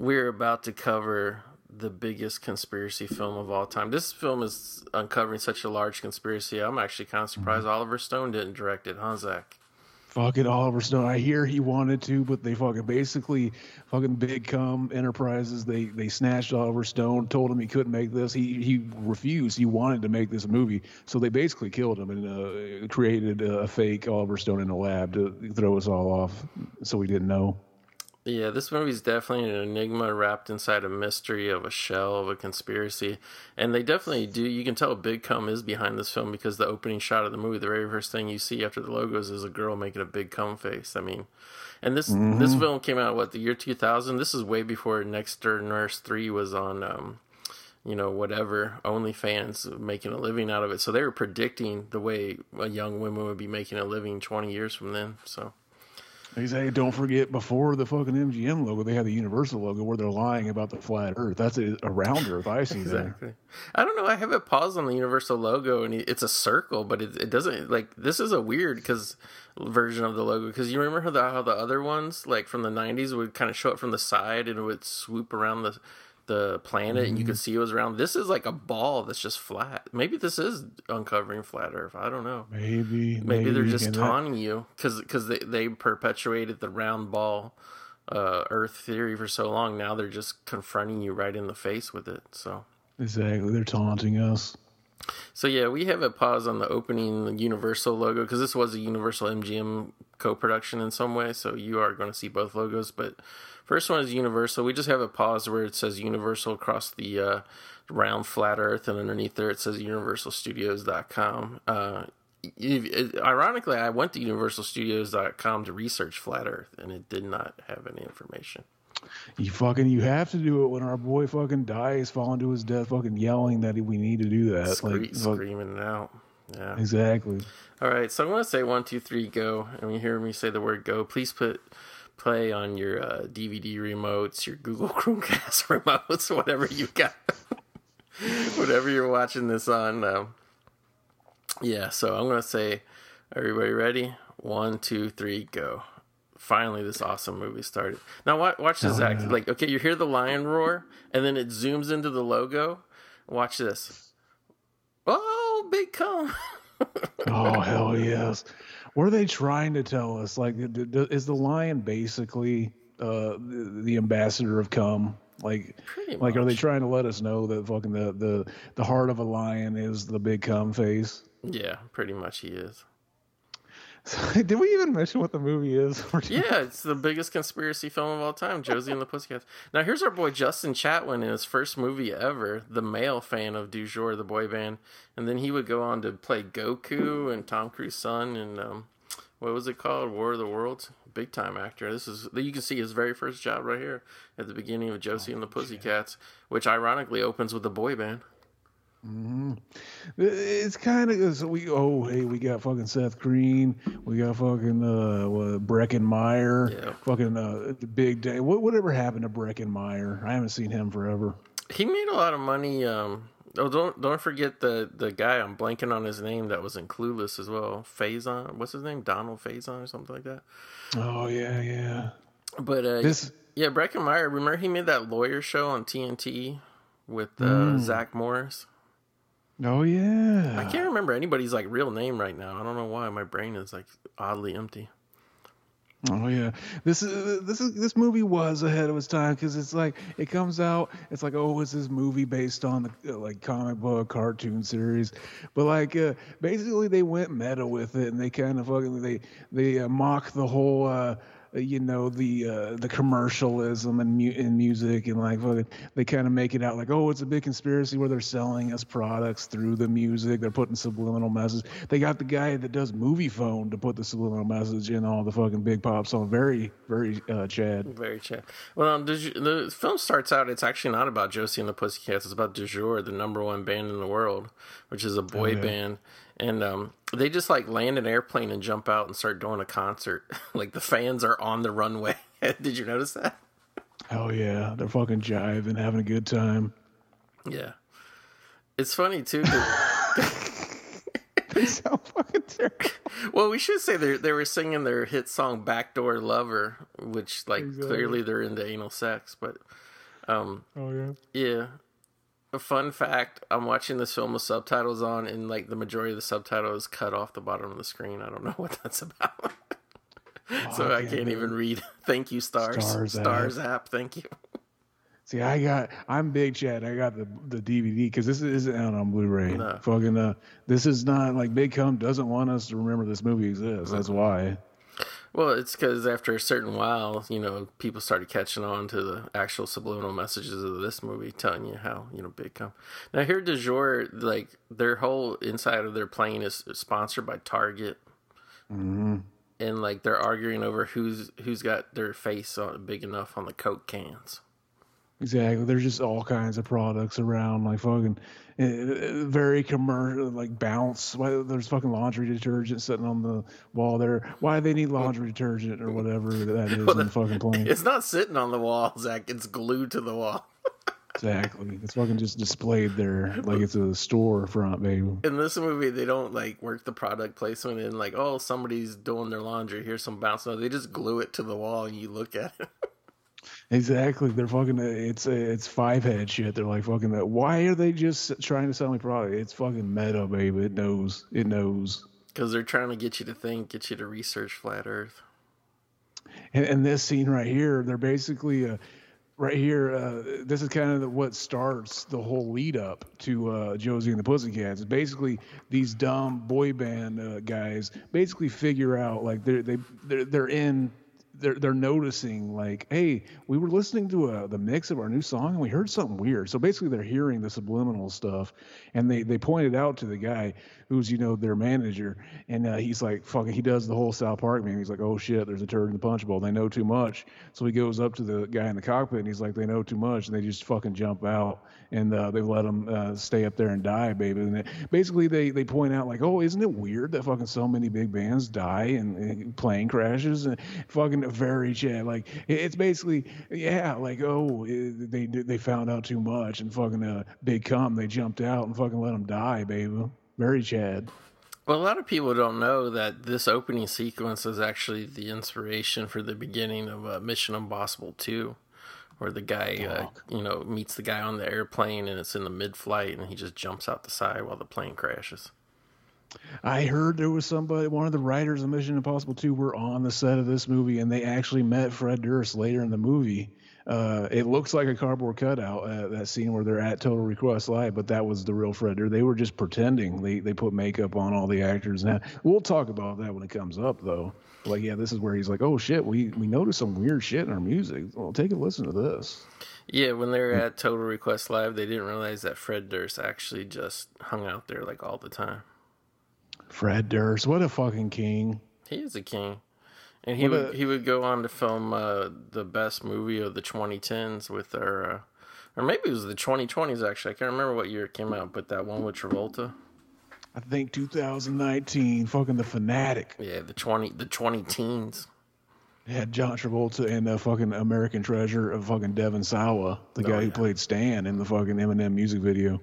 we're about to cover the biggest conspiracy film of all time. This film is uncovering such a large conspiracy. I'm actually kind of surprised mm-hmm. Oliver Stone didn't direct it, huh, Zach? Fucking Oliver Stone. I hear he wanted to, but they fucking basically fucking Big Cum Enterprises. They they snatched Oliver Stone, told him he couldn't make this. He he refused. He wanted to make this movie, so they basically killed him and uh, created a fake Oliver Stone in a lab to throw us all off, so we didn't know. Yeah, this movie is definitely an enigma wrapped inside a mystery of a shell of a conspiracy. And they definitely do. You can tell Big Cum is behind this film because the opening shot of the movie, the very first thing you see after the logos is a girl making a big cum face. I mean, and this mm-hmm. this film came out what the year 2000. This is way before Next Door Nurse 3 was on um, you know, whatever, OnlyFans making a living out of it. So they were predicting the way a young woman would be making a living 20 years from then. So they say, don't forget before the fucking MGM logo, they had the Universal logo where they're lying about the flat Earth. That's a, a round Earth I see exactly. there. I don't know. I have it paused on the Universal logo, and it's a circle, but it, it doesn't like this is a weird because version of the logo because you remember how the, how the other ones like from the '90s would kind of show it from the side and it would swoop around the the planet mm-hmm. and you could mm-hmm. see it was around. This is like a ball that's just flat. Maybe this is uncovering flat Earth. I don't know. Maybe. Maybe, maybe they're just taunting that... you because because they they perpetuated the round ball uh, Earth theory for so long. Now they're just confronting you right in the face with it. So exactly, they're taunting us. So yeah, we have a pause on the opening Universal logo because this was a Universal MGM co-production in some way. So you are going to see both logos, but First one is Universal. We just have a pause where it says Universal across the uh, round flat Earth, and underneath there it says UniversalStudios.com. Uh, it, ironically, I went to UniversalStudios.com to research flat Earth, and it did not have any information. You fucking you have to do it when our boy fucking dies, falling to his death, fucking yelling that we need to do that, Scree- like screaming it out. Yeah, exactly. All right, so I'm gonna say one, two, three, go, and when you hear me say the word go, please put play on your uh, DVD remotes, your Google Chromecast remotes, whatever you got, whatever you're watching this on. Um, yeah, so I'm gonna say, everybody ready? One, two, three, go! Finally, this awesome movie started. Now watch, watch this oh, act. Like, okay, you hear the lion roar, and then it zooms into the logo. Watch this. Oh, big cum! oh hell yes! What are they trying to tell us? Like, is the lion basically uh, the, the ambassador of cum? Like, like, are they trying to let us know that fucking the, the the heart of a lion is the big cum face? Yeah, pretty much he is. Did we even mention what the movie is? yeah, it's the biggest conspiracy film of all time, Josie and the Pussycats. Now here's our boy Justin Chatwin in his first movie ever, the male fan of Du Jour, the boy band, and then he would go on to play Goku and Tom Cruise's son and um, what was it called? War of the Worlds. Big time actor. This is you can see his very first job right here at the beginning of Josie oh, and the Pussycats, which ironically opens with the boy band. Mm-hmm. It's kind of so we oh hey we got fucking Seth Green we got fucking uh what, Breckin Meyer yeah. fucking uh big day what whatever happened to Breckin Meyer I haven't seen him forever he made a lot of money um Oh, don't don't forget the the guy I'm blanking on his name that was in Clueless as well. Faison, what's his name? Donald Faison or something like that. Oh yeah, yeah. But uh, this, yeah, Breckin Meyer. Remember he made that lawyer show on TNT with uh, mm. Zach Morris. Oh yeah. I can't remember anybody's like real name right now. I don't know why my brain is like oddly empty. Oh yeah, this is this is this movie was ahead of its time because it's like it comes out, it's like oh, it's this movie based on the like comic book cartoon series, but like uh, basically they went meta with it and they kind of fucking they they uh, mock the whole uh, you know the uh, the commercialism and mu- in music and like they kind of make it out like oh it's a big conspiracy where they're selling us products through the music. They're putting subliminal messages. They got the guy that does Moviefone to put the subliminal message in all the fucking big pop song very very uh, Chad. Very Chad. Well um, the film starts out it's actually not about Josie and the Pussycats. It's about Du Jour the number one band in the world which is a boy oh, yeah. band and um, they just like land an airplane and jump out and start doing a concert. like the fans are on the runway. Did you notice that? Oh yeah, they're fucking jiving, having a good time. Yeah, it's funny too. they sound fucking terrible. Well, we should say they they were singing their hit song "Backdoor Lover," which like exactly. clearly they're into anal sex, but Um, Oh yeah. yeah. A fun fact: I'm watching this film with subtitles on, and like the majority of the subtitle is cut off the bottom of the screen. I don't know what that's about. so I can't even read. Thank you, stars. Stars Stars, app. Thank you. See, I got, I'm big Chad. I got the the DVD because this isn't out on Blu-ray. No. Fucking, uh, this is not like Big Cum doesn't want us to remember this movie exists. That's why. Well, it's because after a certain while, you know, people started catching on to the actual subliminal messages of this movie, telling you how you know big come. Now here, Du Jour, like their whole inside of their plane is sponsored by Target, Mm-hmm. and like they're arguing over who's who's got their face on big enough on the Coke cans. Exactly. There's just all kinds of products around, like fucking Uh, very commercial, like bounce. Why there's fucking laundry detergent sitting on the wall there? Why they need laundry detergent or whatever that is on the fucking plane? It's not sitting on the wall, Zach. It's glued to the wall. Exactly. It's fucking just displayed there like it's a store front, baby. in this movie they don't like work the product placement in like oh somebody's doing their laundry here's some bounce no they just glue it to the wall and you look at it Exactly. They're fucking. It's it's five head shit. They're like fucking. That. Why are they just trying to sell me product? It's fucking meta, baby. It knows. It knows. because they're trying to get you to think get you to research flat earth And, and this scene right here, they're basically uh, right here. Uh, this is kind of the, what starts the whole lead up to uh, Josie and the Pussycats. It's basically these dumb boy band uh, guys basically figure out like they're they they're, they're in. They're, they're noticing like hey we were listening to uh the mix of our new song and we heard something weird. So basically they're hearing the subliminal stuff and they they pointed out to the guy who's you know their manager. And uh, he's like fucking he does the whole south park meme. He's like oh shit there's a turd in the punch bowl. They know too much. So he goes up to the guy in the cockpit and he's like they know too much. And they just fucking jump out and uh, they let him uh, stay up there and die baby. And basically they they point out like oh isn't it weird that fucking so many big bands die and, plane crashes? And fucking very chat like it- it's basically yeah like oh it, they they found out too much. And fucking uh, cum they jumped out and fucking let him die baby very Chad. well a lot of people don't know that this opening sequence is actually the inspiration for the beginning of uh, mission impossible 2 where the guy uh, you know meets the guy on the airplane and it's in the mid-flight and he just jumps out the side while the plane crashes I heard there was somebody, one of the writers of Mission Impossible 2 were on the set of this movie and they actually met Fred Durst later in the movie. Uh, it looks like a cardboard cutout, uh, that scene where they're at Total Request Live, but that was the real Fred Durst. They were just pretending. They they put makeup on all the actors. Now, we'll talk about that when it comes up, though. Like, yeah, this is where he's like, oh shit, we, we noticed some weird shit in our music. Well, take a listen to this. Yeah, when they were at Total Request Live, they didn't realize that Fred Durst actually just hung out there like all the time. Fred Durst, what a fucking king. He is a king, and he What would a- he would go on to film uh, the best movie of the 2010s with our, uh, or maybe it was the 2020s actually. I can't remember what year it came out, but that one with Travolta. I think 2019, fucking The Fanatic. Yeah, the 20 the 20 teens. Had John Travolta and the fucking American Treasure of fucking Devon Sawa, the guy who played Stan in the fucking Eminem music video.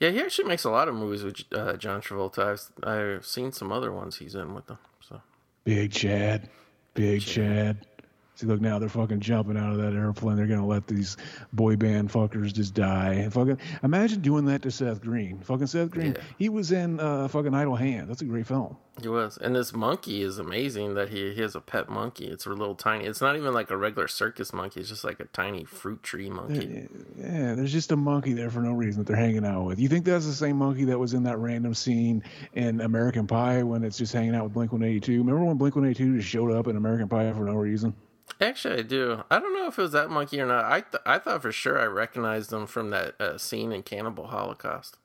Yeah, he actually makes a lot of movies with uh, John Travolta. I've I've seen some other ones he's in with them. Big Chad, Big Chad. See, look now they're fucking jumping out of that airplane. They're gonna let these boy band fuckers just die. And fucking imagine doing that to Seth Green. Fucking Seth Green. Yeah. He was in uh, fucking Idle Hand. That's a great film. he was, and this monkey is amazing. That he he has a pet monkey. It's a little tiny. It's not even like a regular circus monkey. It's just like a tiny fruit tree monkey. Yeah, there's just a monkey there for no reason that they're hanging out with. You think that's the same monkey that was in that random scene in American Pie when it's just hanging out with Blink 182? Remember when Blink 182 just showed up in American Pie for no reason? Actually, I do. I don't know if it was that monkey or not. I th- I thought for sure I recognized him from that uh, scene in Cannibal Holocaust.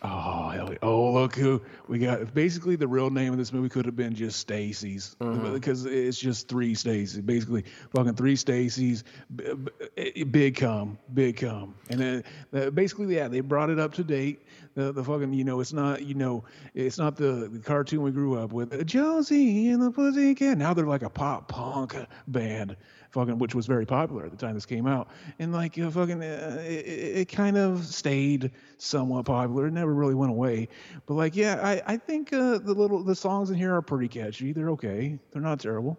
Oh, hell yeah. oh, look who we got. Basically, the real name of this movie could have been just Stacy's because it's just three Stacy's. Basically, fucking three Stacy's, b- b- big cum, big cum, and then uh, basically, yeah, they brought it up to date. The, the fucking, you know, it's not, you know, it's not the, the cartoon we grew up with. Josie and the Pussycat. Now they're like a pop punk band, fucking, which was very popular at the time this came out. And like, uh, fucking, uh, it, it kind of stayed somewhat popular. It never really went away. But like, yeah, I, I think uh, the little the songs in here are pretty catchy. They're okay. They're not terrible.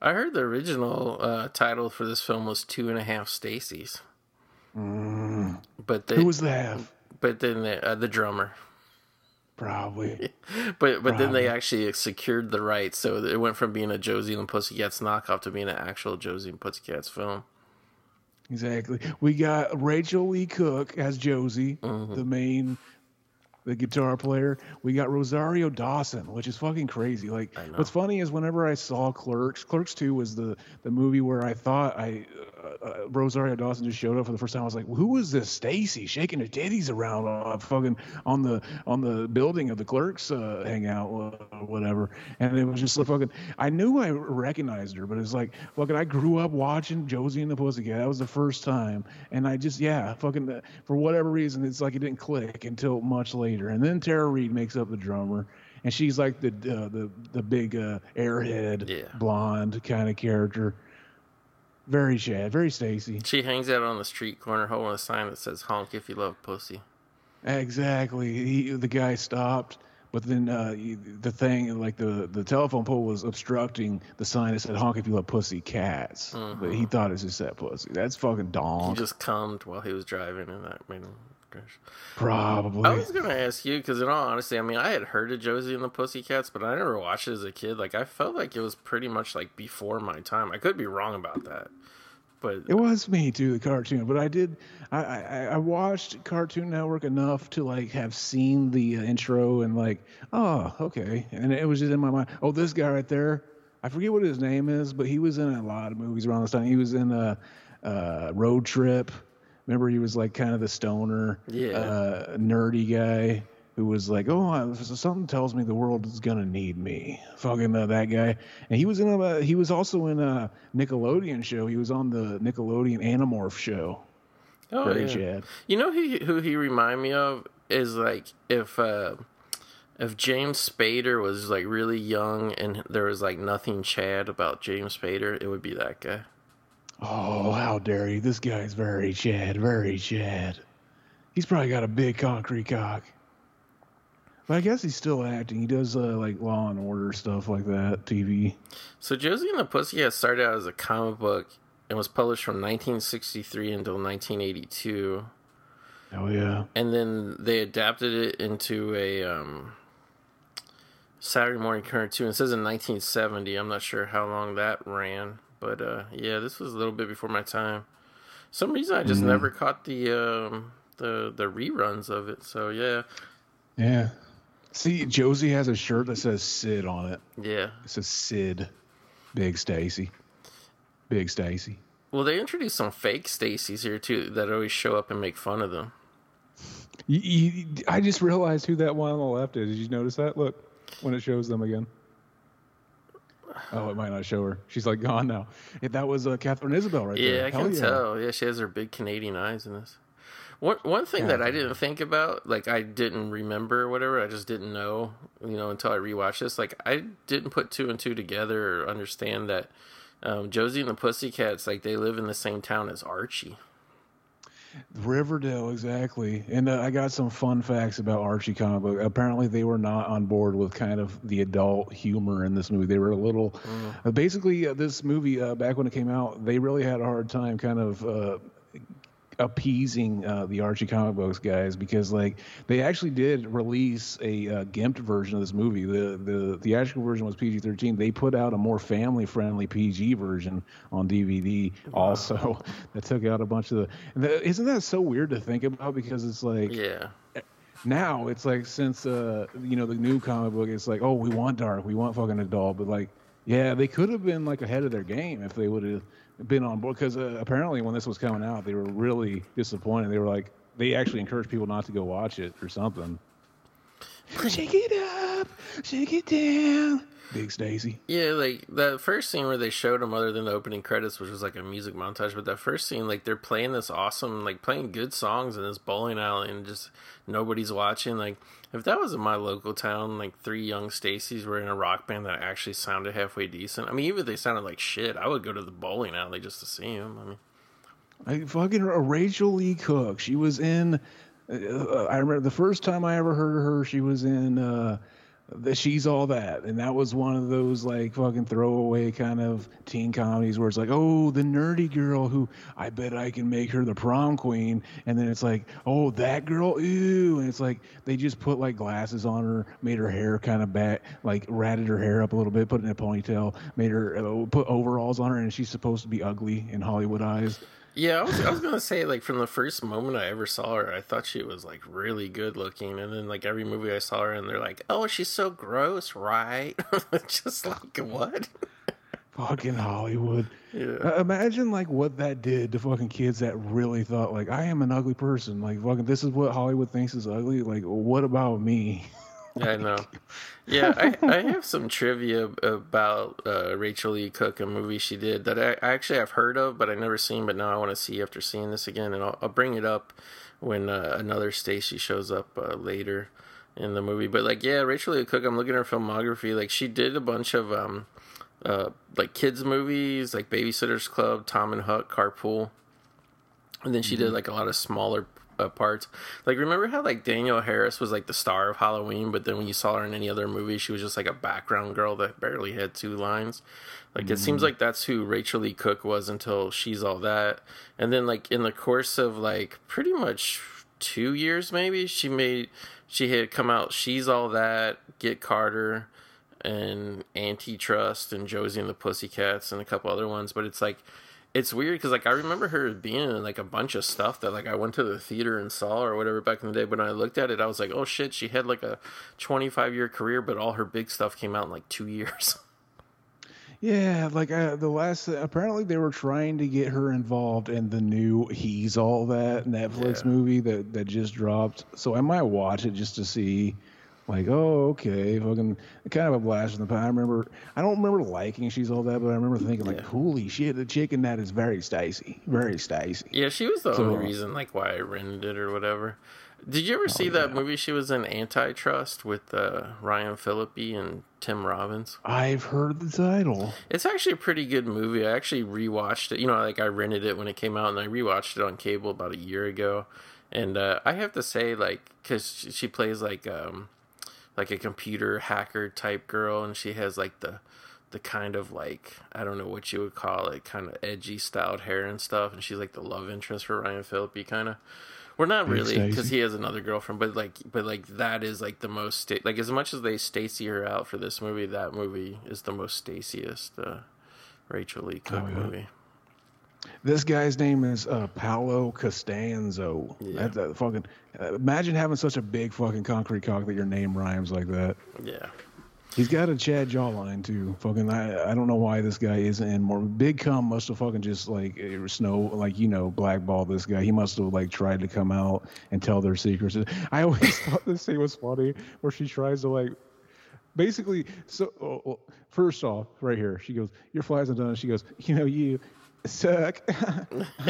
I heard the original uh, title for this film was Two and a Half Stacy's. But they, Who was the half? But then the, uh, the drummer. Probably. But but then they actually secured the rights, so it went from being a Josie and Pussycats knockoff to being an actual Josie and Pussycats film. Exactly. We got Rachael Leigh Cook as Josie, Mm-hmm. the main, the guitar player. We got Rosario Dawson, which is fucking crazy. Like, what's funny is whenever I saw Clerks, Clerks Two was the the movie where I thought I uh, uh, Rosario Dawson just showed up for the first time. I was like, who was this Stacy shaking her titties around on fucking on the on the building of the Clerks uh, hangout or whatever? And it was just like fucking. I knew I recognized her, but it's like fucking. I grew up watching Josie and the Pussycat. That was the first time, and I just yeah, fucking uh, for whatever reason, it's like it didn't click until much later. And then Tara Reid makes up the drummer. And she's like the uh, the the big uh, airhead, Yeah. blonde kind of character. Very Shad, very Stacy. She hangs out on the street corner holding a sign that says "Honk if you love pussy." Exactly. He, the guy stopped, but then uh, the thing, like the, the telephone pole was obstructing the sign that said "honk if you love pussy cats," but he thought it was just that pussy. That's fucking dumb. He just cummed while he was driving, and that made him crash. Probably. I was gonna ask you because, in all honesty, I mean, I had heard of Josie and the Pussycats, but I never watched it as a kid. Like, I felt like it was pretty much like before my time. I could be wrong about that, but It was me too, the cartoon. But I did, I, I, I watched Cartoon Network enough to like have seen the uh, intro and like, oh, okay. And it was just in my mind. Oh, this guy right there. I forget what his name is, but he was in a lot of movies around this time. He was in a, uh Road Trip. Remember, he was like kind of the stoner, Yeah. uh, nerdy guy who was like, "Oh, I- something tells me the world is gonna need me." Fucking uh, that guy, and he was in a. He was also in a Nickelodeon show. He was on the Nickelodeon Animorph show. oh, Very yeah. Chad. You know who he, who he remind me of is like if uh, if James Spader was like really young and there was like nothing Chad about James Spader, it would be that guy. Oh, how dare you! This guy's very Chad, very Chad. He's probably got a big concrete cock. But I guess he's still acting. He does uh, like Law and Order stuff like that, TV. So Josie and the Pussycats started out as a comic book and was published from 1963 until 1982. Oh yeah. and then they adapted it into a um, Saturday morning cartoon. It says in 1970. I'm not sure how long that ran, but uh, yeah, this was a little bit before my time. Some reason I just never caught the um, the the reruns of it. So yeah, Yeah. See, Josie has a shirt that says Sid on it. yeah. It says Sid. Big Stacy. Big Stacy. Well, they introduced some fake Stacys here too that always show up and make fun of them. You, you, I just realized who that one on the left is. Did you notice that? Look, when it shows them again. Oh, it might not show her. She's like gone now. If that was uh, Katharine Isabelle right Yeah, there. I Hell can yeah. tell. Yeah, she has her big Canadian eyes in this. One one thing that I didn't think about, like I didn't remember or whatever, I just didn't know, you know, until I rewatched this. Like I didn't put two and two together or understand that um, Josie and the Pussycats, like they live in the same town as Archie. Riverdale, exactly. And uh, I got some fun facts about Archie comic book. Apparently, they were not on board with kind of the adult humor in this movie. They were a little, uh, basically, uh, this movie uh, back when it came out, they really had a hard time kind of. Appeasing uh, the Archie comic books guys because like they actually did release a uh, gimped version of this movie. The the theatrical version was PG thirteen. They put out a more family friendly PG version on DVD also that took out a bunch of the, the. Isn't that so weird to think about? Because it's like Yeah, now it's like since uh you know the new comic book it's like oh we want dark we want fucking adult but like yeah they could have been like ahead of their game if they would have been on board because uh, apparently when this was coming out they were really disappointed they were like they actually encouraged people not to go watch it or something shake it up shake it down big stacy yeah. Like that first scene where they showed them, other than the opening credits, which was like a music montage, but that first scene, like they're playing this awesome, like playing good songs in this bowling alley, and just nobody's watching. Like if that was in my local town, like three young Stacys were in a rock band that actually sounded halfway decent. I mean, even if they sounded like shit, I would go to the bowling alley just to see them. I mean, I fucking uh, Rachael Leigh Cook. She was in. Uh, I remember the first time I ever heard her. She was in uh, the she's all that. And that was one of those like fucking throwaway kind of teen comedies where it's like oh the nerdy girl who i bet i can make her the prom queen. And then it's like oh that girl? Ew. And it's like they just put like glasses on her made her hair kind of back like ratted her hair up a little bit put it in a ponytail made her uh, put overalls on her and she's supposed to be ugly in hollywood eyes Yeah, I was, I was gonna say like from the first moment I ever saw her, I thought she was like really good looking, and then like every movie I saw her, and they're like, "Oh, she's so gross, right?" Just like what? fucking hollywood Yeah, Uh, imagine like what that did to fucking kids that really thought like I am an ugly person. Like fucking this is what Hollywood thinks is ugly. Like what about me? I know. Yeah, I, I have some trivia about uh, Rachael Leigh Cook, a movie she did that I, I actually have heard of, but I never seen. But now I want to see after seeing this again, and I'll, I'll bring it up when uh, another Stacy shows up uh, later in the movie. But like, yeah, Rachael Leigh Cook, I'm looking at her filmography. Like, she did a bunch of um, uh, like kids movies, like Babysitter's Club, Tom and Huck, Carpool, and then she did like a lot of smaller uh, parts. Like, remember how like Danielle Harris was like the star of Halloween, but then when you saw her in any other movie, she was just like a background girl that barely had two lines. Like, it seems like that's who Rachael Leigh Cook was until she's all that, and then like in the course of like pretty much two years, maybe she made she had come out. She's all that. Get Carter and Antitrust and Josie and the Pussycats and a couple other ones, but it's like it's weird because like I remember her being in like a bunch of stuff that like I went to the theater and saw or whatever back in the day. But when I looked at it, I was like, oh shit, she had like a 25 year career, but all her big stuff came out in like two years. Yeah, like uh, the last apparently they were trying to get her involved in the new He's All That Netflix Yeah. movie that that just dropped. So I might watch it just to see. Like, oh, okay, fucking kind of a blast in the past. I remember, I don't remember liking She's All That, but I remember thinking, like, Yeah. holy shit, the chicken that is very Stacy, very Stacy. yeah, she was the So- only reason like why I rented it or whatever. Did you ever see that movie she was in Antitrust with uh, Ryan Phillippe and Tim Robbins? I've heard the title. It's actually a pretty good movie. I actually rewatched it. You know, like I rented it when it came out, and I rewatched it on cable about a year ago. And uh, I have to say, like, because she, she plays like um, like a computer hacker type girl, and she has like the the kind of like I don't know what you would call it, kind of edgy styled hair and stuff. And she's like the love interest for Ryan Phillippe, kind of. We're not really, because he has another girlfriend, but like, but like that is like the most sta- like as much as they Stacy her out for this movie, that movie is the most Staciest uh, Rachael Leigh Cook Oh, yeah. movie. This guy's name is uh, Paulo Costanzo. Yeah. That's a fucking. Uh, imagine having such a big fucking concrete cock that your name rhymes like that. Yeah, He's got a Chad jawline too. Fucking, I, I don't know why this guy isn't in more. Big Cum must have fucking just like uh, snow, like you know, blackball this guy. He must have like tried to come out and tell their secrets. I always thought this thing was funny, where she tries to like, basically. So oh, oh, first off, right here, she goes, "Your flies are done." She goes, "You know, you suck."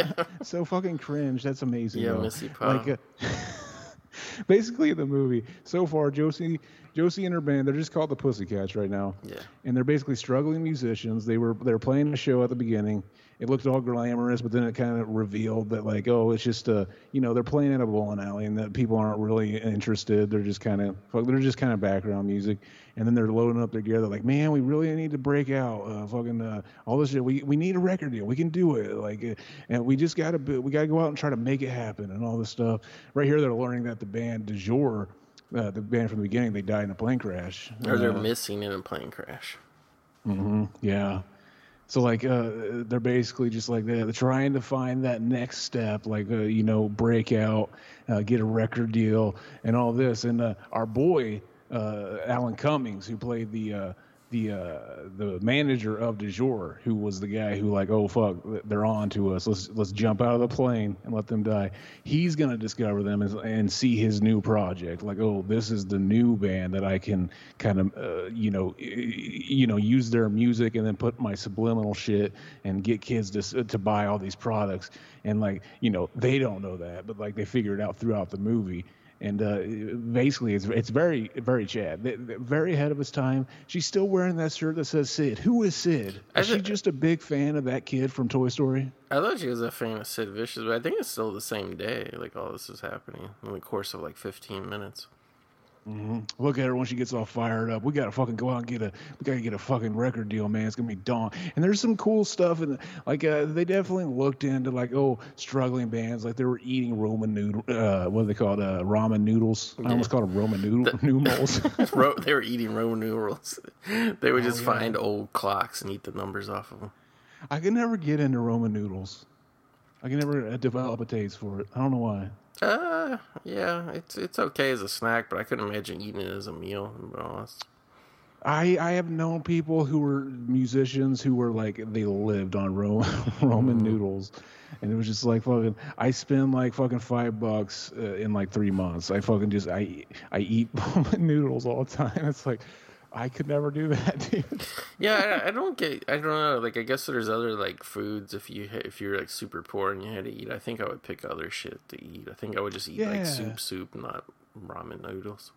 so fucking cringe. That's amazing. Yeah, though. Missy Pop. Like, uh, basically the movie so far josie josie and her band they're just called the pussycats right now yeah, and they're basically struggling musicians they were they were playing a show at the beginning it looked all glamorous but then it kind of revealed that like oh it's just a you know they're playing in a bowling alley and that people aren't really interested. They're just kind of they're just kind of background music. And then they're loading up their gear they're like man we really need to break out uh, fucking uh, all this shit. We, we need a record deal. We can do it. Like uh, and we just gotta we gotta go out and try to make it happen and all this stuff. Right here they're learning that the band Du Jour uh, the band from the beginning they died in a plane crash. Or they're Uh, missing in a plane crash. Mm-hmm. yeah. So like uh, they're basically just like they're trying to find that next step, like uh, you know, break out, uh, get a record deal, and all this. And uh, our boy uh, Alan Cummings, who played the uh, the uh, the manager of Du Jour, who was the guy who like, oh fuck, they're on to us. Let's let's jump out of the plane and let them die. He's gonna discover them and, and see his new project. Like, oh, this is the new band that I can kind of uh, you know you know use their music and then put my subliminal shit and get kids to to buy all these products. And like you know they don't know that, but like they figure it out throughout the movie and uh, basically it's it's very very Chad, very ahead of his time. She's still wearing that shirt that says Sid. Who is Sid? Is she just a big fan of that kid from Toy Story? I thought she was a fan of Sid Vicious, but I think it's still the same day. Like all this is happening in the course of like 15 minutes. Look at her when she gets all fired up. We gotta fucking go out and get a we gotta get a fucking record deal, man. It's gonna be dawn. And there's some cool stuff and like uh, they definitely looked into like oh struggling bands like they were eating Roman noodle uh what are they called uh ramen noodles. I almost called them Roman noodle noodles. Ro- they were eating Roman noodles. They would just Oh, yeah. find old clocks and eat the numbers off of them. I can never get into Roman noodles. I can never uh, develop a taste for it. I don't know why. Uh, yeah, it's it's okay as a snack, but I couldn't imagine eating it as a meal. To be honest. I I have known people who were musicians who were like they lived on Ro- Roman noodles, and it was just like fucking. I spend like fucking five bucks uh, in like three months. I fucking just I I eat Roman noodles all the time. It's like I could never do that, dude. Yeah, I, I don't get. I don't know. Like, I guess there's other like foods if you if you're like super poor and you had to eat. I think I would pick other shit to eat. I think I would just eat Yeah. like soup, soup, not ramen noodles.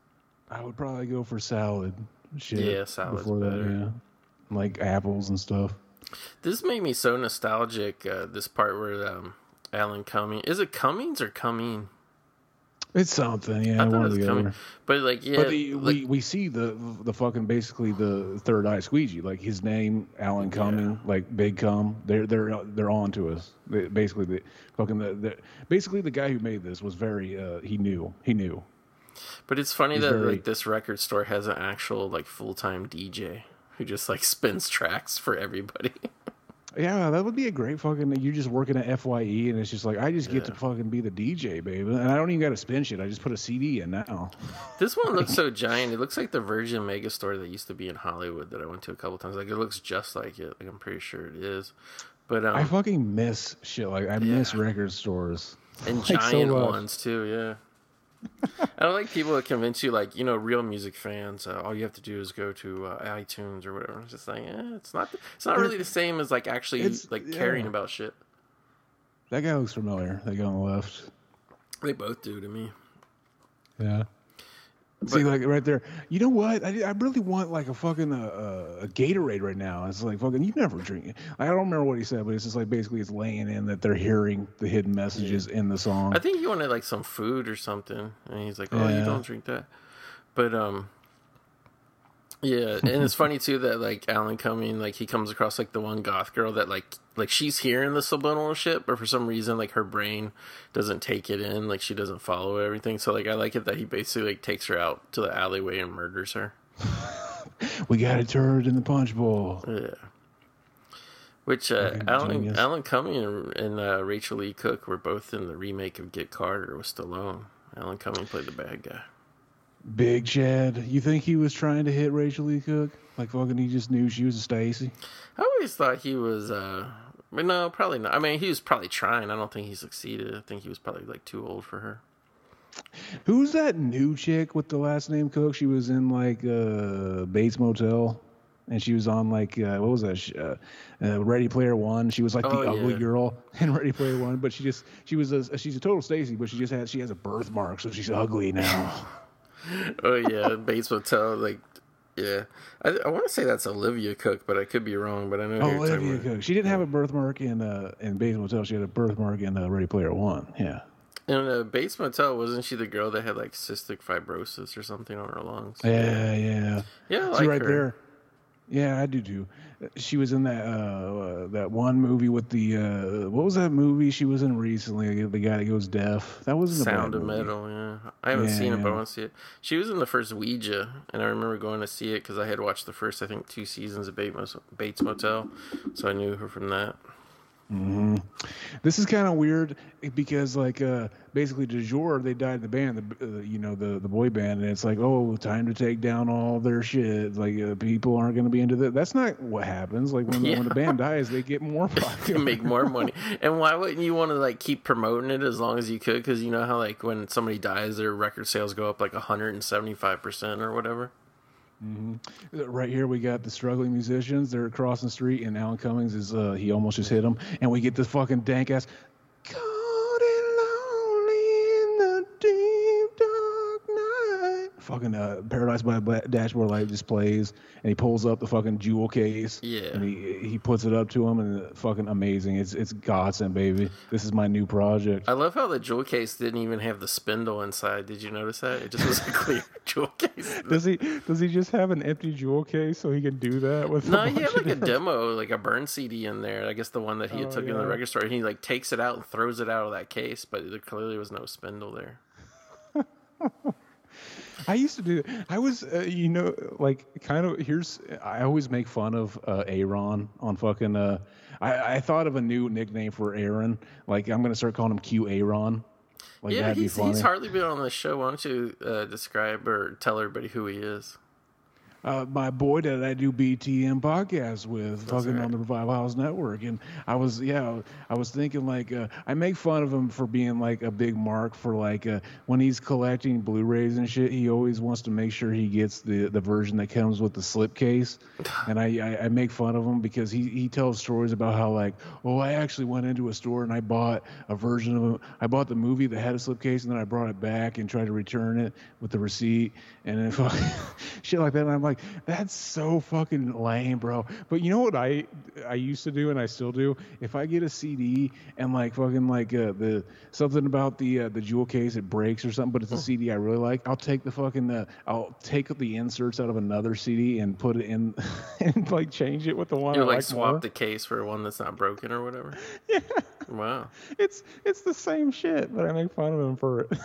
I would probably go for salad. Shit. Yeah, salad before that, yeah. Like apples and stuff. This made me so nostalgic. Uh, this part where um, Alan Cumming is it Cummings or Cumming? It's something, yeah. I thought it was other. but like yeah, But the, like, we we see the the fucking basically the third eye squeegee like his name Alan Cumming like Big Cum they're they're they're on to us they, basically the fucking the, the basically the guy who made this was very uh he knew he knew but it's funny he's that very- like this record store has an actual like full time DJ who just like spins tracks for everybody. yeah that would be a great fucking You're just working at Fye and it's just like I just get to fucking be the DJ baby and I don't even got to spin shit I just put a CD in now This one looks so giant. It looks like the Virgin Mega Store that used to be in Hollywood that I went to a couple times. Like it looks just like it. Like I'm pretty sure it is. But um, I fucking miss shit like I miss record stores and like, giant much. ones too. Yeah. I don't like people that convince you, like you know, real music fans. Uh, all you have to do is go to uh, iTunes or whatever. It's just like, eh, it's not. It's not really the same as like actually like yeah. caring about shit. that guy looks familiar that guy on the left They both do to me. Yeah. See, like right there. You know what? I, I really want like a fucking uh, uh, a Gatorade right now. It's like fucking. You never drink it. I don't remember what he said, but it's just like basically it's laying in that they're hearing the hidden messages in the song. I think he wanted like some food or something, and he's like, "Oh, you don't drink that." But um, yeah, and it's funny too that like Alan Cumming, like he comes across like the one goth girl that like like she's hearing the subliminal shit, but for some reason like her brain doesn't take it in, like she doesn't follow everything. So like I like it that he basically like takes her out to the alleyway and murders her. we got a turd in the punch bowl. Yeah. Which uh, Alan genius. Alan Cumming and, and uh, Rachael Leigh Cook were both in the remake of Get Carter with Stallone. Alan Cumming played the bad guy. Big Chad. You think he was trying to hit Rachael Leigh Cook? Like fucking, he just knew she was a Stacy. I always thought he was, uh, but no, probably not. I mean, he was probably trying. I don't think he succeeded. I think he was probably like too old for her. Who's that new chick with the last name Cook? She was in like uh, Bates Motel, and she was on like uh, what was that? Uh, uh, Ready Player One. She was like Oh, the ugly yeah. girl in Ready Player One, but she just she was a she's a total Stacy, but she just has she has a birthmark, so she's ugly now. Oh yeah, Bates Motel. Like, yeah, I, I want to say that's Olivia Cooke, but I could be wrong. But I know who Olivia. Cook. She didn't have a birthmark in uh, in Bates Motel. She had a birthmark in uh, Ready Player One. Yeah. In uh, Bates Motel, wasn't she the girl that had like cystic fibrosis or something on her lungs? Yeah, yeah. yeah, See like right her. there. Yeah, I do too. She was in that uh, that one movie with the uh, what was that movie she was in recently? The guy that goes deaf. That wasn't a Sound of movie. Metal, yeah. I haven't Yeah, seen it, but I want to see it. She was in the first Ouija, and I remember going to see it because I had watched the first, I think, two seasons of Bates Motel, so I knew her from that. This is kind of weird because like uh, basically Du Jour they died the band, the uh, you know the the boy band, and it's like oh time to take down all their shit. Like uh, people aren't going to be into that. That's not what happens. Like when, the when the band dies, they get more popular. make more money. And why wouldn't you want to like keep promoting it as long as you could? Because you know how like when somebody dies, their record sales go up like 175 percent or whatever. Right here, we got the struggling musicians. They're crossing the street, and Alan Cummings is uh, he almost just hit them, and we get this fucking dank ass. Fucking uh, Paradise by Dashboard Light just plays, and he pulls up the fucking jewel case. Yeah. And he he puts it up to him, and fucking amazing. It's it's godsend, baby. This is my new project. I love how the jewel case didn't even have the spindle inside. Did you notice that? It just was a clear jewel case. Does he does he just have an empty jewel case so he can do that with? No, he had like a demo, like a burn CD in there. I guess the one that he had Oh, took in the record store. And he like takes it out and throws it out of that case, but there clearly was no spindle there. I used to do. I was, uh, you know, like kind of. Here's. I always make fun of uh, Aaron on fucking. Uh, I, I thought of a new nickname for Aaron. Like I'm gonna start calling him Q Aaron. Like yeah, he's, he's hardly been on the show. Why don't you uh, describe or tell everybody who he is? Uh, my boy that I do BTM podcast with, fucking right. on the Revival House Network, and I was, yeah, I was thinking like, uh, I make fun of him for being like a big mark for like uh, when he's collecting Blu-rays and shit. He always wants to make sure he gets the the version that comes with the slipcase, and I, I I make fun of him because he he tells stories about how like, oh, I actually went into a store and I bought a version of a, I bought the movie that had a slipcase, and then I brought it back and tried to return it with the receipt, and then shit like that. And I'm like, that's so fucking lame, bro. But you know what I I used to do and I still do? If I get a CD and like fucking like uh, the something about the uh, the jewel case it breaks or something, but it's a CD I really like, I'll take the fucking uh, I'll take the inserts out of another CD and put it in and like change it with the one You like like swap more. the case for one that's not broken or whatever. Yeah. Wow. It's it's the same shit, but I make fun of him for it.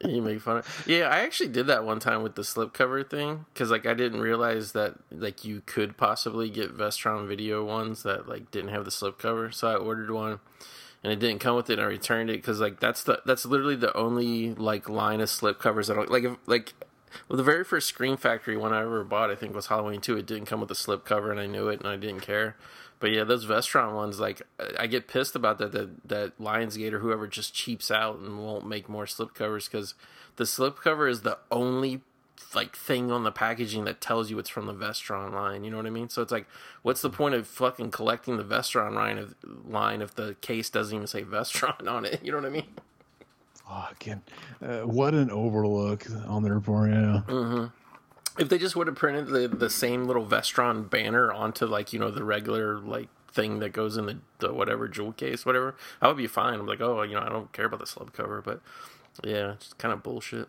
You make fun of. Yeah, I actually did that one time with the slipcover thing because like I didn't realize that like you could possibly get Vestron video ones that like didn't have the slipcover. So I ordered one, and it didn't come with it. and I returned it because like that's the that's literally the only like line of slipcovers that like if, like. Well, the very first Scream Factory one I ever bought, I think, was Halloween 2. It didn't come with a slipcover, and I knew it, and I didn't care. But yeah, those Vestron ones, like, I get pissed about that. That, that Lionsgate or whoever just cheaps out and won't make more slipcovers because the slipcover is the only like thing on the packaging that tells you it's from the Vestron line. You know what I mean? So it's like, what's the point of fucking collecting the Vestron line if, line if the case doesn't even say Vestron on it? You know what I mean? Fucking, uh, what an overlook on their part, yeah. If they just would have printed the, the same little Vestron banner onto like you know the regular like thing that goes in the, the whatever jewel case, whatever, I would be fine. I'm like, oh, you know, I don't care about the slipcover, but yeah, it's kind of bullshit.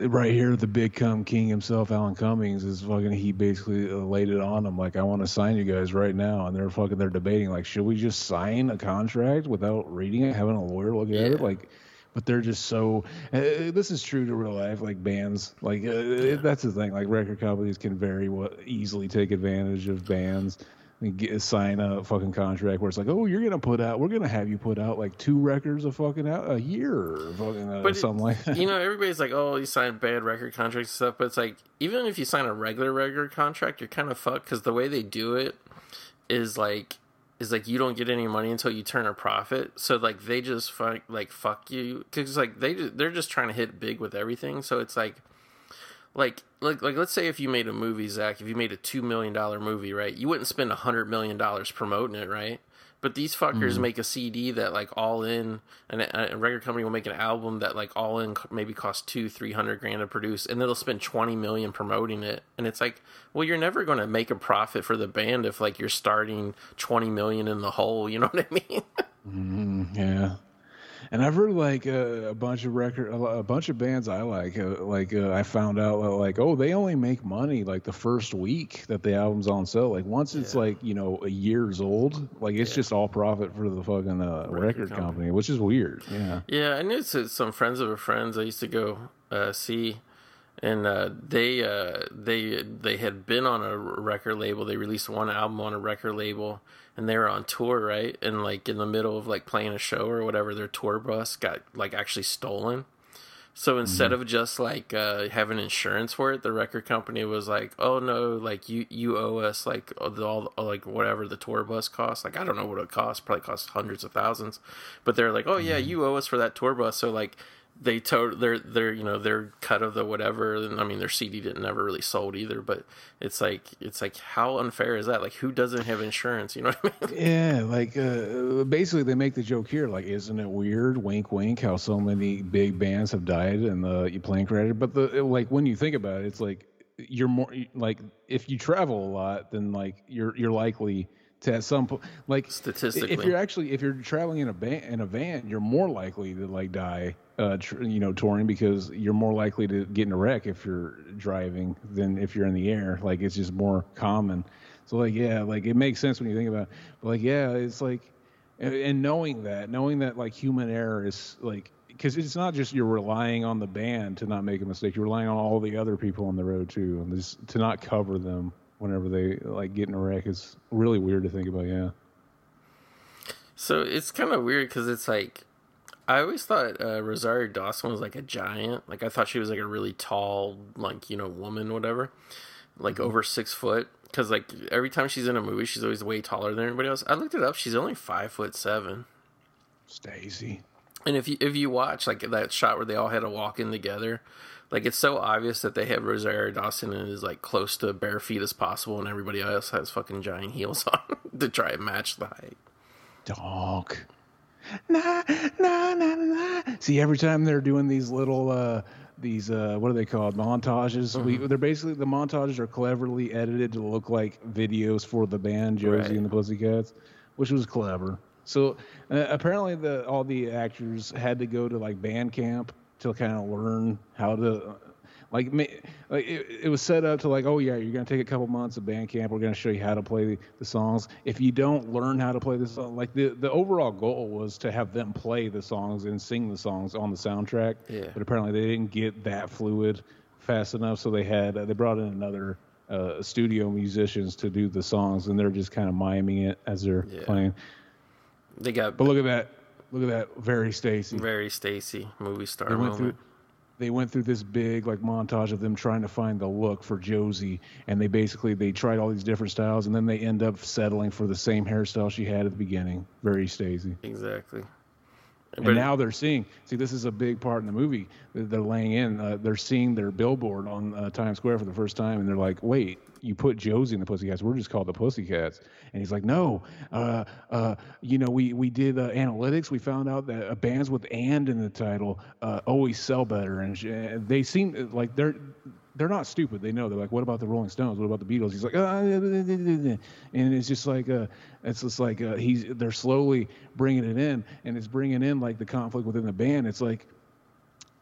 right here, the big cum king himself, Alan Cummings, is fucking. He basically uh, laid it on them like, "I want to sign you guys right now," and they're fucking. They're debating like, should we just sign a contract without reading it, having a lawyer look at it, like. But they're just so. Uh, this is true to real life, like bands. Like uh, that's the thing. Like record companies can very well, easily take advantage of bands and get, sign a fucking contract where it's like, oh, you're gonna put out, we're gonna have you put out like two records a fucking out a year, or fucking uh, But it- like that. you know, everybody's like, "Oh, you sign bad record contracts and stuff," but it's like, even if you sign a regular record contract, you're kind of fucked because the way they do it is like, is like you don't get any money until you turn a profit. So like they just fuck like fuck you because like they they're just trying to hit big with everything. So it's like. Like, like, like, let's say if you made a movie, Zach, if you made a two million dollar movie, right? You wouldn't spend a hundred million dollars promoting it, right? But these fuckers mm-hmm. make a CD that like all in, and a, a record company will make an album that like all in maybe cost two, three hundred grand to produce, and they'll spend twenty million promoting it. And it's like, well, you're never going to make a profit for the band if like you're starting twenty million in the hole. You know what I mean? Mm-hmm, yeah. And I've heard like uh, a bunch of record, a, a bunch of bands I like. Uh, like uh, I found out uh, like, oh, they only make money like the first week that the album's on sale. Like once it's Yeah. like you know a years old, like it's Yeah. just all profit for the fucking uh, record, company. company. which is weird. Yeah. Yeah, I knew some friends of a friends I used to go uh, see, and uh, they uh, they they had been on a record label. They released one album on a record label, and they were on tour, right? And like in the middle of like playing a show or whatever, their tour bus got like actually stolen. So instead of just like uh, having insurance for it, the record company was like, "Oh no, like you you owe us like all like whatever the tour bus costs. Like I don't know what it costs, probably costs hundreds of thousands, but they're like, "Oh yeah, you owe us for that tour bus." So like they to their their you know their cut of the whatever and i mean their cd didn't never really sold either but it's like it's like how unfair is that like who doesn't have insurance you know what i mean Yeah, like uh, basically they make the joke here, like, isn't it weird? Wink, wink. How so many big bands have died in the plane crash? But the like when you think about it, it's like you're more like if you travel a lot, then like you're you're likely to at some point like Statistically. if you're actually if you're traveling in a van in a van, you're more likely to like die. Uh, tr- you know, touring because you're more likely to get in a wreck if you're driving than if you're in the air. Like it's just more common. So like yeah, like it makes sense when you think about. It. But like yeah, it's like, and, and knowing that, knowing that like human error is like because it's not just you're relying on the band to not make a mistake. You're relying on all the other people on the road too, and just to not cover them whenever they like get in a wreck is really weird to think about. Yeah. So it's kind of weird because it's like I always thought uh, Rosario Dawson was like a giant. Like I thought she was like a really tall, like you know, woman, whatever, like over six foot. Because like every time she's in a movie, she's always way taller than everybody else. I looked it up; she's only five foot seven. Stacy. And if you if you watch like that shot where they all had to walk in together, like it's so obvious that they have Rosario Dawson and is like close to bare feet as possible, and everybody else has fucking giant heels on to try and match the height. Dog. Nah, nah, nah, nah. See, every time they're doing these little, uh, these, uh, what are they called? Montages. We, they're basically, the montages are cleverly edited to look like videos for the band, Josie Right. and the Pussycats, which was clever. So uh, apparently, the all the actors had to go to like band camp to kind of learn how to. Like, like it, it was set up to like, oh yeah, you're gonna take a couple months of band camp. We're gonna show you how to play the, the songs. If you don't learn how to play the song, like the the overall goal was to have them play the songs and sing the songs on the soundtrack. Yeah. But apparently they didn't get that fluid fast enough, so they had uh, they brought in another uh, studio musicians to do the songs, and they're just kind of miming it as they're Yeah. playing. They got But look at that, look at that, very Stacy. very Stacy movie star they went moment. through they went through this big like montage of them trying to find the look for Josie and they basically they tried all these different styles and then they end up settling for the same hairstyle she had at the beginning very Stacy Exactly. and now they're seeing see this is a big part in the movie they're laying in uh, they're seeing their billboard on uh, Times Square for the first time and they're like wait you put Josie in the Pussycats we're just called the Pussycats and he's like no uh, uh, you know we we did uh, analytics we found out that uh, bands with and in the title uh, always sell better and uh, they seem like they're they're not stupid. They know. They're like, what about the Rolling Stones? What about the Beatles? He's like, uh, and it's just like, uh, it's just like uh, he's. They're slowly bringing it in, and it's bringing in like the conflict within the band. It's like,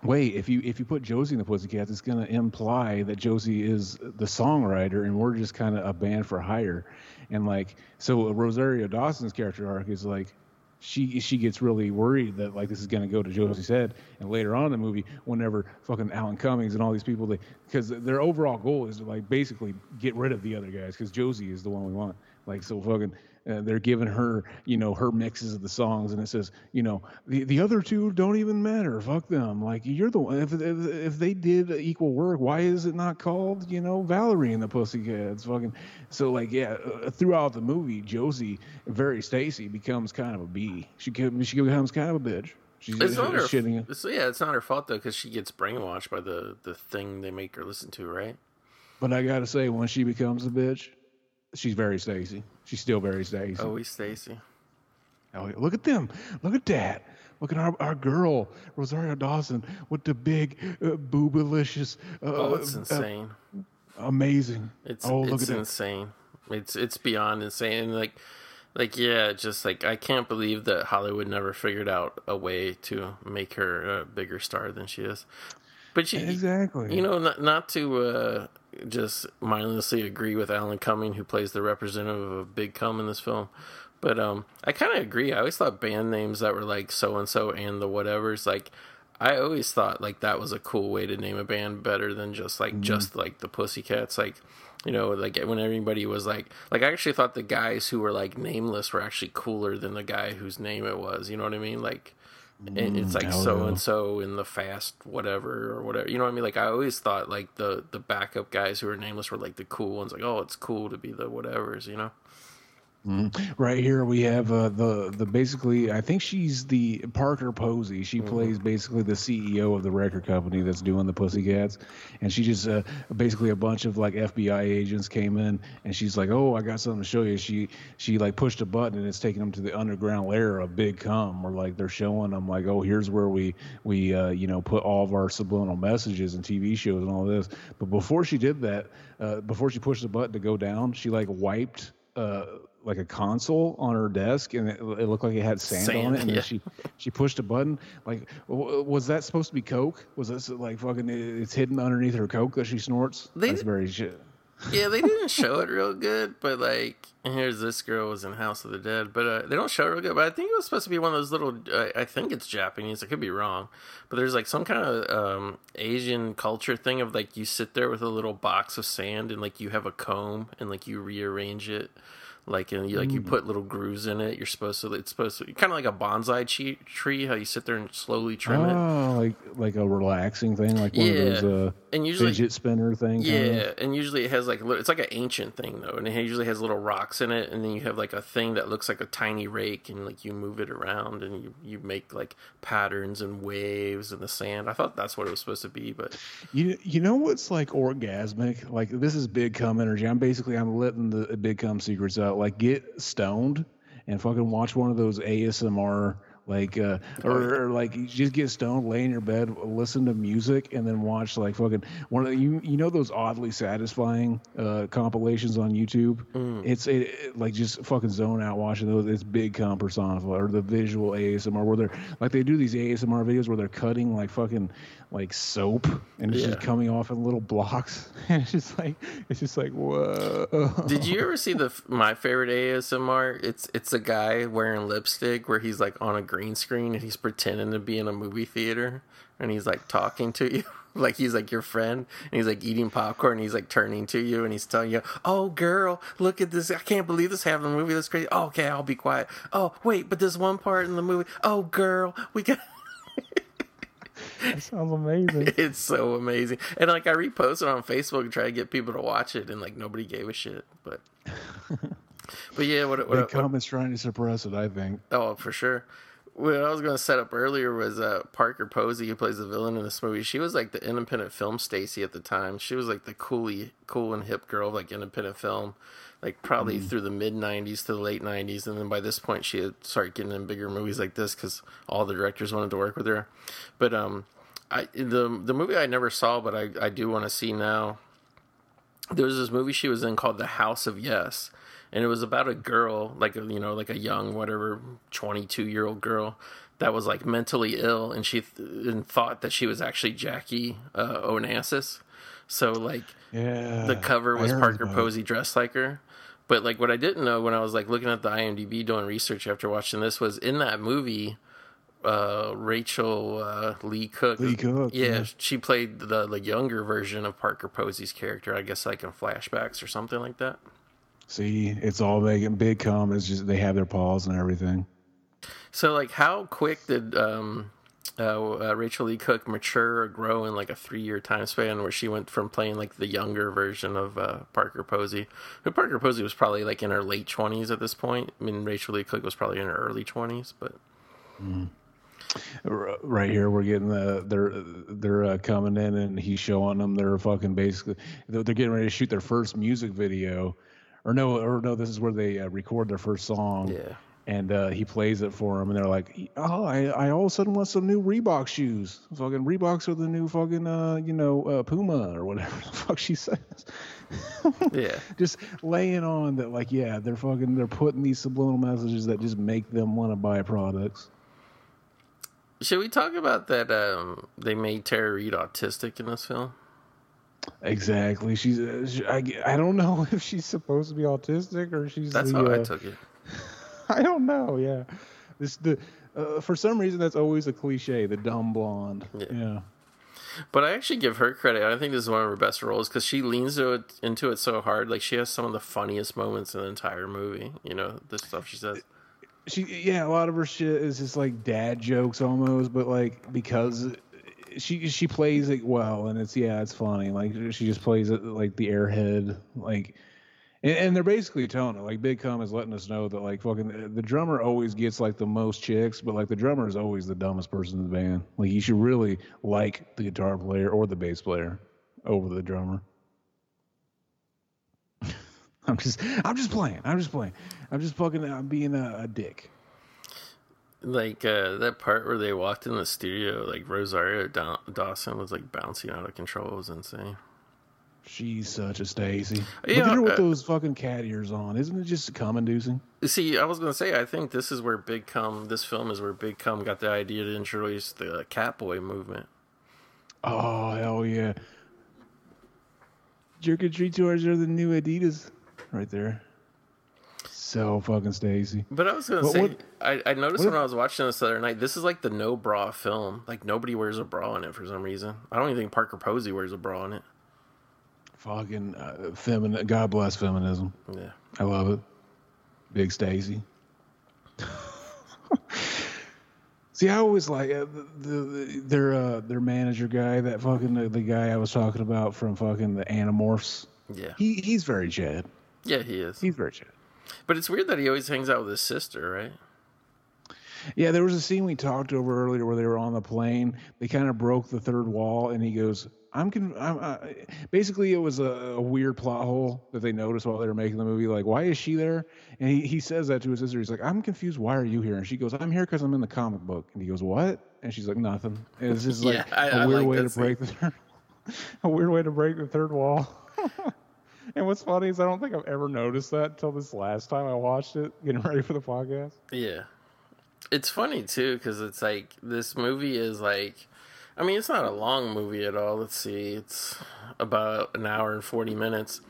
wait, if you if you put Josie in the Pussycats, it's going to imply that Josie is the songwriter, and we're just kind of a band for hire, and like, so Rosario Dawson's character arc is like. She she gets really worried that like this is gonna go to Josie's head, and later on in the movie, whenever fucking Alan Cummings and all these people, they because their overall goal is to like basically get rid of the other guys because Josie is the one we want. Like so, fucking, uh, they're giving her, you know, her mixes of the songs, and it says, you know, the the other two don't even matter. Fuck them. Like you're the one. If if, if they did equal work, why is it not called, you know, Valerie and the Pussycats? Fucking. So like, yeah, uh, throughout the movie, Josie, very Stacy, becomes kind of a bee. She she becomes kind of a bitch. She's It's not her. shitting. It's, yeah, it's not her fault though, because she gets brainwashed by the the thing they make her listen to, right? But I gotta say, when she becomes a bitch, she's very Stacy. She's still very Stacy. Oh, we Stacy. Oh, look at them. Look at that. Look at our, our girl, Rosario Dawson, with the big, uh, boobalicious. Uh, Oh, it's uh, insane. amazing. It's oh, look it's at that. insane. It's it's beyond insane. And like like yeah, just like I can't believe that Hollywood never figured out a way to make her a bigger star than she is. But she, Exactly. you know, not not to uh, just mindlessly agree with Alan Cumming, who plays the representative of Big Cum in this film. But um, I kind of agree. I always thought band names that were like so and so and the whatevers, like I always thought like that was a cool way to name a band better than just like just like the Pussycats. Like you know, like when everybody was like like I actually thought the guys who were like nameless were actually cooler than the guy whose name it was. You know what I mean? Like it- it's like so yeah. and so in the fast whatever or whatever. You know what I mean? Like I always thought like the the backup guys who are nameless were like the cool ones. Like oh, it's cool to be the whatevers. You know? Mm-hmm. Right here we have uh, the the basically I think she's the Parker Posey. She mm-hmm. plays basically the CEO of the record company that's doing the Pussycats, and she just uh, basically a bunch of like FBI agents came in and she's like, oh I got something to show you. She she like pushed a button and it's taking them to the underground lair of Big Cum, where like they're showing them like oh here's where we we uh, you know put all of our subliminal messages and TV shows and all this. But before she did that, uh, before she pushed the button to go down, she like wiped. Uh, like a console on her desk, and it, it looked like it had sand, sand on it. And yeah. then she she pushed a button. Like, was that supposed to be coke? Was this like fucking? It's hidden underneath her coke that she snorts. They, That's very shit. Yeah, they didn't show it real good, but like, here's this girl was in House of the Dead, but uh, they don't show it real good. But I think it was supposed to be one of those little. Uh, I think it's Japanese. I could be wrong, but there's like some kind of um, Asian culture thing of like you sit there with a little box of sand and like you have a comb and like you rearrange it like and you, like you mm. put little grooves in it. You're supposed to. It's supposed to kind of like a bonsai tree. How you sit there and slowly trim oh, it. Oh, like like a relaxing thing, like one yeah. of those uh, and usually fidget spinner thing. Yeah, of. and usually it has like it's like an ancient thing though, and it usually has little rocks in it, and then you have like a thing that looks like a tiny rake, and like you move it around, and you you make like patterns and waves in the sand. I thought that's what it was supposed to be, but you you know what's like orgasmic? Like this is big cum energy. I'm basically I'm letting the big cum secrets out like get stoned and fucking watch one of those ASMR like uh, or, or, like you just get stoned, lay in your bed, listen to music, and then watch like fucking one of the, you you know those oddly satisfying uh, compilations on YouTube. Mm. It's it, it, like just fucking zone out watching those. It's big comp personified or the visual ASMR where they're like they do these ASMR videos where they're cutting like fucking like soap and it's yeah. just coming off in little blocks. And it's just like it's just like whoa. Did you ever see the my favorite ASMR? It's it's a guy wearing lipstick where he's like on a green screen and he's pretending to be in a movie theater and he's like talking to you. Like he's like your friend and he's like eating popcorn and he's like turning to you and he's telling you oh girl look at this. I can't believe this happened in the movie. That's crazy. Oh, okay i'll be quiet. Oh wait but there's one part in the movie. Oh girl we got that sounds amazing. It's so amazing. And like I reposted on Facebook and try to get people to watch it and like nobody gave a shit. But But yeah, what what, what comments trying to suppress it, I think. Oh, for sure what I was going to set up earlier was uh, Parker Posey, who plays the villain in this movie. She was like the independent film Stacy at the time. She was like the coolly, cool and hip girl of like independent film, like probably mm. through the mid '90s to the late '90s, and then by this point she had started getting in bigger movies like this because all the directors wanted to work with her. But um, I the the movie I never saw, but I I do want to see now. There was this movie she was in called The House of Yes and it was about a girl, like a, you know, like a young whatever, twenty two year old girl that was like mentally ill, and she th- and thought that she was actually Jackie uh, Onassis. So like, yeah, the cover was Parker Posey dressed like her. But like, what I didn't know when I was like looking at the IMDb doing research after watching this was in that movie. Uh, Rachael uh, Leigh Cook. Leigh Cook. Yeah, yeah, she played the the younger version of Parker Posey's character. I guess like in flashbacks or something like that. See, it's all making big come. It's just they have their paws and everything. So, like, how quick did um, uh, uh, Rachael Leigh Cook mature or grow in like a three-year time span, where she went from playing like the younger version of uh, Parker Posey? Who Parker Posey was probably like in her late twenties at this point. I mean, Rachael Leigh Cook was probably in her early twenties, but. Mm. Right here, we're getting the they're they're uh, coming in and he's showing them they're fucking basically they're getting ready to shoot their first music video or no, or no, this is where they uh, record their first song. Yeah. And uh, he plays it for them, and they're like, "Oh, I, I all of a sudden want some new Reebok shoes. Fucking Reeboks are the new fucking, uh, you know, uh, Puma or whatever the fuck she says." yeah. Just laying on that, like, yeah, they're fucking, they're putting these subliminal messages that just make them want to buy products. Should we talk about that? Um, they made Tara Reid autistic in this film. Exactly. She's. Uh, she, I. I don't know if she's supposed to be autistic or she's. That's the, how uh, I took it. I don't know. Yeah. This the. Uh, for some reason, that's always a cliche. The dumb blonde. Yeah. yeah. But I actually give her credit. I think this is one of her best roles because she leans into it, into it so hard. Like she has some of the funniest moments in the entire movie. You know the stuff she says. She yeah, a lot of her shit is just like dad jokes almost, but like because she she plays it well, and it's yeah, it's funny. Like she just plays it like the airhead, like And, and they're basically telling it like Big Cum is letting us know that like fucking the drummer always gets like the most chicks, but like the drummer is always the dumbest person in the band. Like you should really like the guitar player or the bass player over the drummer. I'm just I'm just playing. I'm just playing. I'm just fucking I'm being a, a dick. Like uh, that part where they walked in the studio, like Rosario Daw- Dawson was like bouncing out of control. It was insane. She's such a Stacy. Yeah, Look at her with uh, those fucking cat ears on. Isn't it just cum inducing? See, I was gonna say, I think this is where Big Cum, this film is where Big Cum got the idea to introduce the Catboy movement. Oh hell yeah! Jerk and treat tours are the new Adidas, right there. So fucking Stacy. But I was gonna But say, what- I, I noticed when if- I was watching this the other night, this is like the no bra film. Like nobody wears a bra in it for some reason. I don't even think Parker Posey wears a bra in it. Fucking uh, feminine. God bless feminism. Yeah. I love it. Big Stacy. See, I always like uh, the, the their uh, their manager guy, that fucking the, the guy I was talking about from fucking the Animorphs. Yeah. He he's very Chad. Yeah, he is. He's very Chad. But it's weird that he always hangs out with his sister, right? Yeah, there was a scene we talked over earlier where they were on the plane. They kind of broke the third wall, and he goes, "I'm, con- I'm uh, basically it was a, a weird plot hole that they noticed while they were making the movie. Like, why is she there? And he, he says that to his sister. He's like, I'm confused. Why are you here? And she goes, I'm here because I'm in the comic book. And he goes, What? And she's like, Nothing. And it's just like Yeah, I- a I weird like way to scene. break the third, a weird way to break the third wall. and what's funny is I don't think I've ever noticed that until this last time I watched it, getting ready for the podcast. Yeah. It's funny too because it's like this movie is like, I mean, it's not a long movie at all. Let's see, it's about an hour and forty minutes,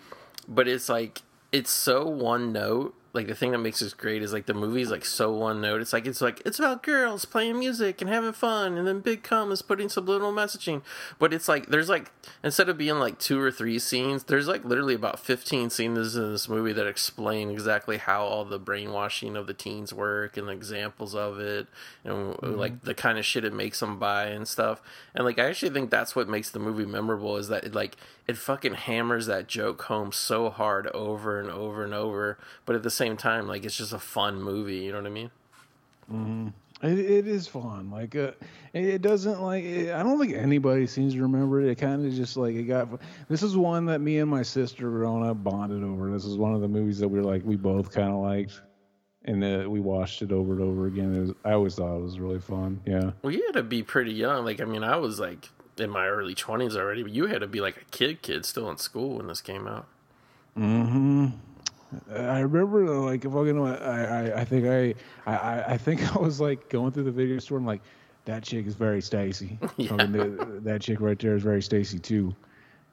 but it's like it's so one note. Like the thing that makes this great is like the movie's like so one note. It's like it's like it's about girls playing music and having fun, and then Big Cum is putting subliminal messaging. But it's like there's like instead of being like two or three scenes, there's like literally about fifteen scenes in this movie that explain exactly how all the brainwashing of the teens work and examples of it, and mm-hmm. like the kind of shit it makes them buy and stuff. And like I actually think that's what makes the movie memorable is that it like it fucking hammers that joke home so hard over and over and over, but at the same time, like it's just a fun movie. You know what I mean? It, it is fun. Like uh, it, doesn't like. It, I don't think anybody seems to remember it. It kind of just like it got. This is one that me and my sister growing up bonded over. This is one of the movies that we were like we both kind of liked, and uh, we watched it over and over again. It was, I always thought it was really fun. Yeah. Well, you had to be pretty young. Like, I mean, I was like in my early twenties already, but you had to be like a kid, kid still in school when this came out. Mm-hmm. I remember like fucking. I I, I think I, I I think I was like going through the video store and like that chick is very Stacy. Yeah. Fucking the- that chick right there is very Stacy too.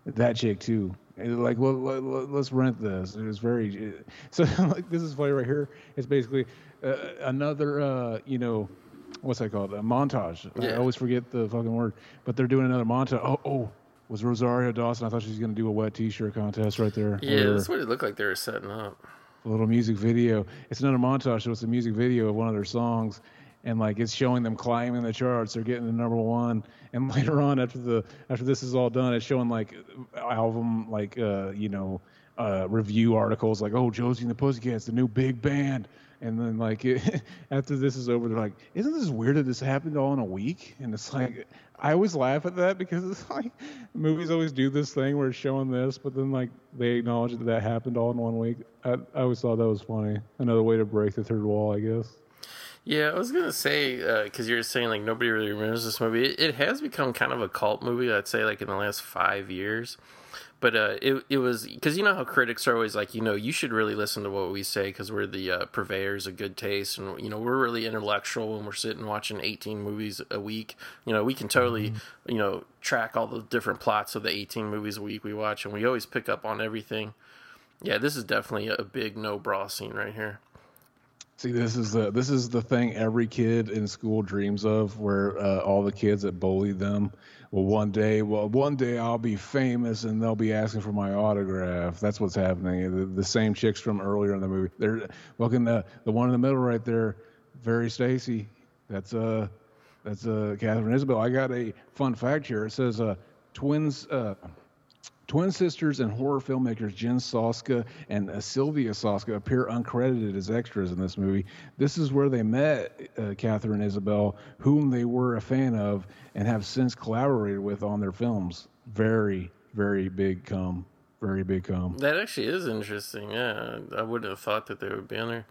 That chick too. And like, well, let, us rent this. It was very. So like, this is funny right here. It's basically uh, another, uh, you know, what's that called? A montage. I always forget the fucking word. But they're doing another montage. Oh, oh, was Rosario Dawson? I thought she was gonna do a wet T-shirt contest right there. Yeah, that's what it looked like they were setting up. a little music video. It's not a montage, so it's a music video of one of their songs, and like it's showing them climbing the charts. They're getting to number one, and later on, after the after this is all done, it's showing like album like uh you know uh review articles like oh Josie and the Pussycats, the new big band. And then, like, it, after this is over, they're like, "Isn't this weird that this happened all in a week?" And it's like, I always laugh at that because it's like movies always do this thing where it's showing this, but then like they acknowledge that that happened all in one week. I, I always thought that was funny. Another way to break the third wall, I guess. Yeah, I was gonna say uh, because you were saying like nobody really remembers this movie. It, it has become kind of a cult movie. I'd say like in the last five years. But uh, it it was because you know how critics are always like you know you should really listen to what we say because we're the uh, purveyors of good taste and you know we're really intellectual when we're sitting watching 18 movies a week. You know we can totally you know track all the different plots of the 18 movies a week we watch and we always pick up on everything. Yeah, this is definitely a big no bra scene right here. See, this is the this is the thing every kid in school dreams of, where uh, all the kids that bullied them. Well, one day, well, one day I'll be famous and they'll be asking for my autograph. That's what's happening. The, the same chicks from earlier in the movie. They're looking the the one in the middle right there, very Stacy. That's uh, that's uh, Katharine Isabelle. I got a fun fact here. It says uh, twins uh, Twin sisters and horror filmmakers Jen Soska and uh, Sylvia Soska appear uncredited as extras in this movie. This is where they met uh, Katharine Isabelle, whom they were a fan of and have since collaborated with on their films. Very, very big come. Very big come. That actually is interesting. Yeah, I wouldn't have thought that they would be on there.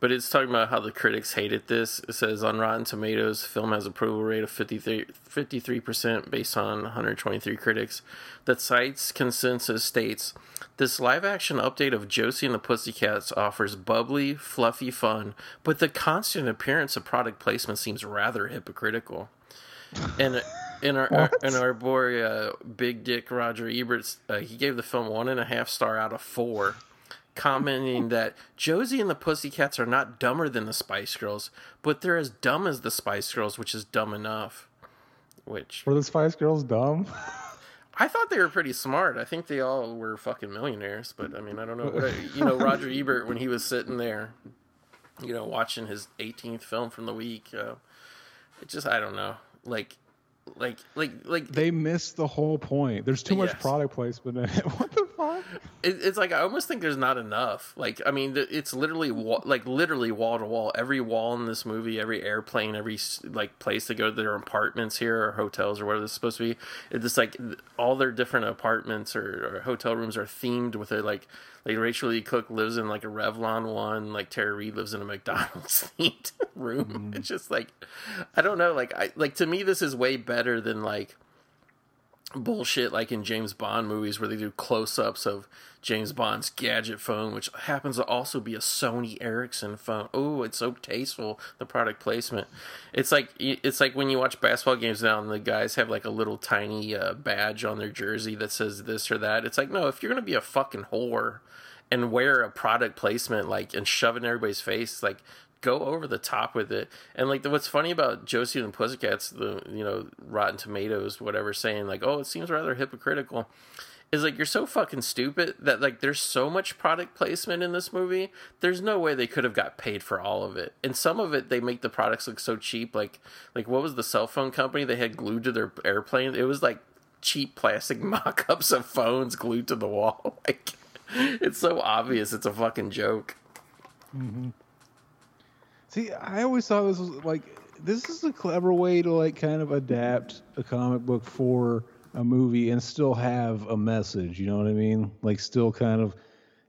But it's talking about how the critics hated this. It says on Rotten Tomatoes, the film has approval rate of 53 percent based on 123 critics. That site's consensus states this live-action update of Josie and the Pussycats offers bubbly, fluffy fun, but the constant appearance of product placement seems rather hypocritical. And in our, in our boy uh, Big Dick Roger Ebert, uh, he gave the film one and a half star out of four commenting that Josie and the Pussycats are not dumber than the Spice Girls, but they're as dumb as the Spice Girls, which is dumb enough. Which were the Spice Girls dumb? I thought they were pretty smart. I think they all were fucking millionaires, but I mean, I don't know. you know, Roger Ebert when he was sitting there, you know, watching his 18th film from the week, uh, it just I don't know. Like like like like they missed the whole point. There's too yes. much product placement in it. What the fuck? It, it's like I almost think there's not enough. Like I mean, it's literally wall, like literally wall to wall. Every wall in this movie, every airplane, every like place they go to their apartments here or hotels or whatever it's supposed to be. It's just like all their different apartments or, or hotel rooms are themed with a like like Rachael Leigh Cook lives in like a Revlon one, like Tara Reid lives in a McDonald's themed room. Mm. It's just like I don't know, like I like to me this is way better than like bullshit like in James Bond movies where they do close ups of James Bond's gadget phone, which happens to also be a Sony Ericsson phone. Oh, it's so tasteful the product placement. It's like it's like when you watch basketball games now and the guys have like a little tiny uh, badge on their jersey that says this or that. It's like no, if you're gonna be a fucking whore and wear a product placement like and shove it in everybody's face, like go over the top with it. And like the, what's funny about Josie and the Pussycats, the you know Rotten Tomatoes, whatever, saying like, oh, it seems rather hypocritical, is like you're so fucking stupid that like there's so much product placement in this movie. There's no way they could have got paid for all of it. And some of it they make the products look so cheap. Like like what was the cell phone company they had glued to their airplane? It was like cheap plastic mock-ups of phones glued to the wall. Like it's so obvious it's a fucking joke. Mm-hmm. See, I always thought this was like this is a clever way to like kind of adapt a comic book for a movie and still have a message. You know what I mean? Like still kind of,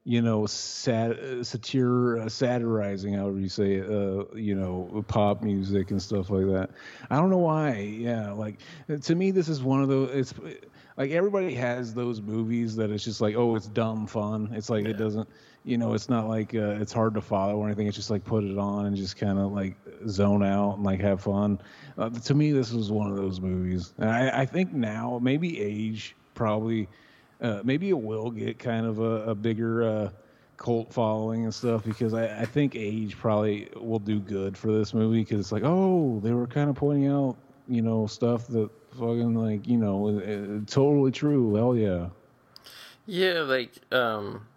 you know, sat satire, uh, satirizing, however you say it, uh, you know, pop music and stuff like that. I don't know why. Yeah, like to me, this is one of those. It's like everybody has those movies that it's just like, oh, it's dumb fun. It's like yeah. it doesn't you know, it's not like uh, it's hard to follow or anything. It's just like put it on and just kind of like zone out and like have fun. Uh, to me, this was one of those movies. And I, I think now maybe age probably, uh, maybe it will get kind of a, a bigger uh, cult following and stuff because I, I think age probably will do good for this movie because it's like, oh, they were kind of pointing out, you know, stuff that fucking like, you know, totally true. Hell yeah. Yeah, like um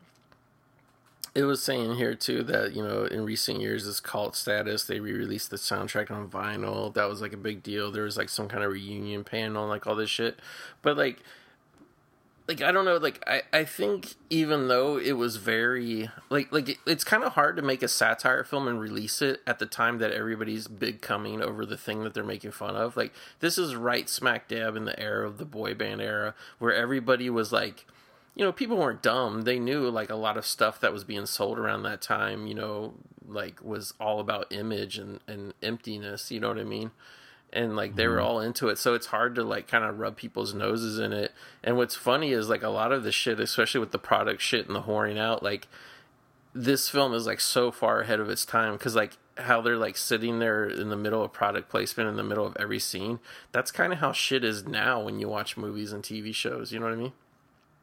it was saying here too that you know in recent years this cult status they re-released the soundtrack on vinyl that was like a big deal there was like some kind of reunion panel like all this shit but like like i don't know like i i think even though it was very like like it, it's kind of hard to make a satire film and release it at the time that everybody's big coming over the thing that they're making fun of like this is right smack dab in the era of the boy band era where everybody was like you know, people weren't dumb. They knew like a lot of stuff that was being sold around that time, you know, like was all about image and, and emptiness, you know what I mean? And like they were mm-hmm. all into it. So it's hard to like kind of rub people's noses in it. And what's funny is like a lot of the shit, especially with the product shit and the whoring out, like this film is like so far ahead of its time because like how they're like sitting there in the middle of product placement in the middle of every scene. That's kind of how shit is now when you watch movies and TV shows. You know what I mean?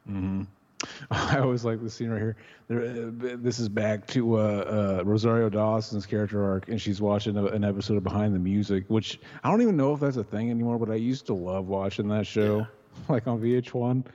Mm-hmm. I always like the scene right here. There, uh, this is back to uh, uh, Rosario Dawson's character arc, and she's watching a, an episode of Behind the Music, which I don't even know if that's a thing anymore. But I used to love watching that show, yeah. like on VH1,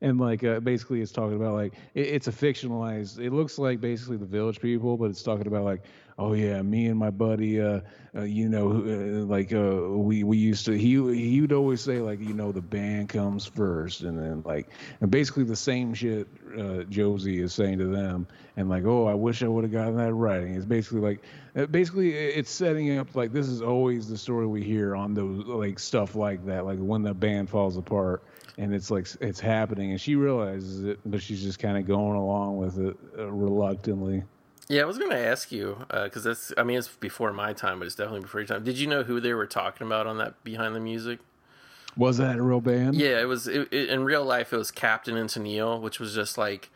and like uh, basically it's talking about like it, it's a fictionalized. It looks like basically the Village People, but it's talking about like oh yeah, me and my buddy, uh, uh you know, uh, like uh, we we used to. He he would always say like, you know, the band comes first, and then like, and basically the same shit uh, Josie is saying to them, and like, oh, I wish I would have gotten that writing. It's basically like, basically it's setting up like this is always the story we hear on those like stuff like that, like when the band falls apart and it's like it's happening and she realizes it but she's just kind of going along with it uh, reluctantly yeah, I was going to ask you because uh, that's. I mean, it's before my time, but it's definitely before your time. Did you know who they were talking about on that behind the music? Was that a real band? Yeah, it was. It, it, in real life, it was Captain and Tennille, which was just like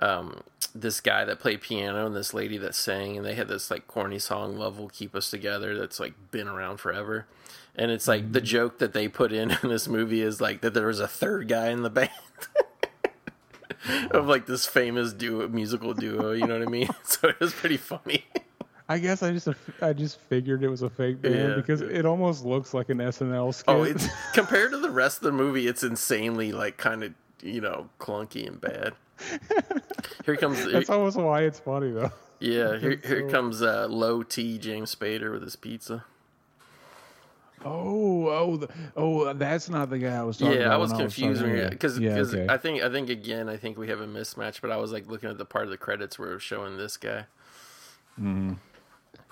um, this guy that played piano and this lady that sang, and they had this like corny song "Love Will Keep Us Together" that's like been around forever. And it's like mm-hmm. the joke that they put in in this movie is like that there was a third guy in the band. of like this famous duo musical duo. You know what I mean? So it was pretty funny. I guess I just I just figured it was a fake band yeah. because it almost looks like an SNL skit. Oh, it's compared to the rest of the movie, it's insanely like kind of you know clunky and bad. Here comes. That's almost why it's funny though. Yeah, here here comes uh, low T James Spader with his pizza. Oh, oh, the, oh! That's not the guy I was talking yeah, about. I was confused because yeah, okay. I think I think again I think we have a mismatch. But I was like looking at the part of the credits where it was showing this guy. Hmm.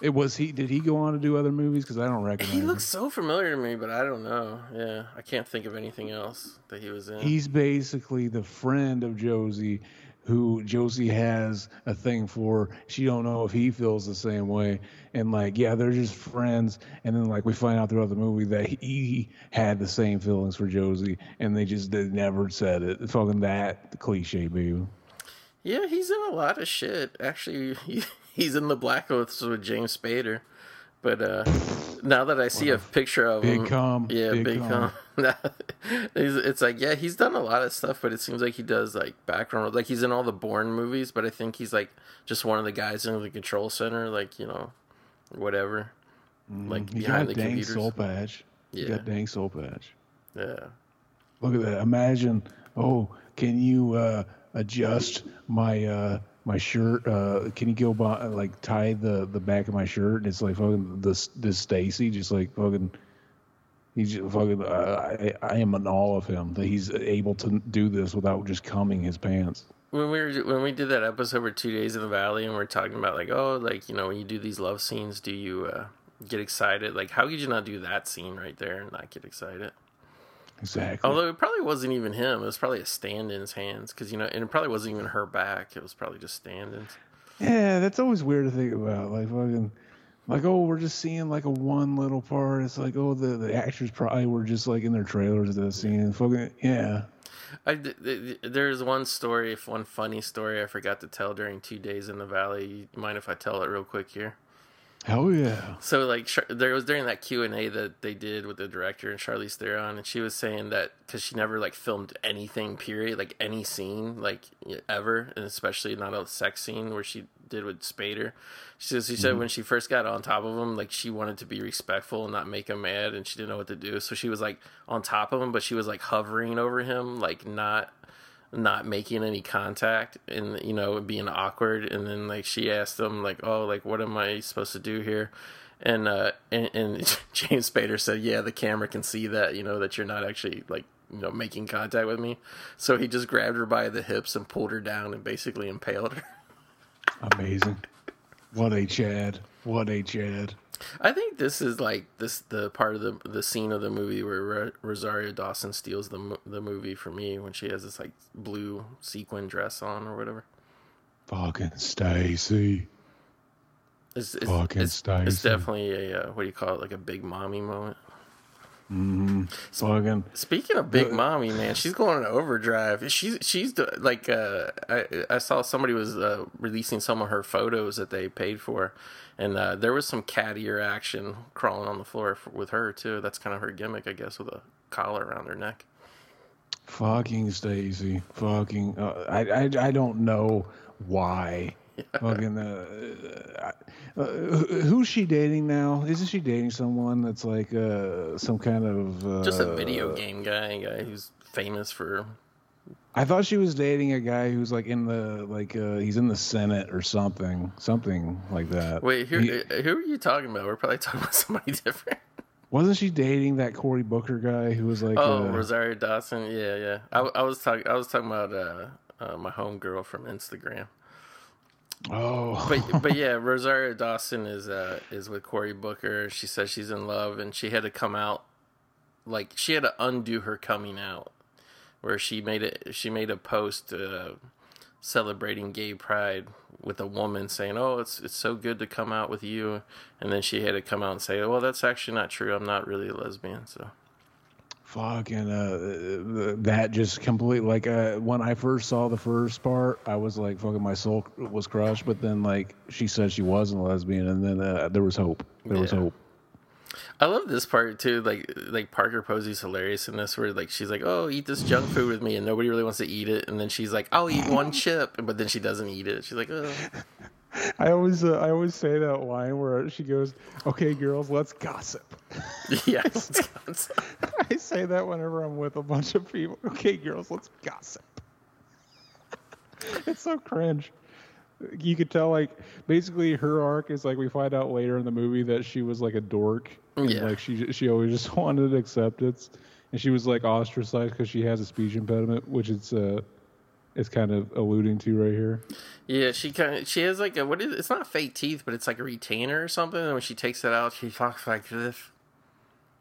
It was he. Did he go on to do other movies? Because I don't recognize. He looks so familiar to me, but I don't know. Yeah, I can't think of anything else that he was in. He's basically the friend of Josie who Josie has a thing for. She don't know if he feels the same way. And like, yeah, they're just friends. And then like we find out throughout the movie that he had the same feelings for Josie, and they just they never said it. Fucking that cliche, baby. Yeah, he's in a lot of shit. Actually, he, he's in the Blacklist with James Spader. But uh, now that I see a picture of big him, com, yeah, big, big com. it's like yeah, he's done a lot of stuff, but it seems like he does like background, like he's in all the Bourne movies. But I think he's like just one of the guys in the control center, like you know, whatever, mm, like he behind got the dang computers. soul patch. Yeah, he got dang soul patch. Yeah, look at that. Imagine, oh, can you uh, adjust my uh, my shirt. Uh, can you go by like tie the the back of my shirt? And it's like fucking this this Stacy, just like fucking. He's just fucking. Uh, I I am in awe of him that he's able to do this without just cumming his pants. When we were when we did that episode for two days in the valley, and we are talking about like, oh, like you know, when you do these love scenes, do you uh, get excited? Like, how could you not do that scene right there and not get excited? Exactly. Although it probably wasn't even him. It was probably a stand-in's hands because you know, and it probably wasn't even her back. It was probably just stand-ins. Yeah, that's always weird to think about. Like fucking, like oh, we're just seeing like a one little part. It's like oh, the the actors probably were just like in their trailers of that scene. Fucking yeah. I, there's one story, one funny story I forgot to tell during two days in the valley. You mind if I tell it real quick here? Hell yeah! So like there was during that Q and A that they did with the director and Charlize Theron, and she was saying that because she never like filmed anything, period, like any scene, like ever, and especially not a sex scene where she did with Spader. She says she mm-hmm. said when she first got on top of him, like she wanted to be respectful and not make him mad, and she didn't know what to do, so she was like on top of him, but she was like hovering over him, like not not making any contact and you know being awkward. And then like she asked him like oh like what am i supposed to do here? And uh and, and james spader said yeah the camera can see that you know that you're not actually like you know making contact with me. So he just grabbed her by the hips and pulled her down and basically impaled her. Amazing. What a chad. What a chad I think this is like this the part of the the scene of the movie where Rosario Dawson steals the the movie for me when she has this like blue sequin dress on or whatever. Fucking Stacy. It's, it's, Fucking it's, Stacy. It's definitely a uh, what do you call it like a big mommy moment. Mm-hmm. Fucking. Speaking of big mommy, man, she's going to overdrive. She's she's like uh, I I saw somebody was uh, releasing some of her photos that they paid for, and uh, there was some cat ear action crawling on the floor for, with her too. That's kind of her gimmick, I guess, with a collar around her neck. Fucking Stacy. Fucking. Uh, I, I I don't know why Fucking, uh, uh, who's she dating now? Isn't she dating someone that's like uh, some kind of uh, just a video game guy, guy who's famous for I thought she was dating a guy who's like in the like uh he's in the Senate or something, something like that. Wait, who, He- uh, who are you talking about? We're probably talking about somebody different. wasn't she dating that Cory Booker guy who was like Oh, uh, Rosario Dawson. Yeah, yeah. I, I was talking. I was talking about uh, uh, my homegirl from Instagram. oh But but yeah, Rosario Dawson is uh is with Cory Booker. She says she's in love, and she had to come out. Like she had to undo her coming out, where she made it. She made a post uh, celebrating gay pride with a woman saying, "Oh, it's it's so good to come out with you," and then she had to come out and say, "Well, that's actually not true. I'm not really a lesbian." So fucking uh that just completely like uh when I first saw the first part I was like fucking my soul was crushed but then like she said she wasn't a lesbian and then uh, there was hope there was hope I love this part too. Like like Parker Posey's hilarious in this, where like she's like, "Oh, eat this junk food with me," and nobody really wants to eat it, and then she's like, "I'll eat one chip," but then she doesn't eat it. She's like, "Oh." I always uh, I always say that line where she goes, "Okay, girls, let's gossip." yeah. it's- it's- I say that whenever I'm with a bunch of people. Okay, girls, let's gossip. it's so cringe. You could tell, like, basically her arc is like we find out later in the movie that she was like a dork. Yeah. Like she she always just wanted acceptance, and she was like ostracized because she has a speech impediment, which it's uh, it's kind of alluding to right here. yeah, she kind of she has like a what is it's not fake teeth, but it's like a retainer or something. And when she takes it out, she talks like this.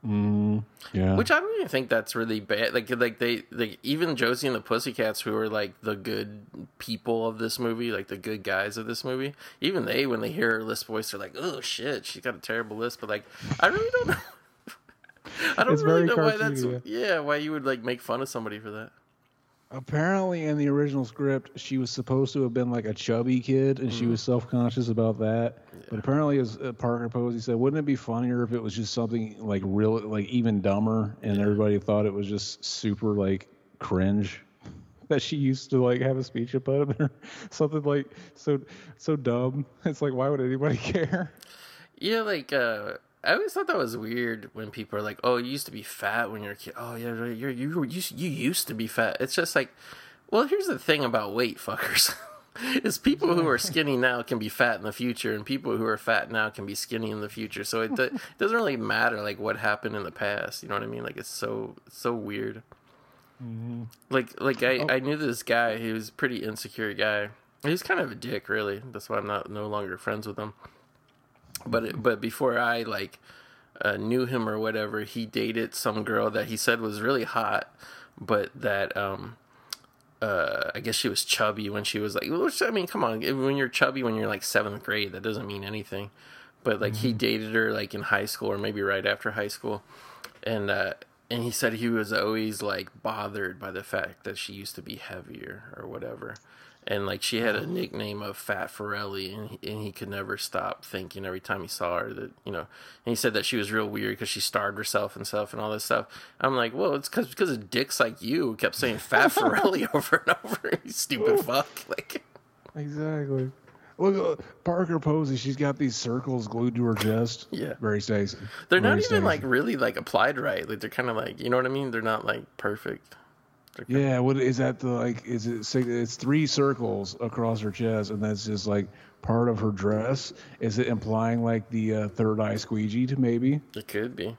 Mm, yeah. Which I don't even think that's really bad. Like like they like even Josie and the Pussycats, who are like the good people of this movie, like the good guys of this movie. Even they, when they hear her lisp voice, they're like, "Oh shit, she's got a terrible lisp." But like, I really don't know. I don't It's really know why that's yeah why you would like make fun of somebody for that. Apparently, in the original script, she was supposed to have been like a chubby kid, and she was self conscious about that. But apparently, as uh, Parker Posey said, wouldn't it be funnier if it was just something like real, like even dumber, and everybody thought it was just super like cringe that she used to like have a speech impediment or something like so so dumb. It's like why would anybody care? Yeah, like uh I always thought that was weird when people are like, "Oh, you used to be fat when you were a kid." Oh, yeah, you're you were- you you used to be fat. It's just like, well, here's the thing about weight, fuckers. is people who are skinny now can be fat in the future, and people who are fat now can be skinny in the future. So it, do- it doesn't really matter like what happened in the past. You know what I mean? Like it's so so weird. Mm-hmm. Like like I oh. I knew this guy. He was a pretty insecure guy. He's kind of a dick, really. That's why I'm not no longer friends with him but it, but before I like uh, knew him or whatever, he dated some girl that he said was really hot, but that um uh I guess she was chubby when she was like which, I mean come on when you're chubby when you're like seventh grade that doesn't mean anything, but like he dated her like in high school or maybe right after high school, and uh and he said he was always like bothered by the fact that she used to be heavier or whatever and like she had a nickname of Fat Forelli, and he, and he could never stop thinking every time he saw her that you know. And he said that she was real weird because she starved herself and stuff and all this stuff. I'm like, well, it's because because of dicks like you who kept saying Fat Forelli over and over. You stupid fuck. Like, Exactly. Look, uh, Parker Posey. She's got these circles glued to her chest. Yeah. Very Stacy. they're not even like really like applied right. Like they're kind of like you know what I mean. They're not like perfect. They're Yeah, what is that? The like, is it? It's three circles across her chest, and that's just like part of her dress. Is it implying like the uh, third eye squeegee to maybe It could be.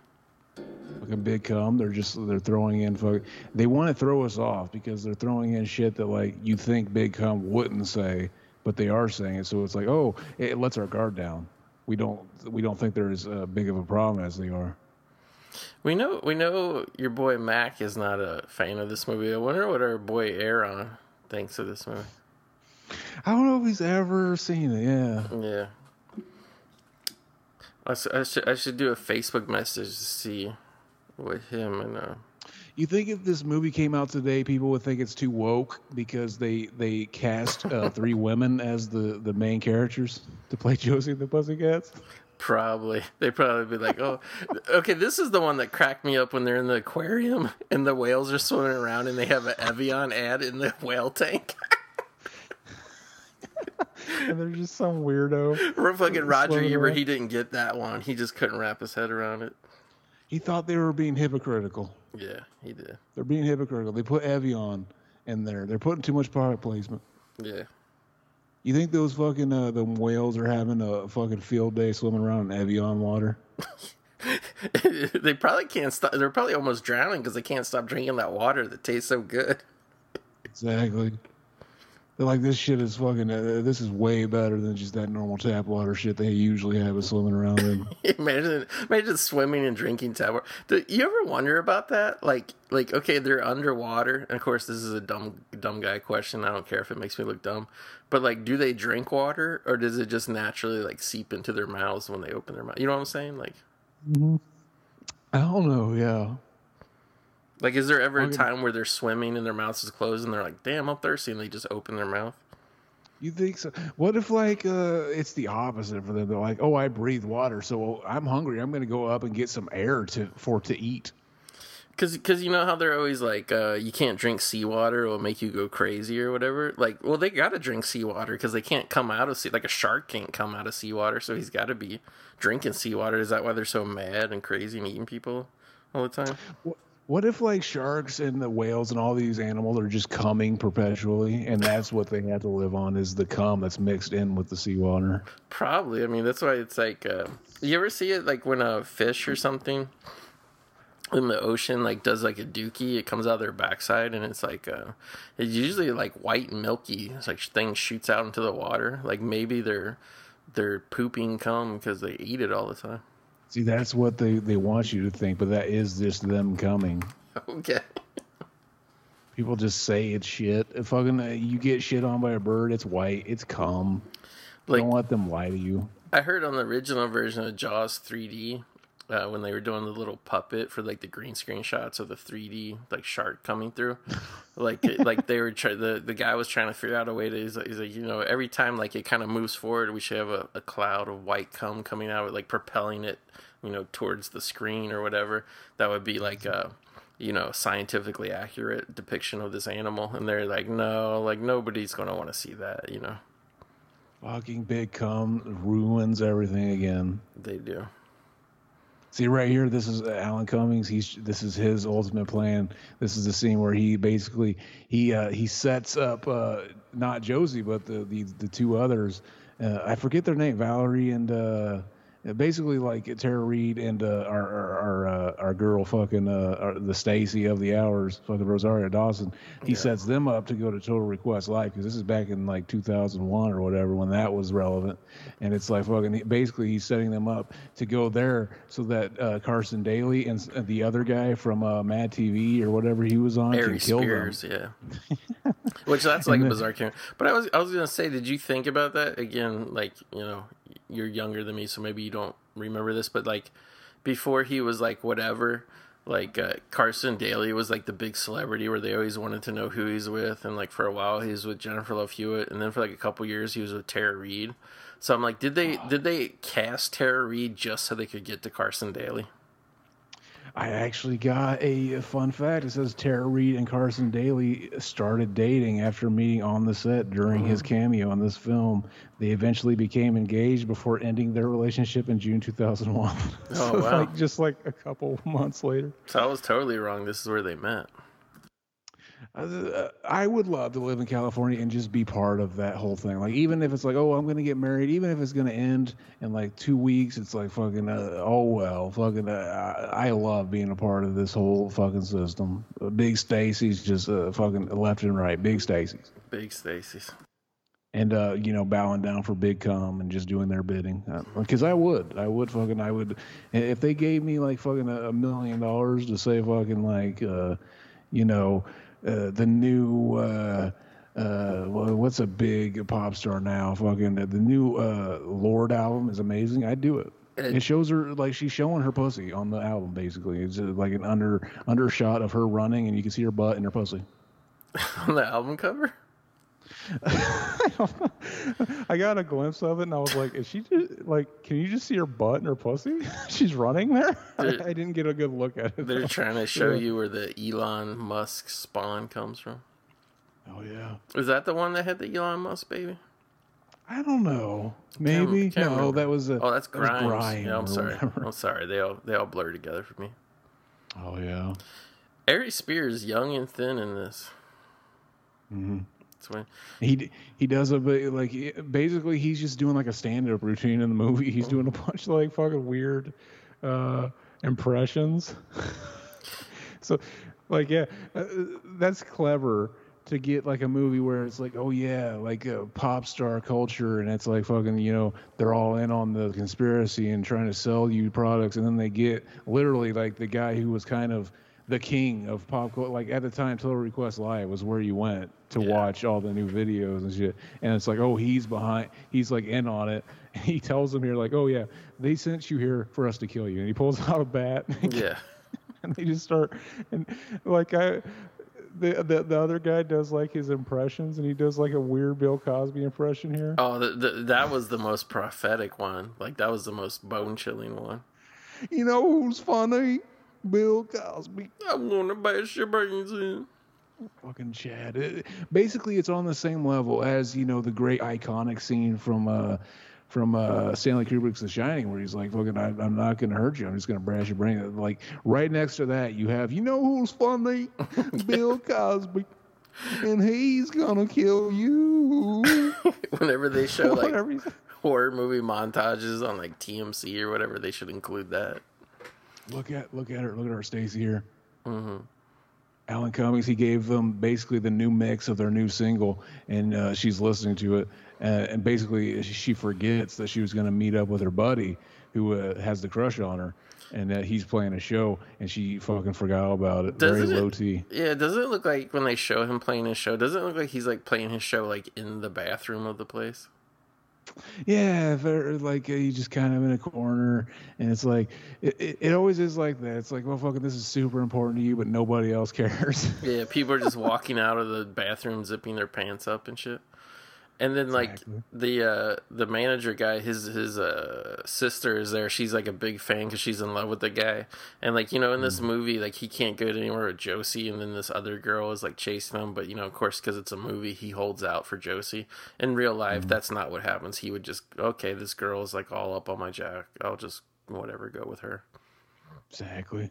like a big cum? They're just they're throwing in. Fuck, they want to throw us off because they're throwing in shit that like you think big cum wouldn't say, but they are saying it. So it's like, oh, it lets our guard down. We don't we don't think they're as uh, big of a problem as they are. We know we know your boy Mac is not a fan of this movie. I wonder what our boy Aaron thinks of this movie. I don't know if he's ever seen it. Yeah. Yeah. I, I should I should do a Facebook message to see what him and uh You think if this movie came out today, people would think it's too woke because they they cast uh, three women as the the main characters to play Josie and the Pussycats? Probably they probably be like, oh, okay, this is the one that cracked me up when they're in the aquarium and the whales are swimming around and they have an Evian ad in the whale tank. And there's just some weirdo. Or fucking Roger Ebert, around. he didn't get that one. He just couldn't wrap his head around it. He thought they were being hypocritical. Yeah, he did. They're being hypocritical. They put Evian in there. They're putting too much product placement. Yeah. You think those fucking uh, the whales are having a fucking field day swimming around in Evian water? they probably can't stop. They're probably almost drowning because they can't stop drinking that water that tastes so good. Exactly. They're like this shit is fucking. Uh, this is way better than just that normal tap water shit they usually have us swimming around in. imagine, imagine swimming and drinking tap water. Do you ever wonder about that? Like, like okay, they're underwater, and of course, this is a dumb, dumb guy question. I don't care if it makes me look dumb, but like, do they drink water, or does it just naturally like seep into their mouths when they open their mouth? You know what I'm saying? Like, I don't know. Yeah. Like is there ever a time where they're swimming and their mouths is closed and they're like, "Damn, I'm thirsty," and they just open their mouth? You think so? What if like uh, it's the opposite for them? They're like, oh, I breathe water, so I'm hungry. I'm gonna go up and get some air to for to eat. Cause, cause you know how they're always like, uh, you can't drink seawater; it'll make you go crazy or whatever. Like, well, they gotta drink seawater because they can't come out of sea. Like a shark can't come out of seawater, so he's got to be drinking seawater. Is that why they're so mad and crazy and eating people all the time? What, what if like sharks and the whales and all these animals are just coming perpetually, and that's what they have to live on is the cum that's mixed in with the seawater? Probably. I mean, that's why it's like, uh, you ever see it like when a fish or something in the ocean like does like a dookie, it comes out their backside and it's like, uh, it's usually like white and milky. It's like thing shoots out into the water. Like maybe they're they're pooping cum because they eat it all the time. See, that's what they they want you to think, but that is just them coming. Okay. People just say it's shit. If fucking uh, you get shit on by a bird, it's white, it's cum. Like Don't let them lie to you. I heard on the original version of Jaws 3D uh, when they were doing the little puppet for like the green screen shots of the 3D like shark coming through, like it, like they were trying the the guy was trying to figure out a way to he's like, he's like you know every time like it kind of moves forward we should have a, a cloud of white cum coming out like propelling it you know towards the screen or whatever. That would be like a you know scientifically accurate depiction of this animal. And they're like no like nobody's gonna want to see that you know? Fucking big cum ruins everything again. they do See right here, this is Alan Cummings. He's this is his ultimate plan. This is the scene where he basically he uh, he sets up uh, not Josie but the the, the two others. Uh, I forget their name, Valerie and uh, basically like Tara Reid and uh, our our our, uh, our girl fucking uh, our, the Stacy of the hours, fucking Rosario Dawson. He Yeah. sets them up to go to Total Request Live because this is back in like 2001 or whatever when that was relevant. And it's like fucking basically he's setting them up to go there so that uh, Carson Daly and, the other guy from uh, Mad TV or whatever he was on can kill Spears, them. yeah. Which that's like a bizarre character. But I was I was gonna say, did you think about that again? Like you know, you're younger than me, so maybe you don't remember this. But like before he was like whatever, like uh, Carson Daly was like the big celebrity where they always wanted to know who he's with, and like for a while he was with Jennifer Love Hewitt, and then for like a couple years he was with Tara Reid. So I'm like, did they did they cast Tara Reid just so they could get to Carson Daly? I actually got a fun fact. It says Tara Reid and Carson Daly started dating after meeting on the set during his mm-hmm. cameo in this film. They eventually became engaged before ending their relationship in June 2001. Oh, so wow. like just like a couple months later. So I was totally wrong. This is where they met. Uh, I would love to live in California and just be part of that whole thing. Like, even if it's like, oh, I'm going to get married, even if it's going to end in like two weeks, it's like fucking, uh, oh, well, fucking, uh, I love being a part of this whole fucking system. Uh, Big Stacy's just uh, fucking left and right. Big Stacy's. Big Stacy's. And, uh, you know, bowing down for Big Com and just doing their bidding. Because I would. I would fucking, I would. If they gave me like fucking a, a million dollars to say fucking like, uh, you know, uh, the new uh, uh, wha- what's a big pop star now? Fucking the new uh, Lorde album is amazing. I'd do it. It- shows her like she's showing her pussy on the album. Basically, it's uh, like an under under shot of her running, and you can see her butt and her pussy. on the album cover. I got a glimpse of it, and I was like, "Is she just like? Can you just see her butt and her pussy? she's running there." I, didn't get a good look at it. They're though. trying to show Yeah. you where the Elon Musk spawn comes from. Oh yeah. Is that the one that had the Elon Musk baby? I don't know. Maybe can't no. remember. That was a. Oh, that's that Grimes. Yeah, I'm sorry. whatever. I'm sorry. They all they all blur together for me. Oh yeah. Ari Spears, young and thin in this. When He he does a bit like basically he's just doing like a stand up routine in the movie. He's doing a bunch of like fucking weird uh, impressions. so, like yeah, uh, that's clever to get like a movie where it's like oh yeah like a pop star culture and it's like fucking you know they're all in on the conspiracy and trying to sell you products and then they get literally like the guy who was kind of the king of pop culture like at the time total request live was where you went to Yeah. watch all the new videos and shit and it's like oh he's behind he's like in on it and he tells them here like oh yeah they sent you here for us to kill you and he pulls out a bat yeah. and they just start and like I the, the the other guy does like his impressions and he does like a weird Bill Cosby impression here. Oh, the, the, that was the most prophetic one. Like that was the most bone chilling one. You know who's funny? Bill Cosby. I'm gonna bash your brains in. Fucking Chad. It, basically, it's on the same level as you know the great iconic scene from uh from uh Stanley Kubrick's The Shining, where he's like, "Fucking, I, I'm not gonna hurt you. I'm just gonna brash your brain." Like right next to that, you have, you know who's funny? Bill Cosby. And he's gonna kill you. Whenever they show like horror movie montages on like TMC or whatever, they should include that. Look at look at her. Look at her, Stacy here. hmm Alan Cummings, he gave them basically the new mix of their new single, and uh, she's listening to it, uh, and basically she forgets that she was going to meet up with her buddy who uh, has the crush on her, and that he's playing a show, and she fucking forgot all about it. Very Doesn't it- low T. Yeah, doesn't it look like when they show him playing his show? Doesn't it look like he's like playing his show like in the bathroom of the place? Yeah, very, like uh, you just kind of in a corner, and it's like it, it, it always is like that. It's like, well, fucking, this is super important to you, but nobody else cares. Yeah, people are just walking out of the bathroom zipping their pants up and shit. And then like the uh the manager guy, his his uh sister is there. She's like a big fan because she's in love with the guy. And like you know in this movie, like he can't go anywhere with Josie, and then this other girl is like chasing him. But you know, of course, because it's a movie, he holds out for Josie. In real life, that's not what happens. He would just okay, this girl is like all up on my jack. I'll just whatever go with her. exactly.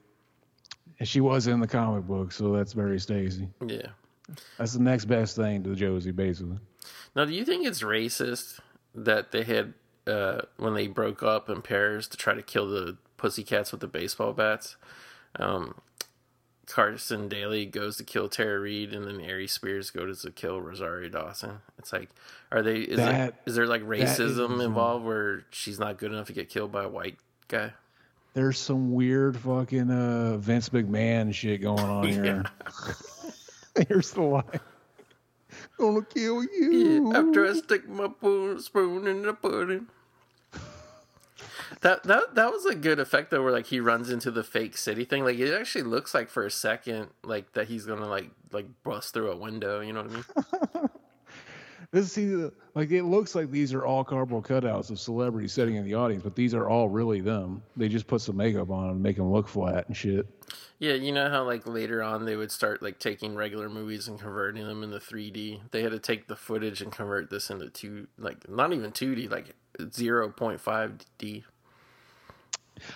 And she was in the comic book, so that's very Stacy. Yeah. That's the next best thing to Josie, basically. Now, do you think it's racist that they had uh, when they broke up in pairs to try to kill the pussycats with the baseball bats? Um, Carson Daly goes to kill Tara Reid, and then Ari Spears goes to kill Rosario Dawson. It's like, are they? Is, there, That- is there like racism involved where she's not good enough to get killed by a white guy? There's some weird fucking uh, Vince McMahon shit going on here. Here's the line. Gonna kill you. Yeah, after I stick my spoon, spoon in the pudding. That that that was a good effect though, where like he runs into the fake city thing. Like it actually looks like for a second, like that he's gonna like like bust through a window. You know what I mean? This see, like it looks like these are all cardboard cutouts of celebrities sitting in the audience, but these are all really them. They just put some makeup on them, make them look flat and shit. Yeah, you know how like later on they would start like taking regular movies and converting them into 3D. They had to take the footage and convert this into two, like not even 2D, like 0.5D.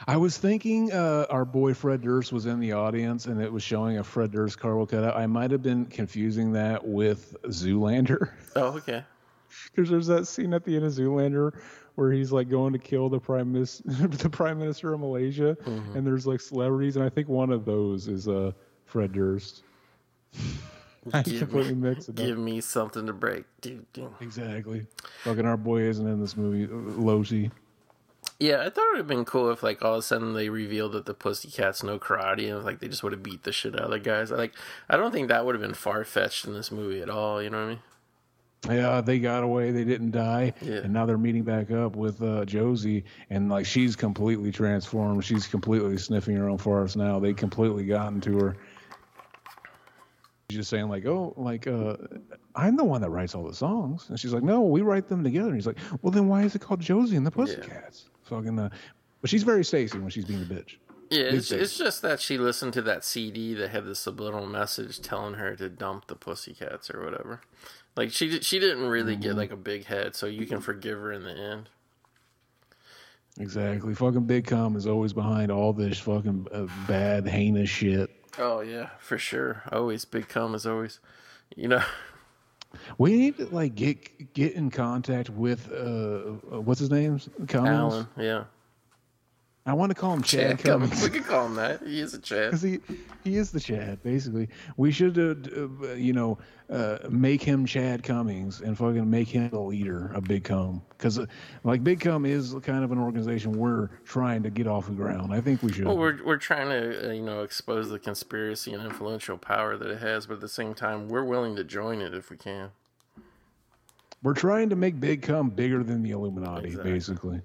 I was thinking uh, our boy Fred Durst was in the audience and it was showing a Fred Durst cardboard cutout. I might have been confusing that with Zoolander. Oh, okay. Because there's that scene at the end of Zoolander where he's like going to kill the prime minister, the prime minister of Malaysia, and there's like celebrities, and I think one of those is uh, Fred Durst. I Give completely me, mixed it up. give me something to break. Dude. Exactly. Fucking our boy isn't in this movie. Loti. Yeah, I thought it would have been cool if like all of a sudden they revealed that the Pussycats know karate and like they just would have beat the shit out of the guys. Like I don't think that would have been far fetched in this movie at all. You know what I mean? Yeah, they got away. They didn't die, Yeah. and now they're meeting back up with uh, Josie, and like she's completely transformed. She's completely sniffing her own farts now. They completely gotten to her. She's just saying like, oh, like uh, I'm the one that writes all the songs, and she's like, no, we write them together. And he's like, well, then why is it called Josie and the Pussycats? Fucking, uh, but she's very Stacy when she's being a bitch. Yeah, it's, it's just that she listened to that CD that had the subliminal message telling her to dump the Pussycats or whatever. Like she she didn't really get like a big head, so you can forgive her in the end. Exactly. Fucking Big Com is always behind all this fucking uh, bad, heinous shit. Oh yeah, for sure. Always big cum is always, you know. We need to like get get in contact with uh, uh what's his name? Cummings. Alan, yeah. I want to call him Chad, Chad Cummings. Cummings. We could call him that. He is a Chad. Because he, he is the Chad, basically. We should, uh, uh, you know, uh, make him Chad Cummings and fucking make him the leader of Big Cum. Because, uh, like, Big Cum is kind of an organization we're trying to get off the ground. I think we should. Well, we're we're trying to uh, you know expose the conspiracy and influential power that it has, but at the same time, we're willing to join it if we can. We're trying to make Big Cum bigger than the Illuminati, Exactly. basically.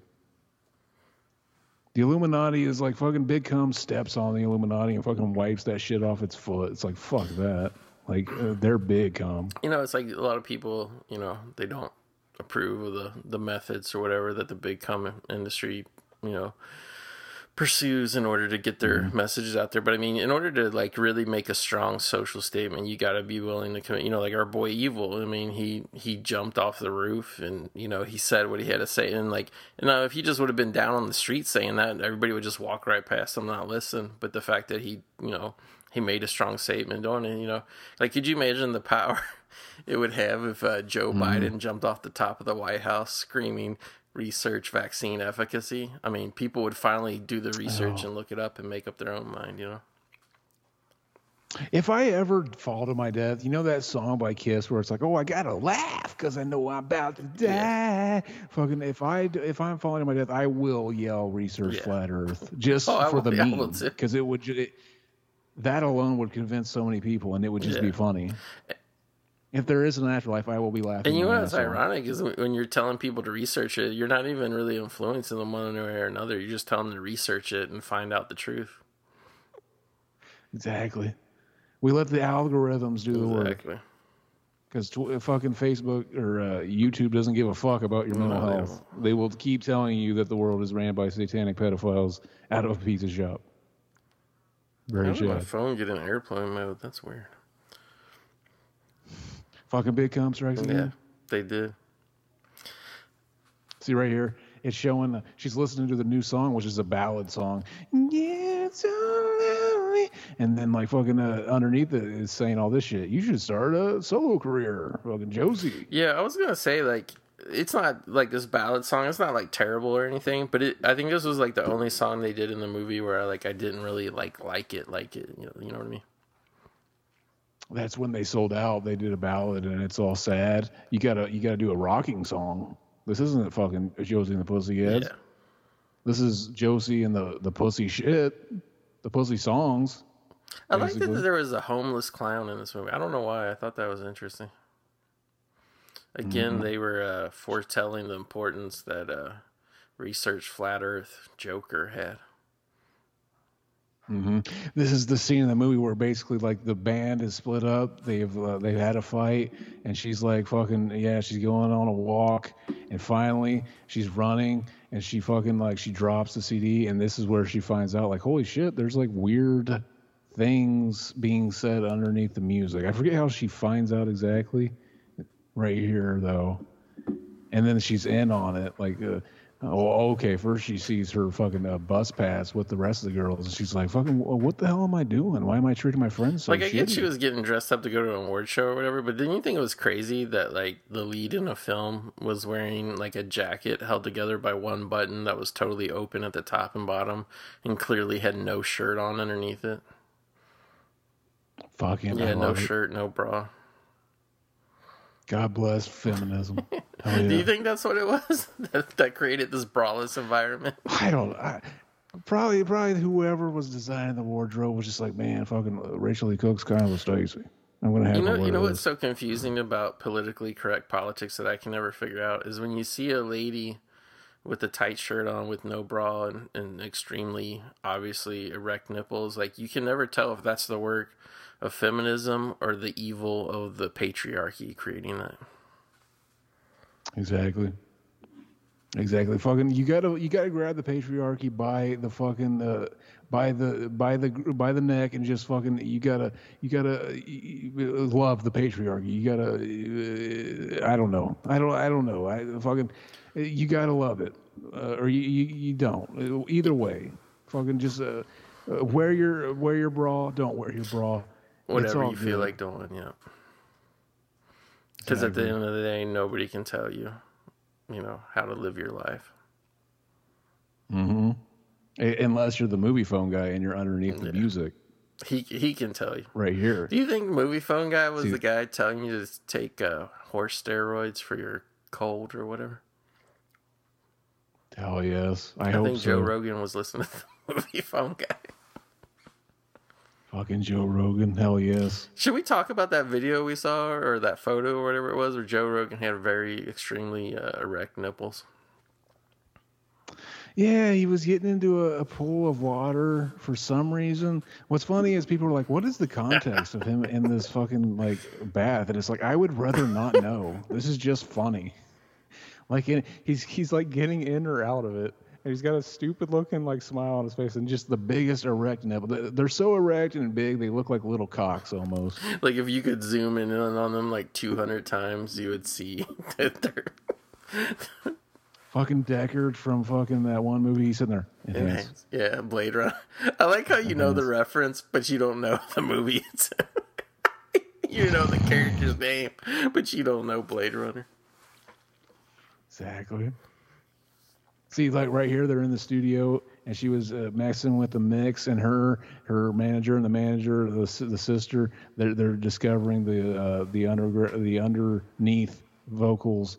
The Illuminati is like fucking Big Cum steps on the Illuminati and fucking wipes that shit off its foot. It's like, fuck that. Like, uh, they're Big Cum. You know, it's like a lot of people, you know, they don't approve of the the methods or whatever that the big cum industry, you know, pursues in order to get their mm-hmm. messages out there. But I mean, in order to like really make a strong social statement, you got to be willing to commit. You know, like our boy Evil. I mean, he he jumped off the roof and you know he said what he had to say. And like, you uh, know, if he just would have been down on the street saying that, everybody would just walk right past him, not listen. But the fact that he, you know, he made a strong statement on it. You know, like could you imagine the power it would have if uh, Joe mm-hmm. Biden jumped off the top of the White House screaming research vaccine efficacy? I mean, people would finally do the research oh. and look it up and make up their own mind. You know. If I ever fall to my death, you know that song by Kiss where it's like, "Oh, I gotta laugh because I know I'm about to die." Fucking, if I if I'm falling to my death, I will yell "Research Yeah. Flat Earth" just Oh, for will- the yeah, meme because it would ju- it, that alone would convince so many people, and it would just be funny. If there is an afterlife, I will be laughing. And you know what's ironic is when you're telling people to research it, you're not even really influencing them one way or another. You're just telling them to research it and find out the truth. Exactly. We let the algorithms do the work Exactly. because tw- fucking Facebook or uh, YouTube doesn't give a fuck about your mental No, they health. They will keep telling you that the world is ran by satanic pedophiles out of a pizza shop. Very How did my phone get in airplane mode? That's weird. Fucking big cum strikes Yeah, they did. See right here, it's showing. Uh, she's listening to the new song, which is a ballad song. Yeah, so lonely. And then like fucking uh, underneath it is saying all this shit. You should start a solo career, fucking Josie. Yeah, I was gonna say like it's not like this ballad song. It's not like terrible or anything, but it. I think this was like the only song they did in the movie where I like I didn't really like like it, like it. You know, you know what I mean? That's when they sold out. They did a ballad, and it's all sad. You gotta you gotta do a rocking song. This isn't fucking Josie and the Pussycats. Yeah. This is Josie and the the pussy shit, the pussy songs. I like that there was a homeless clown in this movie. I don't know why. I thought that was interesting. Again, Mm-hmm. they were uh, foretelling the importance that uh, research flat Earth Joker had. Hmm This is the scene in the movie where basically like the band is split up. They've uh, they've had a fight, and she's like fucking yeah. She's going on a walk, and finally she's running, and she fucking like she drops the CD, and this is where she finds out like holy shit, there's like weird things being said underneath the music. I forget how she finds out exactly. Right here though, and then she's in on it like. Uh, Oh, okay. First, she sees her fucking uh, bus pass with the rest of the girls, and she's like, "Fucking, what the hell am I doing? Why am I treating my friends so like I get she was getting dressed up to go to an award show or whatever, but didn't you think it was crazy that like the lead in a film was wearing like a jacket held together by one button that was totally open at the top and bottom and clearly had no shirt on underneath it? Fucking, Yeah, no it. shirt, no bra. God bless feminism. Yeah. Do you think that's what it was that, that created this braless environment? I don't. I, probably, probably whoever was designing the wardrobe was just like, man, fucking Rachael Leigh Cook's kind of a Stacy. I'm gonna have You know, you know what's so confusing about politically correct politics that I can never figure out is when you see a lady with a tight shirt on with no bra and, and extremely obviously erect nipples, like you can never tell if that's the work of feminism or the evil of the patriarchy creating that. Exactly. Exactly. Fucking, you gotta, you gotta grab the patriarchy by the fucking, uh, by the, by the, by the neck, and just fucking, you gotta, you gotta uh, love the patriarchy. You gotta, uh, I don't know, I don't, I don't know. I fucking, you gotta love it, uh, or you, you, you don't. Either way, fucking, just wear your, wear your bra. Don't wear your bra. Whatever you feel like doing, yeah. Because at the end of the day, nobody can tell you, you know, how to live your life. Mm-hmm. Unless you're the Moviefone guy and you're underneath the music He he can tell you. right here. Do you think Moviefone guy was See- the guy telling you to take uh, horse steroids for your cold or whatever? Hell yes. I, I, hope think so. Joe Rogan was listening to the Moviefone guy. Fucking Joe Rogan. Hell yes. Should we talk about that video we saw or that photo or whatever it was where Joe Rogan had very extremely uh, erect nipples? Yeah, he was getting into a, a pool of water for some reason. What's funny is people are like, "What is the context of him in this fucking like bath?" And it's like, I would rather not know. This is just funny. Like, in, he's he's like getting in or out of it, and he's got a stupid looking like smile on his face, and just the biggest erect nipple. They- They're so erect and big, they look like little cocks almost. Like if you could zoom in on them like 200 times, you would see that they're fucking Deckard from fucking that one movie. He's sitting there. Enhanced. Yeah, Blade Runner. I like how you know the reference, but you don't know the movie. You know the character's name, but you don't know Blade Runner. Exactly. See, like right here, they're in the studio, and she was uh, messing with the mix, and her, her manager, and the manager, the the sister, they're they're discovering the uh, the under the underneath vocals,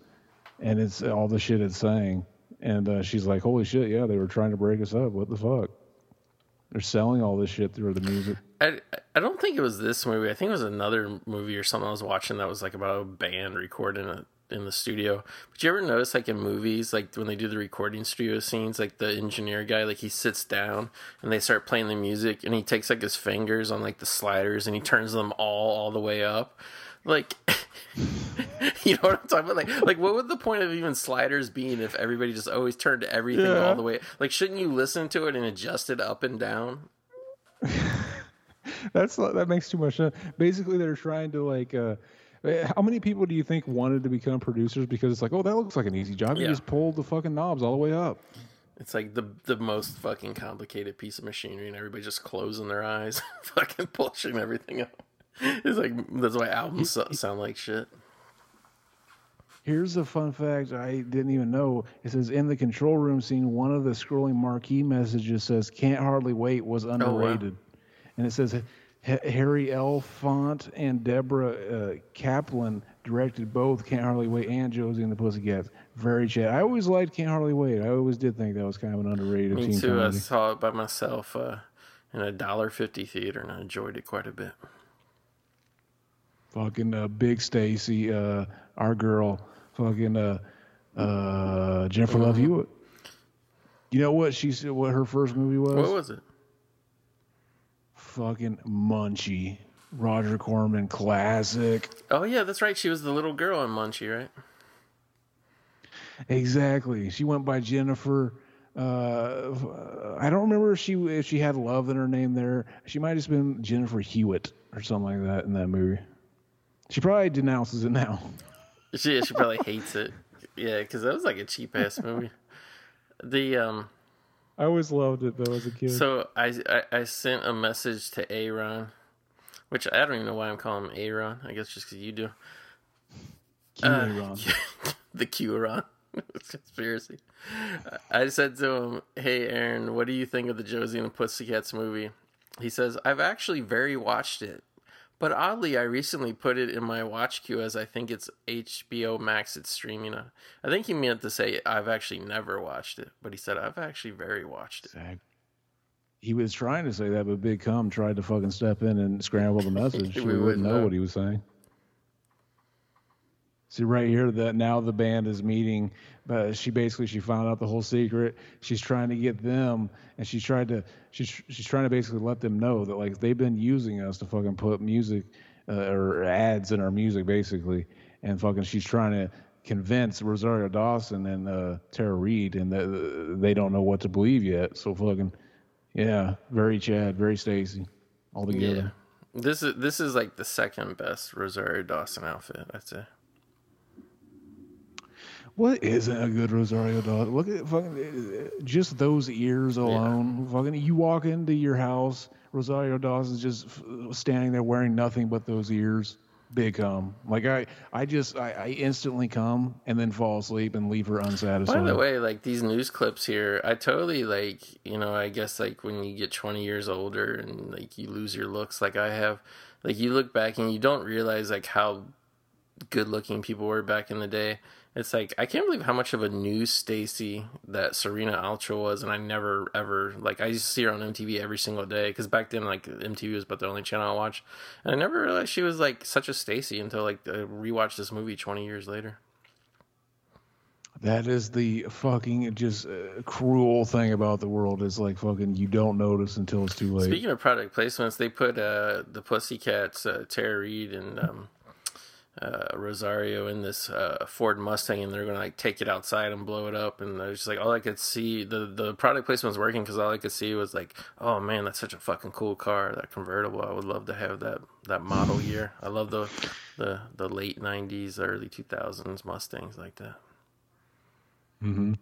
and it's all the shit it's saying, and uh, she's like, "Holy shit, yeah, they were trying to break us up. What the fuck? They're selling all this shit through the music." I, I don't think it was this movie. I think it was another movie or something I was watching that was like about a band recording it in the studio. But you ever notice like in movies, like when they do the recording studio scenes, like the engineer guy, like he sits down and they start playing the music and he takes like his fingers on like the sliders and he turns them all all the way up. Like you know what I'm talking about? Like like what would the point of even sliders being if everybody just always turned everything Yeah. all the way like shouldn't you listen to it and adjust it up and down? That's that makes too much sense. Basically, they're trying to like. Uh, Eh, how many people do you think wanted to become producers because it's like, oh, that looks like an easy job. You Yeah. just pulled the fucking knobs all the way up. It's like the the most fucking complicated piece of machinery, and everybody just closing their eyes, fucking pushing everything up. It's like that's why albums so- sound like shit. Here's a fun fact I didn't even know. It says in the control room scene, one of the scrolling marquee messages says "Can't hardly wait" was oh, underrated, and it says Harry Elfont and Deborah uh, Kaplan directed both "Can't Hardly Wait" and Josie and the Pussycats. Very chat. I always liked "Can't Hardly Wait." I always did think that was kind of an underrated Me too. I saw it by myself uh, in a dollar fifty theater, and I enjoyed it quite a bit. Fucking uh, Big Stacy, uh, our girl, fucking uh, uh, Jennifer Love. Hewitt. You know what she said? What her first movie was? What was it? Fucking Munchie, Roger Corman classic. Oh yeah, that's right. She was the little girl in Munchie, right? Exactly. She went by Jennifer. Uh, I don't remember if she if she had love in her name there. She might have just been Jennifer Hewitt or something like that in that movie. She probably denounces it now. She she probably hates it. Yeah, because that was like a cheap ass movie. The um. I always loved it though as a kid. So I, I I sent a message to Aaron, which I don't even know why I'm calling him Aaron. I guess just because you do. Uh, the QAnon conspiracy. I said to him, "Hey Aaron, what do you think of the Josie and the Pussycats movie?" He says, "I've actually very watched it, but oddly, I recently put it in my watch queue as I think it's HBO Max. It's streaming. on. I think he meant to say I've actually never watched it, but he said I've actually very watched it. He was trying to say that, but Big Cum tried to fucking step in and scramble the message. We we, wouldn't know. what he was saying. See right here that now the band is meeting, but she basically she found out the whole secret. She's trying to get them, and she's tried to she's she's trying to basically let them know that like they've been using us to fucking put music uh, or ads in our music basically, and fucking she's trying to convince Rosario Dawson and uh, Tara Reid, and that they don't know what to believe yet. So fucking yeah, very Chad, very Stacy, all together. Yeah. This is this is like the second best Rosario Dawson outfit, I'd say. What isn't a good Rosario Dawson? Look at fucking uh, just those ears alone. Fucking, you walk into your house, Rosario Dawson's just standing there wearing nothing but those ears. big come. Like I, I just, I, I instantly come and then fall asleep and leave her unsatisfied. By the way, like these news clips here, I totally like, you know, I guess like when you get 20 years older and like you lose your looks like I have, like you look back and you don't realize like how good looking people were back in the day. It's like I can't believe how much of a new Stacy that Serena Altschul was, and I never ever like I used to see her on MTV every single day because back then like MTV was about the only channel I watched, and I never realized she was like such a Stacy until like I rewatched this movie twenty years later. That is the fucking just uh, cruel thing about the world is like fucking you don't notice until it's too late. Speaking of product placements, they put uh, the Pussycats, uh, Tara Reid, and um, uh, Rosario in this uh, Ford Mustang, and they're gonna like take it outside and blow it up. And I was just like, all I could see the the product placement was working because all I could see was like, oh man, that's such a fucking cool car, that convertible. I would love to have that that model year. I love the the the late '90s, early 2000s Mustangs like that. Mm-hmm.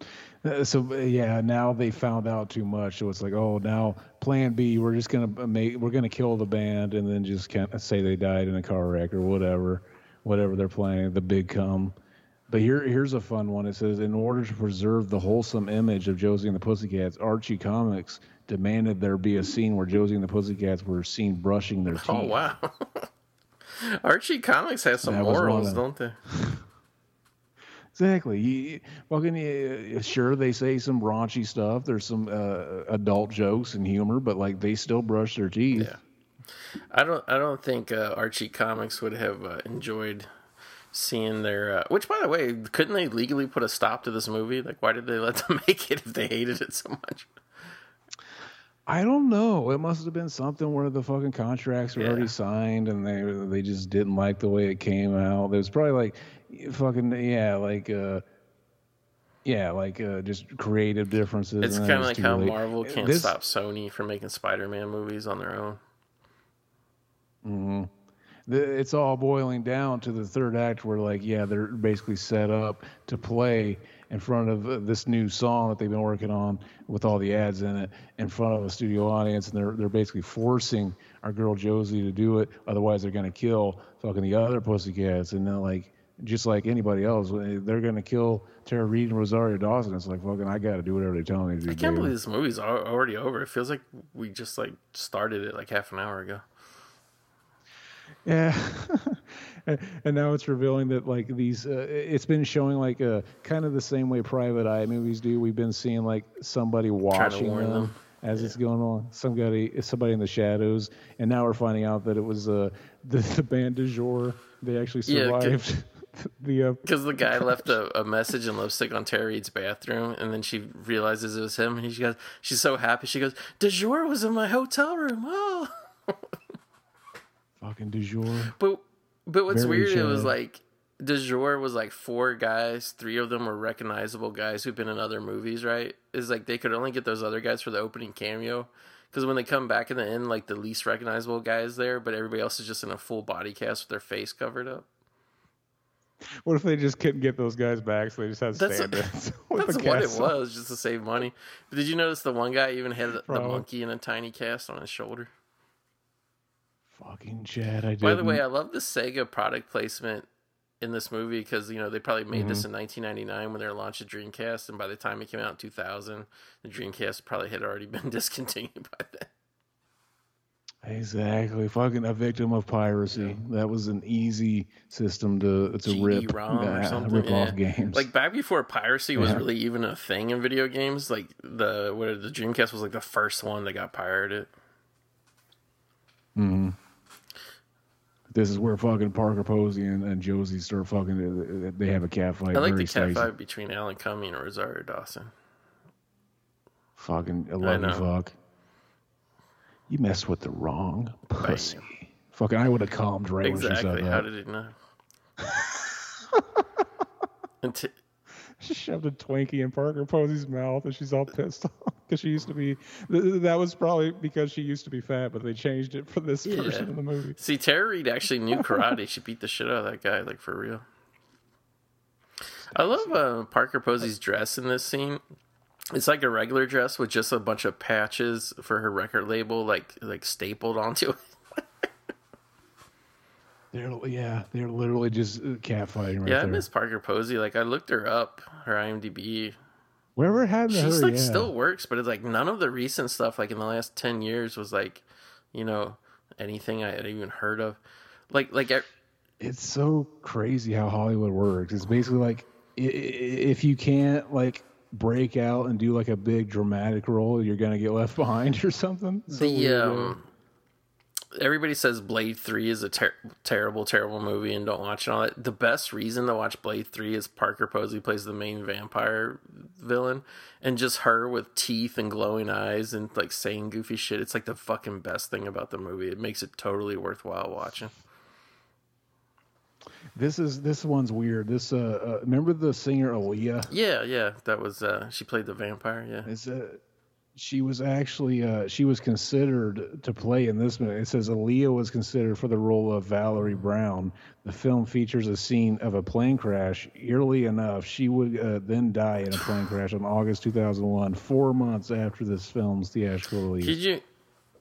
Uh, so uh, yeah, now they found out too much. So it's like, oh, now Plan B, we're just gonna make, we're gonna kill the band, and then just kind of say they died in a car wreck or whatever whatever they're playing, the big come. But here, here's a fun one. It says, in order to preserve the wholesome image of Josie and the Pussycats, Archie Comics demanded there be a scene where Josie and the Pussycats were seen brushing their oh, teeth. Oh wow! Archie Comics has some morals, don't they? Exactly. You, fucking sure they say some raunchy stuff. There's some uh, adult jokes and humor, but like they still brush their teeth. Yeah. I don't. I don't think uh, Archie Comics would have uh, enjoyed seeing their. Uh, which, by the way, couldn't they legally put a stop to this movie? Like, why did they let them make it if they hated it so much? I don't know. It must have been something where the fucking contracts were yeah. already signed and they they just didn't like the way it came out. There was probably like fucking yeah, like uh yeah, like uh, just creative differences. It's kind of like how late. Marvel can't this, stop Sony from making Spider-Man movies on their own. Mm-hmm. it's all boiling down to the third act where, like, yeah, they're basically set up to play in front of uh, this new song that they've been working on with all the ads in it in front of a studio audience, and they're they're basically forcing our girl Josie to do it. Otherwise, they're gonna kill fucking the other pussycats, and then like just like anybody else, they're gonna kill Tara Reid and Rosario Dawson. It's like fucking, I gotta do whatever they tell me to do. I can't believe this movie's already over. It feels like we just like started it like half an hour ago. Yeah. and now it's revealing that like these uh, it's been showing like a uh, kind of the same way private eye movies do we've been seeing like somebody watching them, them, as yeah. it's going on somebody somebody in the shadows and now we're finding out that it was uh the, the band Du Jour they actually survived yeah, the because uh, the guy left a, a, message in lipstick on Tara Reid's bathroom, and then she realizes it was him, and she goes, she's so happy. She goes, "Du Jour was in my hotel room." Oh. Fucking du jour. But but what's Very weird, it was like du jour was like four guys. Three of them were recognizable guys who've been in other movies. Right? Is like they could only get those other guys for the opening cameo. Because when they come back in the end, like the least recognizable guy is there, but everybody else is just in a full body cast with their face covered up. What if they just couldn't get those guys back, so they just had stand That's, that's what it was, just to save money. But did you notice the one guy even had the, the monkey in a tiny cast on his shoulder? Fucking Chad, I did. By the way, I love the Sega product placement in this movie because you know they probably made mm-hmm. this in 1999 when they were launching Dreamcast, and by the time it came out in 2000, the Dreamcast probably had already been discontinued by then. Exactly, fucking a victim of piracy. Yeah. That was an easy system to to GD rip, uh, rip yeah. off games. Like back before piracy was yeah. really even a thing in video games. Like the what the Dreamcast was like the first one that got pirated. Hmm this is where fucking Parker Posey and, and Josie start fucking. Uh, uh, they have a cat fight. I like the cat fight between Alan Cumming and Rosario Dawson. Fucking I love you, fuck. You messed with the wrong pussy. Fucking, I would have calmed right exactly. when she said that. How did it know? and t- she shoved a Twinkie in Parker Posey's mouth, and she's all pissed off because she used to be. That was probably because she used to be fat, but they changed it for this yeah. version of the movie. See, Tara Reid actually knew karate. she beat the shit out of that guy, like for real. I love uh, Parker Posey's dress in this scene. It's like a regular dress with just a bunch of patches for her record label, like like stapled onto it. They're yeah, they're literally just uh, catfighting right yeah, I there. miss Parker Posey. Like I looked her up, her IMDb. Wherever happened She's her, like yeah. still works, but it's like none of the recent stuff, like in the last ten years, was like, you know, anything I had even heard of. Like like I, it's so crazy how Hollywood works. It's basically like if you can't like break out and do like a big dramatic role, you're gonna get left behind or something. So the um, everybody says Blade Three is a ter- terrible, terrible movie, and don't watch it. All that. The best reason to watch Blade Three is Parker Posey plays the main vampire villain, and just her with teeth and glowing eyes and like saying goofy shit. It's like the fucking best thing about the movie. It makes it totally worthwhile watching. This is this one's weird. This uh, uh remember the singer Aaliyah? Yeah, yeah, that was uh she played the vampire. Yeah, It's uh, she was actually uh, she was considered to play in this movie. It says Aaliyah was considered for the role of Valerie Brown. The film features a scene of a plane crash. Eerily enough, she would uh, then die in a plane crash on August 2001, four months after this film's theatrical release. could you?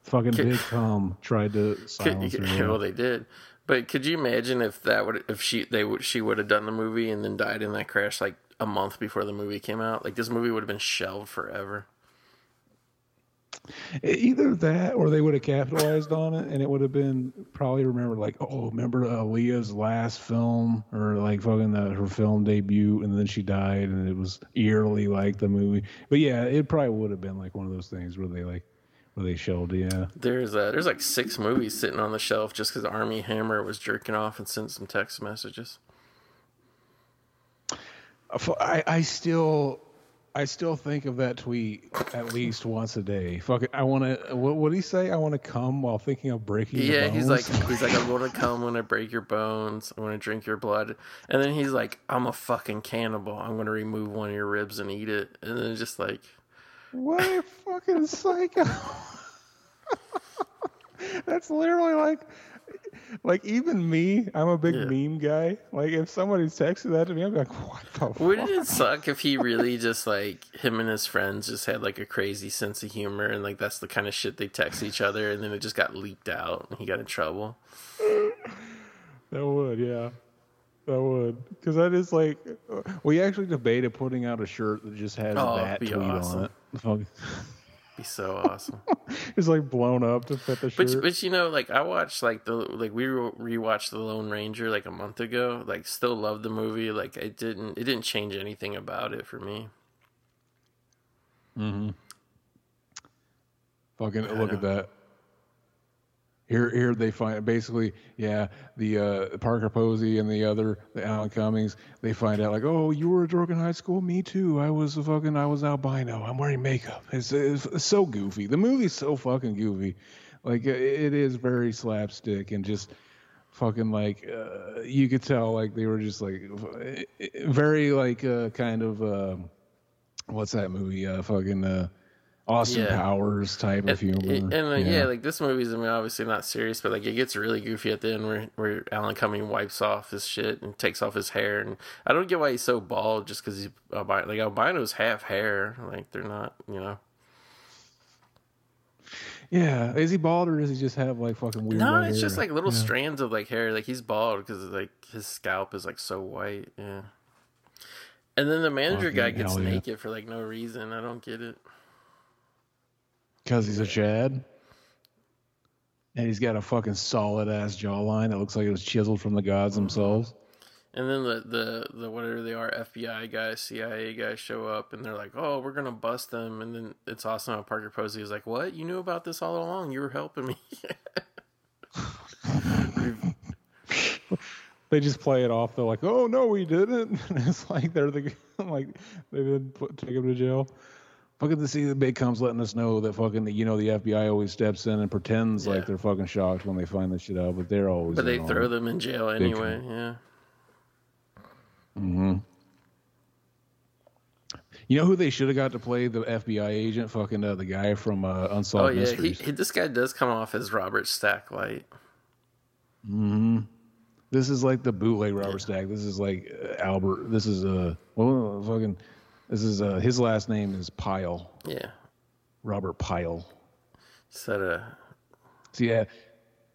Fucking could- Big Tom tried to Could, silence her. well, they did. But could you imagine if that would if she they would she would have done the movie and then died in that crash like a month before the movie came out? Like this movie would have been shelved forever. Either that, or they would have capitalized on it, and it would have been probably remembered like, oh, remember Aaliyah's last film, or like fucking the, her film debut, and then she died, and it was eerily like the movie. But yeah, it probably would have been like one of those things where they like, where they shelved. Yeah, There's uh, there's like six movies sitting on the shelf just because Armie Hammer was jerking off and sent some text messages. I, I still. I still think of that tweet at least once a day. Fuck it. I want to. What did he say? I want to come while thinking of breaking. Yeah, he's like he's like I'm gonna come when I break your bones. I'm gonna drink your blood, and then he's like I'm a fucking cannibal. I'm gonna remove one of your ribs and eat it, and then just like What a fucking psycho. That's literally like like even me, I'm a big Yeah. meme guy. Like if somebody's texted that to me, I'm like, what the fuck? Wouldn't it suck if he really just like him and his friends just had like a crazy sense of humor and like that's the kind of shit they text each other and then it just got leaked out and he got in trouble. That would, yeah. That would. Because that is like, we actually debated putting out a shirt that just has Oh, that tweet awesome. on it. Fuck. Be so awesome. It's like blown up to fit the but shirt. but you know like I watched like the like we re- rewatched the Lone Ranger like a month ago. Like still loved the movie. Like it didn't it didn't change anything about it for me. Mm-hmm. Fucking look at that. Here, here they find basically, yeah, the uh, Parker Posey and the other, the Alan Cummings. They find out like, oh, you were a drug in high school. Me too. I was a fucking, I was albino. I'm wearing makeup. It's, it's, so goofy. The movie's so fucking goofy. Like it, it is very slapstick and just fucking like uh, you could tell like they were just like very like uh, kind of um what's that movie? Uh, fucking uh, Austin Yeah. Powers type of humor. And, and, uh, yeah. like this movie's I mean obviously not serious, but like it gets really goofy at the end where where Alan Cumming wipes off his shit and takes off his hair, and I don't get why he's so bald just because he's albino. Like albino's half hair, like they're not, you know. Yeah, is he bald or does he just have like fucking weird? No, it's just like little Yeah. strands of like hair. Like he's bald because like his scalp is like so white. Yeah. And then the manager Fucking guy gets yeah. naked for like no reason. I don't get it. Because he's a Chad. And he's got a fucking solid ass jawline that looks like it was chiseled from the gods mm-hmm. themselves. And then the, the, the whatever they are, FBI guys, CIA guys show up and they're like, oh, we're going to bust them. And then it's awesome how Parker Posey is like, what? You knew about this all along. You were helping me. They just play it off. They're like, "Oh no, we didn't." And it's like they're the like they didn't put, take him to jail. Fucking to see the big comes letting us know that fucking the, you know the FBI always steps in and pretends Yeah. like they're fucking shocked when they find this shit out, but they're always. but they throw them in jail anyway. Yeah. Mm hmm. You know who they should have got to play the FBI agent? Fucking uh, the guy from uh, Oh, Unsolved yeah. Mysteries. he, this guy does come off as Robert Stacklight. Hmm. This is like the bootleg Robert Stack. This is like uh, Albert. This is uh, well, fucking. This is uh, his last name is Pyle. Yeah. Robert Pyle. Said, uh, So yeah,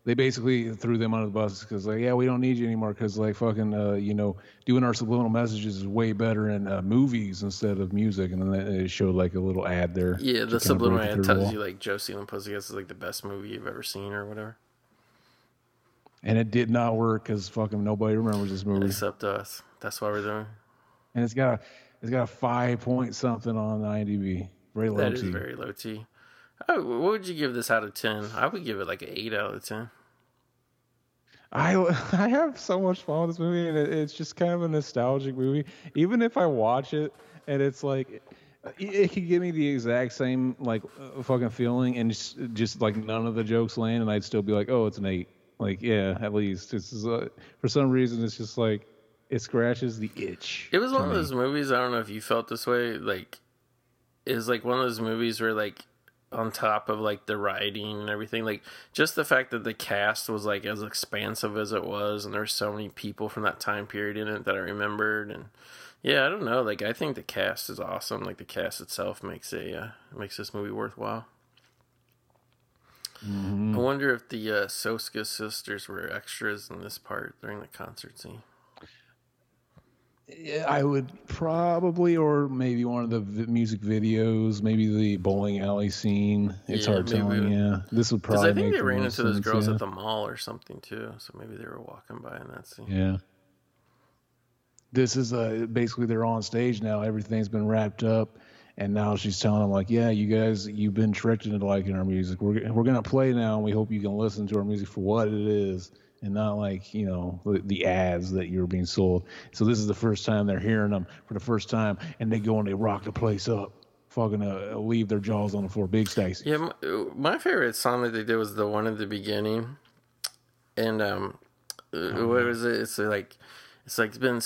they basically threw them under the bus because like yeah we don't need you anymore because like fucking uh, you know doing our subliminal messages is way better in uh, movies instead of music and then it showed like a little ad there yeah the subliminal ad tells you like josie and the pussycats is like the best movie you've ever seen or whatever and it did not work because fucking nobody remembers this movie except us that's why we're doing and it's got a it's got a five point something on imdb very low T. that is very low t Oh, what would you give this out of ten? I would give it like an eight out of ten. I I have so much fun with this movie, and it, it's just kind of a nostalgic movie. Even if I watch it and it's like, it, it could give me the exact same like uh, fucking feeling, and just, just like none of the jokes land, and I'd still be like, oh, it's an eight. Like, yeah, at least this is uh, for some reason it's just like it scratches the itch. It was one of those movies. I don't know if you felt this way. Like, it was like one of those movies where like on top of like the writing and everything like just the fact that the cast was like as expansive as it was and there's so many people from that time period in it that i remembered and yeah i don't know like i think the cast is awesome like the cast itself makes a uh, makes this movie worthwhile mm-hmm. i wonder if the uh, soska sisters were extras in this part during the concert scene I would probably, or maybe one of the music videos, maybe the bowling alley scene. It's yeah, hard telling. Yeah, this would probably. Because I think they ran into those girls yeah. at the mall or something too. So maybe they were walking by in that scene. Yeah. This is uh, basically they're on stage now. Everything's been wrapped up, and now she's telling them like, "Yeah, you guys, you've been tricked into liking our music. We're we're gonna play now, and we hope you can listen to our music for what it is." And not like you know the ads that you're being sold. So this is the first time they're hearing them for the first time, and they go and they rock the place up, fucking uh, leave their jaws on the floor. Big Stacy. Yeah, my, my, favorite song that they did was the one at the beginning, and um, oh, what was it? It's like it's like it's been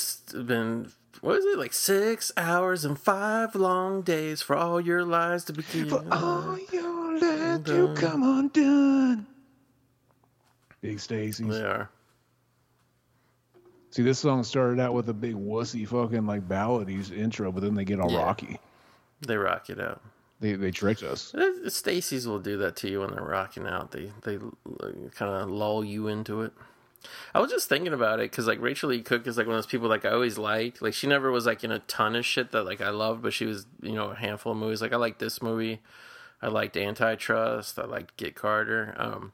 been what is it like six hours and five long days for all your lies to begin. For all your lies to come undone. Big Stacy's. They are. See, this song started out with a big wussy fucking like ballady intro, but then they get all yeah. rocky. They rock it out. They they tricked us. Stacy's will do that to you when they're rocking out. They they kind of lull you into it. I was just thinking about it because like Rachael Leigh Cook is like one of those people like I always liked. Like she never was like in a ton of shit that like I loved, but she was you know a handful of movies. Like I liked this movie. I liked Antitrust. I liked Get Carter. Um,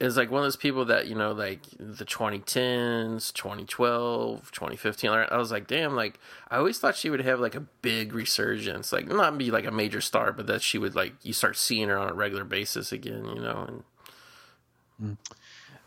is like one of those people that you know like the 2010s 2012 2015 i was like damn like i always thought she would have like a big resurgence like not be like a major star but that she would like you start seeing her on a regular basis again you know and mm.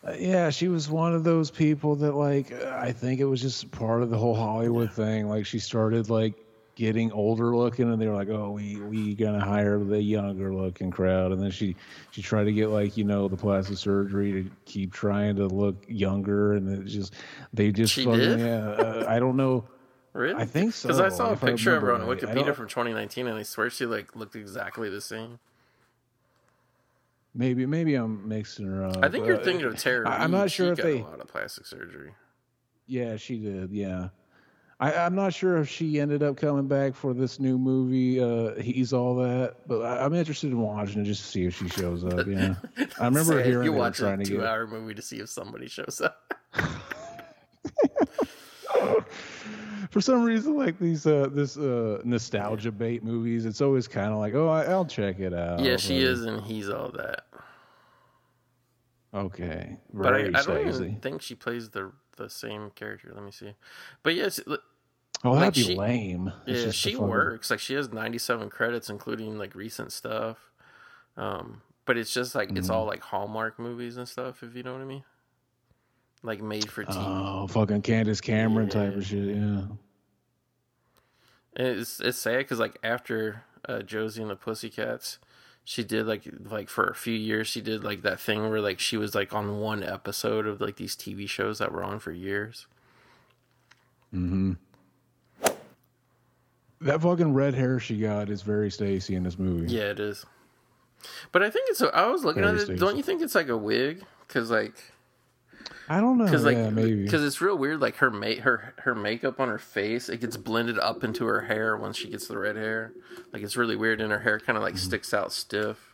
uh, yeah she was one of those people that like i think it was just part of the whole hollywood yeah. thing like she started like getting older looking, and they were like, "Oh, we we gonna hire the younger looking crowd." And then she she tried to get like you know the plastic surgery to keep trying to look younger, and it just they just she fucking, did? yeah. Uh, I don't know. Really? I think so. Because I saw a picture of her on Wikipedia from 2019, and I swear she like looked exactly the same. Maybe maybe I'm mixing her up. I think you're thinking of Tara. I'm not sure she if they a lot of plastic surgery. Yeah, she did. Yeah. I, am not sure if she ended up coming back for this new movie. Uh, He's all that, but I, am interested in watching it just to see if she shows up. Yeah, I remember Say, hearing you watch a two-hour movie to see if somebody shows up. for some reason, like these uh, this uh, nostalgia bait movies, it's always kind of like, oh, I, will check it out. Yeah, she like, is, and he's all that. Okay, Very but I, I, don't even think she plays the the same character. Let me see. But yes, Oh, that'd be lame. It's yeah, she works. Like she has 97 credits, including like recent stuff. Um, but it's just like mm. it's all mm-hmm. like Hallmark movies and stuff. If you know what I mean. Like made for TV. Oh, fucking Candace Cameron yeah. type of shit. Yeah. And it's it's sad because like after uh, Josie and the Pussycats, she did like like for a few years she did like that thing where like she was like on one episode of like these TV shows that were on for years. Hmm. That fucking red hair she got is very Stacy in this movie. Yeah, it is. But I think it's. I was looking very at it. Stacey. Don't you think it's like a wig? Because like. I don't know. Because like, yeah, maybe because it's real weird. Like her make her her makeup on her face, it gets blended up into her hair once she gets the red hair. Like it's really weird, and her hair kind of like mm-hmm. sticks out stiff.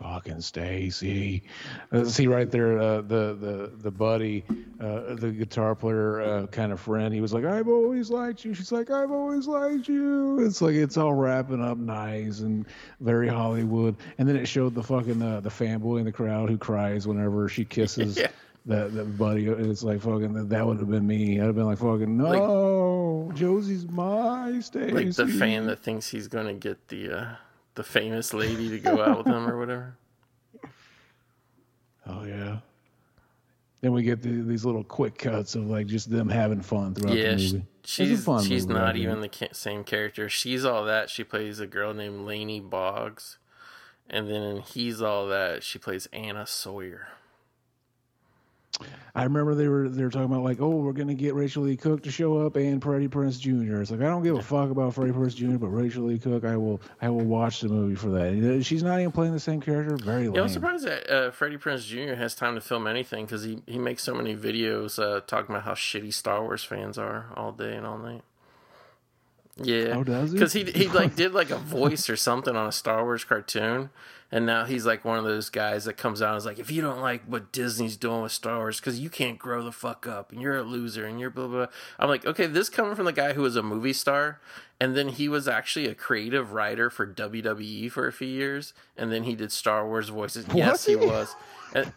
Fucking Stacy. Uh, see right there, uh, the the the buddy, uh, the guitar player, uh, kind of friend. He was like, "I've always liked you." She's like, "I've always liked you." It's like it's all wrapping up nice and very Hollywood. And then it showed the fucking uh, the fanboy in the crowd who cries whenever she kisses. Yeah. That, that buddy, it's like fucking. That would have been me. I'd have been like fucking. No, Josie's my Stacy. Like the fan that thinks he's gonna get the uh, the famous lady to go out with him or whatever. Oh yeah. Then we get the, these little quick cuts of like just them having fun throughout Yeah, the movie. She's fun she's movie, not even the same character. She's all that. She plays a girl named Lainey Boggs, and then in he's all that. She plays Anna Sawyer. I remember they were they were talking about like, oh, we're gonna get Rachael Leigh Cook to show up and Freddie Prinze Jr. It's like I don't give a fuck about Freddie Prinze Jr. But Rachael Leigh Cook, I will I will watch the movie for that. She's not even playing the same character. Very lame. Yeah, I'm surprised that uh, Freddie Prinze Jr. has time to film anything because he, he makes so many videos uh, talking about how shitty Star Wars fans are all day and all night. Yeah, Oh, does he? Because he he like did like a voice or something on a Star Wars cartoon, and now he's like one of those guys that comes out and is like, if you don't like what Disney's doing with Star Wars, because you can't grow the fuck up and you're a loser and you're blah blah. blah. I'm like, okay, this coming from the guy who was a movie star, and then he was actually a creative writer for WWE for a few years, and then he did Star Wars voices. Yes, he he? was. And,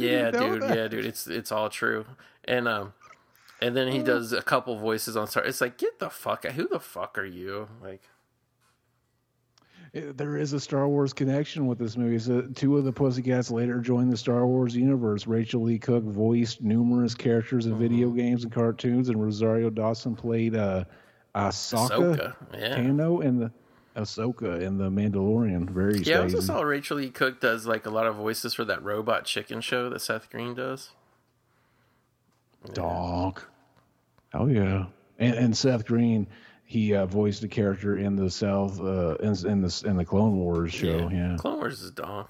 yeah, dude. that. Yeah, dude. It's it's all true. And um, and then he does a couple voices on Star. It's like, get the fuck out. Who the fuck are you? Like, It- There is a Star Wars connection with this movie. So two of the Pussycats later joined the Star Wars universe. Rachael Leigh Cook voiced numerous characters in video Mm-hmm. games and cartoons, and Rosario Dawson played uh, Ahsoka, Ahsoka, yeah. Tano in the Ahsoka in the Mandalorian. Very yeah. I also saw Rachael Leigh Cook does like a lot of voices for that Robot Chicken show that Seth Green does. Donk. Oh yeah, and, and Seth Green, he uh, voiced a character in the South uh, in, in the in the Clone Wars show. Yeah, Clone Wars is dog.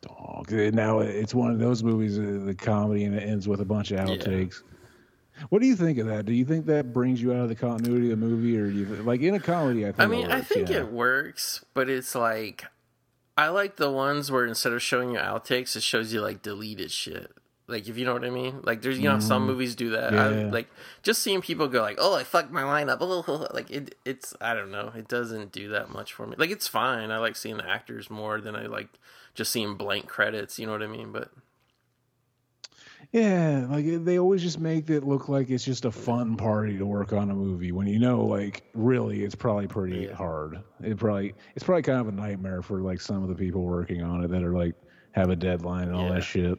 Dog. Now it's one of those movies, uh, the comedy, and it ends with a bunch of outtakes. What do you think of that? Do you think that brings you out of the continuity of the movie, or do you like in a comedy? I think. I it mean, I think yeah. it works, but it's like I like the ones where instead of showing you outtakes, it shows you like deleted shit. Like if you know what I mean. Like there's you know some movies do that. I, Mm-hmm. Like just seeing people go like, "Oh, I fucked my lineup." Oh, like it. It's I don't know. It doesn't do that much for me. Like it's fine. I like seeing the actors more than I like just seeing blank credits. You know what I mean? But Yeah, like they always just make it look like it's just a fun party to work on a movie when you know, like, really, it's probably pretty Yeah. hard. It probably it's probably kind of a nightmare for like some of the people working on it that are like have a deadline and all Yeah. that shit.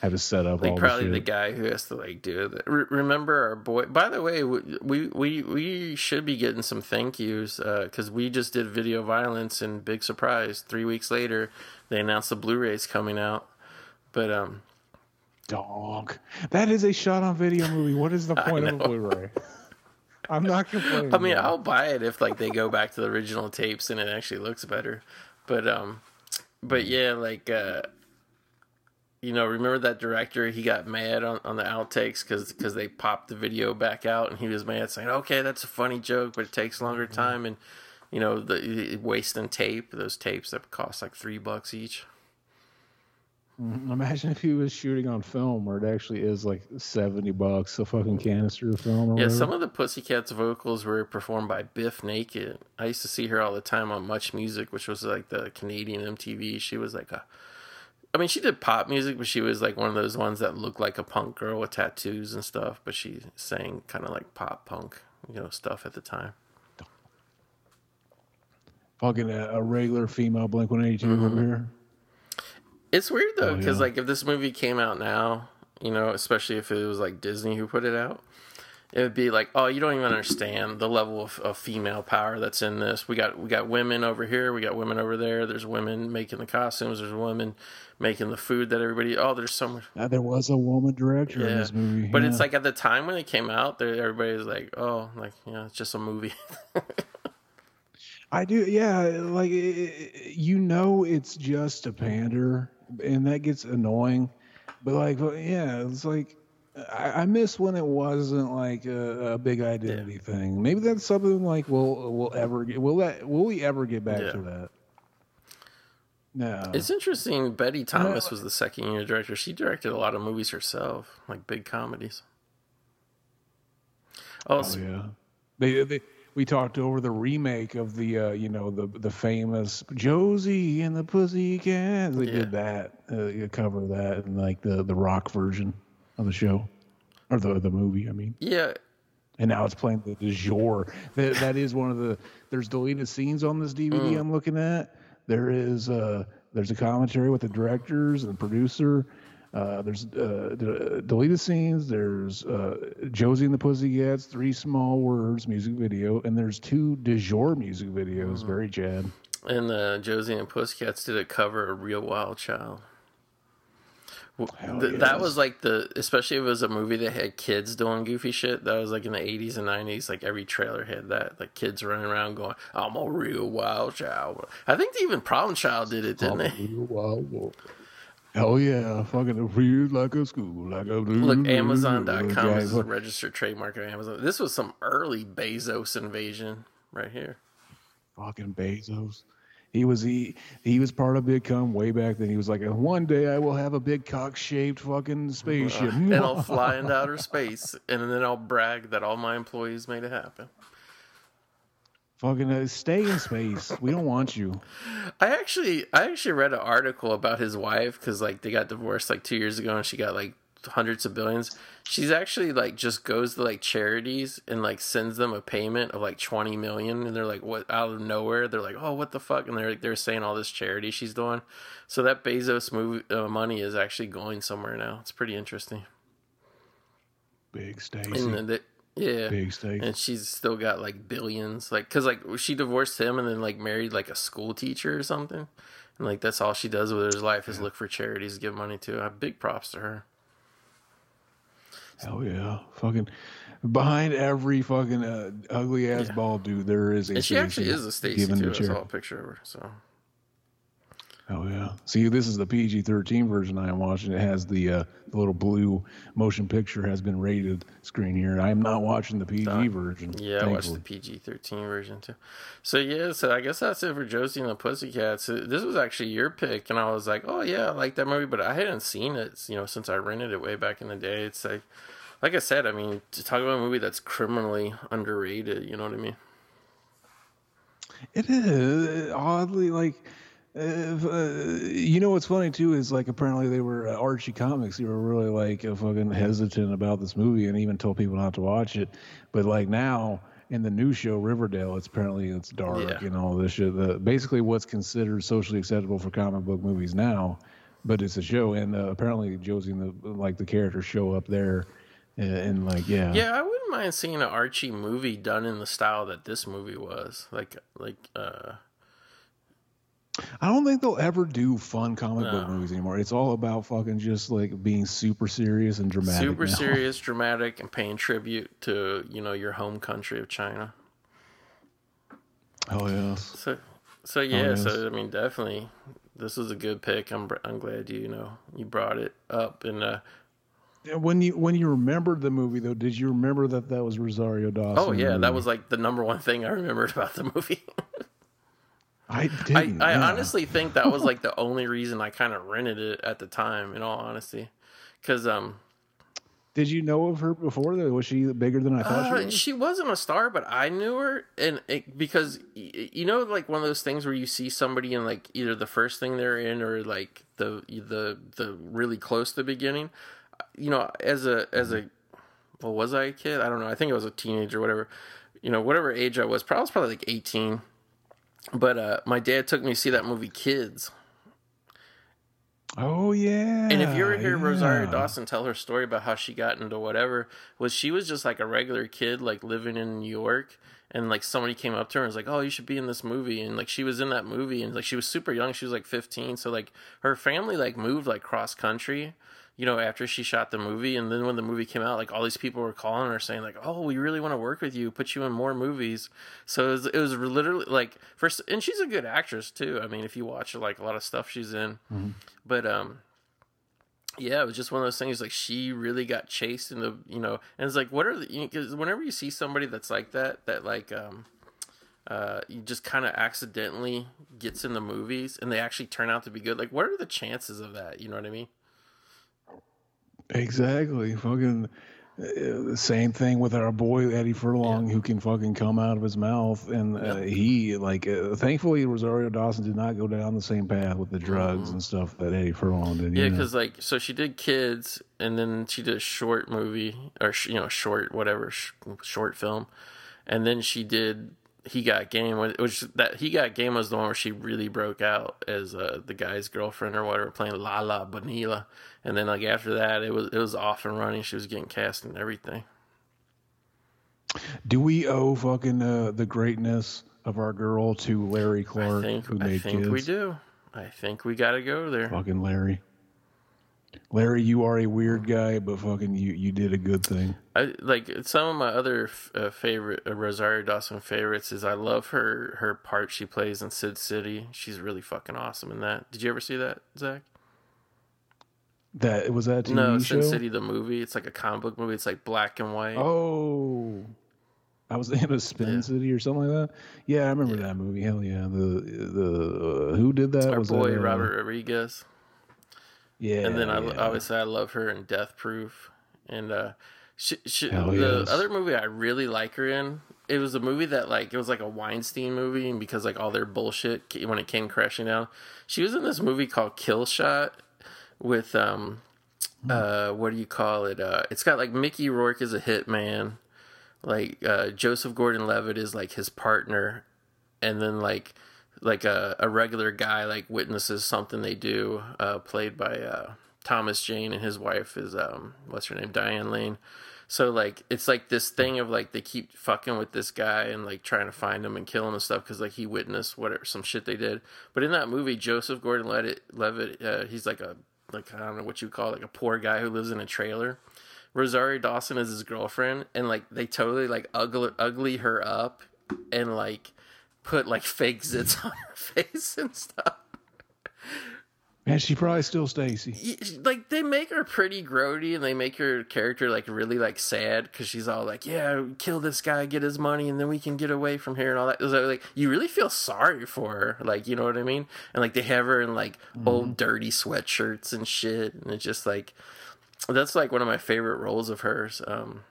Have to set up like all probably the the guy who has to like do it. Re- remember our boy. By the way, we we we should be getting some thank yous because we just did video violence and big surprise. Three weeks later, they announced the Blu-rays coming out. But um, Dog. That is a shot on video movie. What is the point of a. Blu-ray? I'm not complaining. I mean. I'll buy it if like they go back to the original tapes and it actually looks better. But um, but yeah, like uh, you know, remember that director? He got mad on, on the outtakes because they popped the video back out, and he was mad, saying, "Okay, that's a funny joke, but it takes longer mm-hmm. time." And you know, the wasting tape, those tapes that cost like three bucks each. Mm-hmm. Imagine if he was shooting on film where it actually is like seventy bucks a fucking canister of film. Or Yeah, whatever. some of the Pussycats vocals were performed by Bif Naked. I used to see her all the time on Much Music, which was like the Canadian MTV. She was like a, I mean, she did pop music, but she was like one of those ones that looked like a punk girl with tattoos and stuff. But she sang kind of like pop punk, you know, stuff at the time. fucking a, a regular female Blink One Eighty Two Mm-hmm. over here. It's weird though, Oh, because yeah. like if this movie came out now, you know, especially if it was like Disney who put it out, it would be like, oh, you don't even understand the level of, of female power that's in this. We got we got women over here, we got women over there. There's women making the costumes. There's women making the food that everybody. Oh, there's so much. Uh, there was a woman director in this movie, but yeah. it's like at the time when it came out, there everybody was like, oh, like you know, it's just a movie. I do, yeah. Like i- i- you know, it's just a pander, and that gets annoying. But like, yeah, it's like I, I miss when it wasn't like a, a big identity thing. Maybe that's something like we'll we'll ever get. Will that? Will we ever get back Yeah. to that? No, It's interesting. Betty Thomas was the second unit director. She directed a lot of movies herself, like big comedies. Oh, oh yeah. They, they we talked over the remake of the uh, you know the the famous Josie and the Pussycats. They Yeah. did that uh, cover that and like the the rock version of the show or the the movie. I mean. yeah. and now it's playing the du jour. That that is one of the there's deleted scenes on this DVD Mm. I'm looking at. There is uh there's a commentary with the directors and producer. Uh, there's uh, d- deleted scenes. There's uh, Josie and the Pussycats, three small words music video, and there's two du jour music videos. Mm. Very Chad. And uh, Josie and Pussycats did a cover of Real Wild Child. W- Hell th- That was like the, especially if it was a movie that had kids doing goofy shit. That was like in the 80s and 90s. Like every trailer had that. Like kids running around going, I'm a real wild child. I think even Problem Child did it, didn't they? Hell yeah, fucking read like a school, like a Look, Amazon.com is a registered trademark of Amazon. This was some early Bezos invasion right here. fucking Bezos. He was he he was part of Big Cum way back then. He was like, one day I will have a big cock shaped fucking spaceship. and I'll fly into outer space, and then I'll brag that all my employees made it happen. fucking uh, stay in space. We don't want you. I actually, I actually read an article about his wife because like they got divorced like two years ago, and she got like hundreds of billions. She's actually like just goes to like charities and like sends them a payment of like twenty million, and they're like, what out of nowhere? They're like, oh, what the fuck? And they're like, they're saying all this charity she's doing. So that Bezos movie uh, money is actually going somewhere now. It's pretty interesting. Big Stacy. And yeah, Big Stacy. and she's still got like billions like because like she divorced him and then like married like a school teacher or something and like that's all she does with her life is look for charities give money to uh, big props to her Hell yeah, fucking. Behind every fucking uh, ugly ass Yeah. bald dude, there is a. and she actually is a stacy too i saw a picture of her so Oh yeah. See, this is the PG-13 version I am watching. It has the uh, the little blue motion picture has been rated screen here. I am not watching the PG Done. version. yeah i watched the pg-13 version too so yeah so i guess that's it for josie and the pussycats Uh, this was actually your pick and i was like oh yeah i like that movie but i hadn't seen it you know since i rented it way back in the day it's like like i said i mean to talk about a movie that's criminally underrated you know what i mean It is oddly like. Uh, uh, you know what's funny too is like apparently they were uh, Archie Comics. They were really like uh, fucking hesitant about this movie and even told people not to watch it. But like now in the new show Riverdale, it's apparently it's dark Yeah. and all this shit. The, basically, what's considered socially acceptable for comic book movies now, but it's a show and uh, apparently Josie and the like the characters show up there and, and like yeah Yeah, I wouldn't mind seeing an Archie movie done in the style that this movie was. Like, like, uh, I don't think they'll ever do fun comic book movies anymore. It's all about fucking just like being super serious and dramatic. super now. serious, dramatic, and paying tribute to you know your home country of China. Oh yes. So, so yeah, yes. so I mean, definitely, this was a good pick. I'm I'm glad you you know you brought it up and uh, When you when you remembered the movie though, did you remember that that was Rosario Dawson? oh yeah, that was like the number one thing I remembered about the movie. I I, didn't. I yeah. honestly think that was like the only reason I kind of rented it at the time. In all honesty, because um. Did you know of her before? Though was she bigger than I thought Uh, she was? she wasn't a star, but I knew her, and it, because you know, like one of those things where you see somebody in like either the first thing they're in or like the the the really close to the beginning. You know, as a as a well, was I a kid? I don't know. I think I was a teenager, whatever. You know, whatever age I was, probably I was probably like eighteen. But uh, my dad took me to see that movie Kids, Oh yeah. And if you ever hear Rosario. Dawson tell her story about how she got into whatever, was she was just like a regular kid, like living in New York, and like somebody came up to her and was like, "Oh, you should be in this movie," and like she was in that movie, and like she was super young, she was like fifteen, so like her family like moved like cross country, you know, after she shot the movie, and then when the movie came out, like all these people were calling her saying like, "Oh, we really want to work with you, put you in more movies." So it was, it was literally like first, and she's a good actress too. I mean, if you watch like a lot of stuff she's in, but um yeah, it was just one of those things. Like she really got chased in the, you know, and it's like, what are the? Because whenever you see somebody that's like that, that like, um, uh, you just kind of accidentally gets in the movies and they actually turn out to be good. Like, what are the chances of that? You know what I mean? Exactly. Fucking the same thing with our boy Eddie Furlong, yeah. who can fucking come out of his mouth, and uh, he like uh, thankfully Rosario Dawson did not go down the same path with the drugs mm-hmm. and stuff that Eddie Furlong did. Yeah, because like so she did kids, and then she did a short movie or you know short whatever sh- short film, and then she did he got game which that he got game was the one where she really broke out as uh, the guy's girlfriend or whatever playing Lala Bonilla, and then like after that it was it was off and running. She was getting cast and everything. Do we owe fucking uh, the greatness of our girl to Larry Clark, I think, who made I think kids? we do. I think we got to go there. Fucking Larry. Larry, you are a weird guy, but fucking you, you did a good thing. I like some of my other uh, favorite uh, Rosario Dawson favorites is I love her her part she plays in Sin City. She's really fucking awesome in that. Did you ever see that, Zach? That was that TV no show? Sin City the movie. It's like a comic book movie. It's like black and white. Oh, I was in a Spin yeah. City or something like that. Yeah, I remember yeah. that movie. Hell yeah! The the uh, who did that? Our was boy that, uh, Robert Rodriguez. Yeah, and then I yeah. obviously I love her in Death Proof, and uh, she, she, the yes. other movie I really like her in. It was a movie that like it was like a Weinstein movie, and because like all their bullshit when it came crashing down, she was in this movie called Kill Shot with um, hmm. uh, what do you call it? Uh, it's got like Mickey Rourke is a hitman, like uh, Joseph Gordon-Levitt is like his partner, and then like like a, a regular guy like witnesses something they do, uh, played by uh, Thomas Jane, and his wife is um, what's her name, Diane Lane. So like it's like this thing of like they keep fucking with this guy and like trying to find him and kill him and stuff because like he witnessed whatever some shit they did. But in that movie, Joseph Gordon-Levitt, Levitt, uh, he's like a like I don't know what you call it, like a poor guy who lives in a trailer. Rosario Dawson is his girlfriend, and like they totally like ugly ugly her up and like put like fake zits on her face and stuff. And she probably still Stacy. Like they make her pretty grody, and they make her character like really like sad because she's all like, "Yeah, kill this guy, get his money, and then we can get away from here and all that." So, like you really feel sorry for her, like you know what I mean? And like they have her in like mm-hmm. old dirty sweatshirts and shit, and it's just like that's like one of my favorite roles of hers. Um,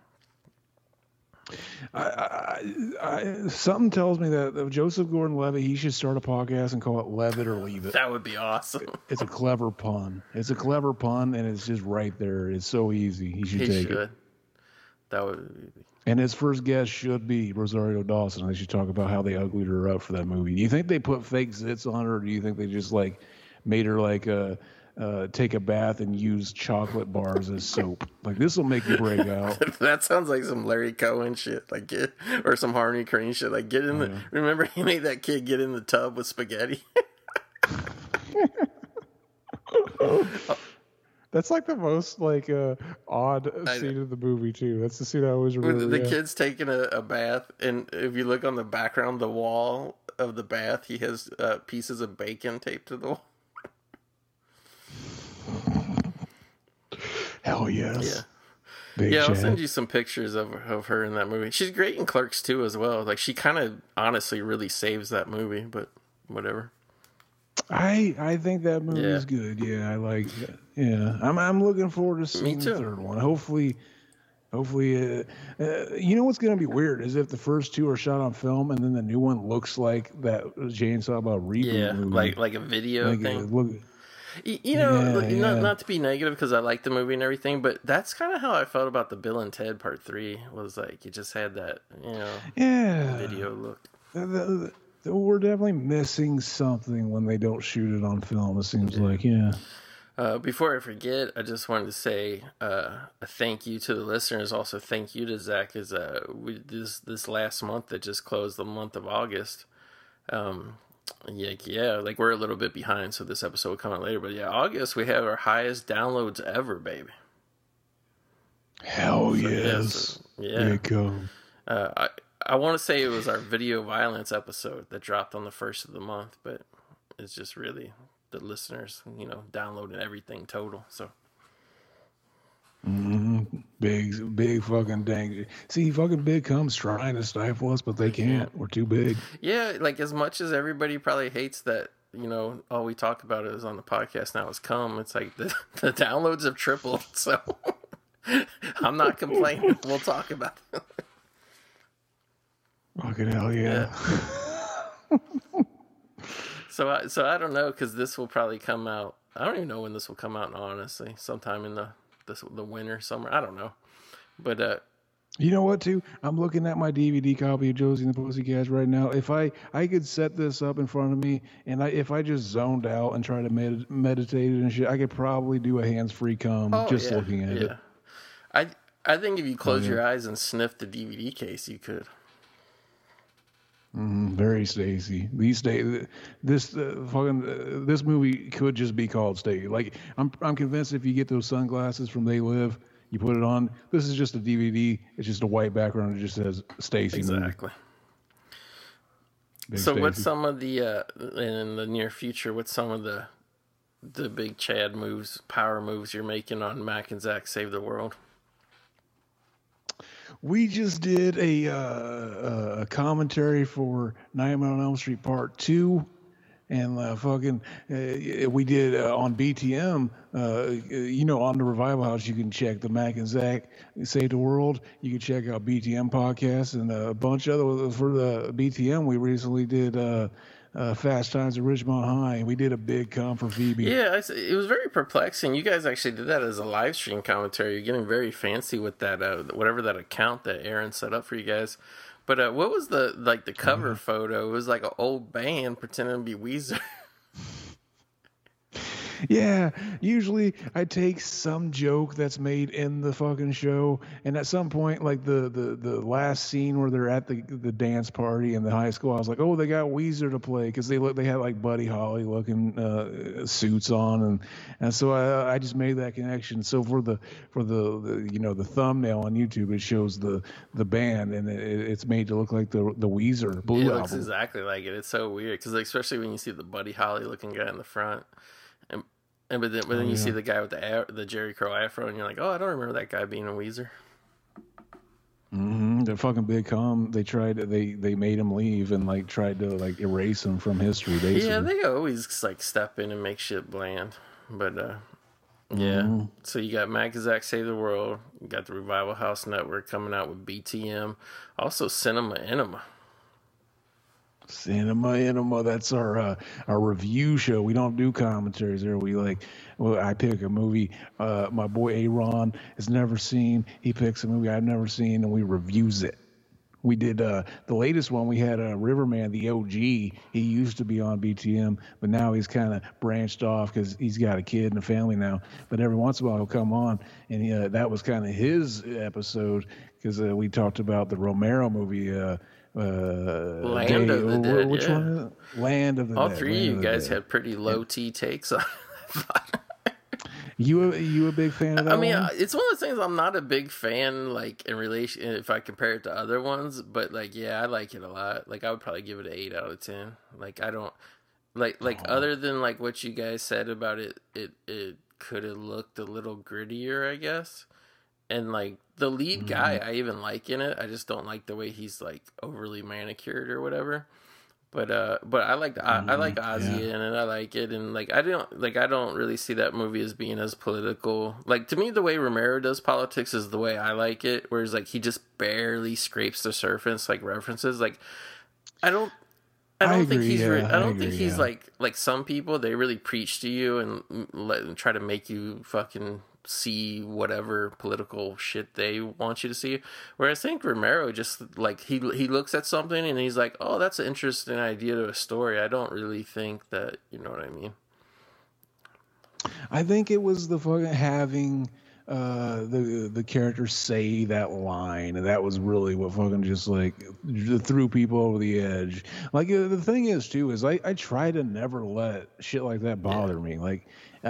I, I, I, something tells me that Joseph Gordon-Levitt he should start a podcast and call it "Levitt or Leave It." That would be awesome. It's a clever pun. It's a clever pun, and it's just right there. It's so easy. He should he take should. it. That would. And his first guest should be Rosario Dawson. They should talk about how they uglied her up for that movie. Do you think they put fake zits on her, or do you think they just like made her like a uh, take a bath and use chocolate bars as soap. Like this will make you break out. that sounds like some Larry Cohen shit, like get or some Harmony Korine shit. Like get in the. Yeah. Remember he made that kid get in the tub with spaghetti. That's like the most like uh, odd scene of the movie too. That's the scene I always remember. The yeah. kid's taking a, a, bath, and if you look on the background, the wall of the bath, he has uh, pieces of bacon taped to the wall. Hell yes. Yeah. Big yeah, I'll send you some pictures of of her in that movie. She's great in Clerks too, as well. Like she kind of honestly really saves that movie, but whatever. I I think that movie yeah. is good. Yeah, I like. It. Yeah, I'm I'm looking forward to seeing the third one. Hopefully, hopefully, uh, uh, you know what's going to be weird is if the first two are shot on film and then the new one looks like that Jane saw about reboot. Yeah, movie. like like a video like thing. look, you know, yeah, not, not to be negative because I like the movie and everything, but that's kind of how I felt about the Bill and Ted Part Three. Was like you just had that, you know, yeah, video look. The, the, the, we're definitely missing something when they don't shoot it on film. It seems yeah. like, yeah. Uh, before I forget, I just wanted to say uh, a thank you to the listeners. Also, thank you to Zach. Is uh, we, this this last month that just closed the month of August. Um, yeah, yeah, like we're a little bit behind, so this episode will come out later. But yeah, August we have our highest downloads ever, baby. Hell so, yes! Yeah, so, yeah. go. Uh, I I want to say it was our video violence episode that dropped on the first of the month, but it's just really the listeners, you know, downloading everything total. So. Mm-hmm. Big, big fucking dang. See, fucking big comes trying to stifle us, but they mm-hmm. can't. We're too big. Yeah, like as much as everybody probably hates that, you know, all we talk about is on the podcast now is come. It's like the, the downloads have tripled, so I'm not complaining. We'll talk about it. Fucking hell yeah. So I so I don't know because this will probably come out. I don't even know when this will come out. Honestly, sometime in the this the winter, summer. I don't know, but uh, You know what, too? I'm looking at my DVD copy of Josie and the Pussycats right now. If I I could set this up in front of me, and I, if I just zoned out and tried to med- meditate and shit, I could probably do a hands-free come oh, just yeah, looking at yeah. it. I I think if you close yeah. your eyes and sniff the DVD case, you could. Mm, very Stacy. These days, this uh, fucking uh, this movie could just be called Stacy. Like I'm I'm convinced if you get those sunglasses from They Live, you put it on. This is just a DVD. It's just a white background. It just says Stacy. Exactly. So what's some of the uh, in the near future? What's some of the the big Chad moves, power moves you're making on Mac and Zach Save the World? We just did a uh, a commentary for Nightmare on Elm Street Part Two, and uh, fucking uh, we did uh, on BTM. Uh, you know, on the Revival House, you can check the Mac and Zach Save the World. You can check out BTM podcasts and a bunch of other for the BTM. We recently did. Uh, Fast Times at Ridgemont High. We did a big com for Phoebe. Yeah, it was very perplexing. You guys actually did that as a live stream commentary. You're getting very fancy with that, uh, whatever that account that Aaron set up for you guys. But uh, what was the like the cover photo? It was like an old band pretending to be Weezer. Yeah, usually I take some joke that's made in the fucking show, and at some point, like the the the last scene where they're at the the dance party in the high school, I was like, oh, they got Weezer to play because they look they had like Buddy Holly looking uh, suits on, and and so I I just made that connection. So for the for the, the you know the thumbnail on YouTube, it shows the the band, and it, it's made to look like the the Weezer Blue it album. looks exactly like it. It's so weird because especially when you see the Buddy Holly looking guy in the front, and but then, but then you see the guy with the the Jerry Crow afro, and you're like, oh, I don't remember that guy being a Weezer. hmm They're fucking big com. They tried. They they made him leave and like tried to like erase him from history. Basically. Yeah, they always like step in and make shit bland. But uh yeah. So you got Zach Save the World. You got the Revival House Network coming out with BTM. Also Cinema Enema. Cinema Enema. That's our uh, our review show. We don't do commentaries there. We like, well, I pick a movie. Uh, my boy Aaron has never seen. He picks a movie I've never seen, and we reviews it. We did uh, the latest one. We had uh, Riverman, the OG. He used to be on BTM, but now he's kind of branched off because he's got a kid and a family now. But every once in a while he'll come on, and uh, that was kind of his episode because uh, we talked about the Romero movie. Uh, Land of the Dead, Which yeah. one? Land of the All Dead. three of Land you of guys Dead. had pretty low T takes on You a, you a big fan of that I mean, one? uh, it's one of those things I'm not a big fan, like in relation if I compare it to other ones. But like, yeah, I like it a lot. Like, I would probably give it an eight out of ten. Like, I don't like like other than like what you guys said about it. It it could have looked a little grittier, I guess. And like the lead guy, I even like in it. I just don't like the way he's like overly manicured or whatever. But uh, but I like I, I like Ozzy in it. I like it, and like I don't like I don't really see that movie as being as political. Like to me, the way Romero does politics is the way I like it. Whereas like he just barely scrapes the surface, like references. Like I don't. I I don't think agree, he's. re- yeah, I I don't think agree, he's yeah. like like some people. They really preach to you and mm, let and try to make you fucking see whatever political shit they want you to see. Whereas I think Romero just like he he looks at something and he's like, oh, that's an interesting idea to a story. I don't really think that you know what I mean. I think it was the fucking having uh, the the characters say that line, and that was really what fucking just like threw people over the edge. Like uh, the thing is too is I I try to never let shit like that bother me. Like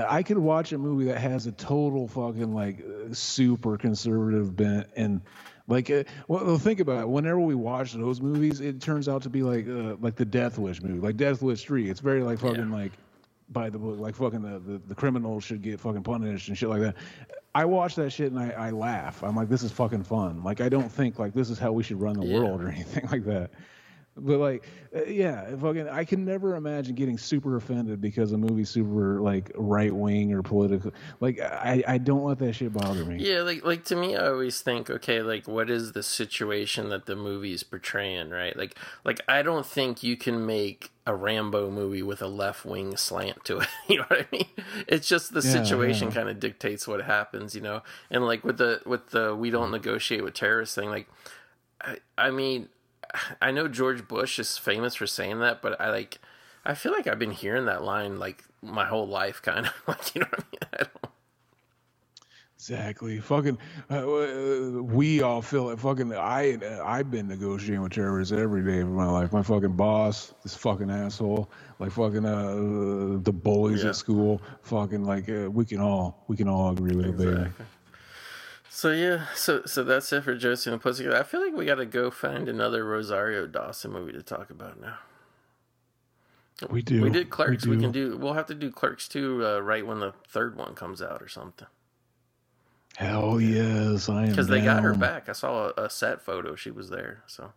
I could watch a movie that has a total fucking like uh, super conservative bent and. Like, uh, well, think about it. Whenever we watch those movies, it turns out to be like, uh, like the Death Wish movie, like Death Wish Three. It's very like fucking like by the book, like fucking the, the, the criminals should get fucking punished and shit like that. I watch that shit and I, I laugh. I'm like, this is fucking fun. Like I don't think like this is how we should run the Yeah. world or anything like that. But like, uh, yeah, fucking, I can never imagine getting super offended because a movie's super like right wing or political. Like, I, I don't let that shit bother me. Yeah, like like to me, I always think, okay, like what is the situation that the movie is portraying, right? Like like I don't think you can make a Rambo movie with a left wing slant to it. You know what I mean? It's just the Yeah, situation yeah. kind of dictates what happens, you know. And like with the with the we don't negotiate with terrorists thing, like I I mean, I know George Bush is famous for saying that, but I like I feel like I've been hearing that line like my whole life, kind of like you know what I mean. I don't, Exactly. Fucking, uh, uh, we all feel it. Fucking, I, uh, I've been negotiating with terrorists every day of my life. My fucking boss, this fucking asshole, like fucking, uh, the bullies Yeah. at school. Fucking, like, uh, we can all, we can all agree with it, baby. So yeah, so so that's it for Josie and the Pussycat. I feel like we got to go find another Rosario Dawson movie to talk about now. We do. We did Clerks. We, do. can do. We'll have to do Clerks too, uh, right when the third one comes out or something. Hell yes, I am. Because they got her back. I saw a, a set photo. She was there. So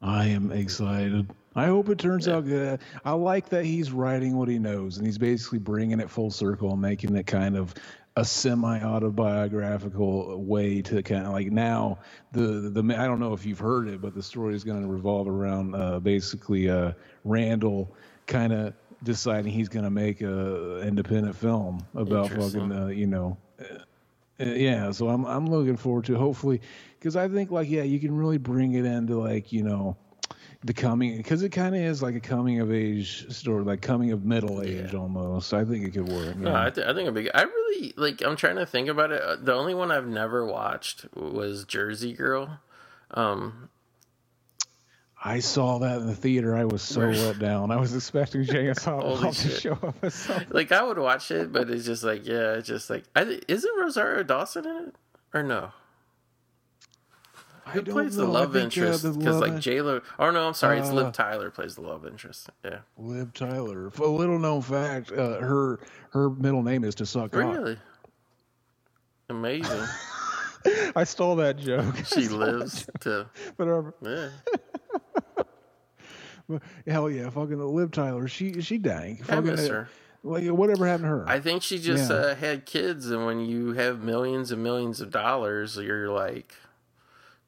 I am excited. I hope it turns out good. I like that he's writing what he knows, and he's basically bringing it full circle and making it kind of a semi-autobiographical way to kind of like now the the I don't know if you've heard it, but the story is going to revolve around uh, basically uh, Randall kind of deciding he's going to make a independent film about fucking uh, you know uh, yeah, so I'm I'm looking forward to hopefully because I think like yeah you can really bring it into like you know the coming because it kind of is like a coming of age story like coming of middle age almost. I think it could work. no. I, th- I think it'd be. good. I really like. I'm trying to think about it. Uh, The only one I've never watched was Jersey Girl. Um, I saw that in the theater. I was so let down. I was expecting Holy to show up as something. like I would watch it, but it's just like yeah, it's just like I, isn't Rosario Dawson in it or no? I Who plays the know. I love think, uh, interest? Because love like J Lo. Oh no, I'm sorry, it's Uh, Liv Tyler plays the love interest. Yeah, Liv Tyler. For a little known fact, uh, her her middle name is to suck really amazing. I stole that joke. she lives to Whatever. yeah. Hell yeah, fucking Liv Tyler. She she dang. I Fucking, miss uh, her. Like whatever happened to her? I think she just Yeah. uh, had kids, and when you have millions and millions of dollars, you're like,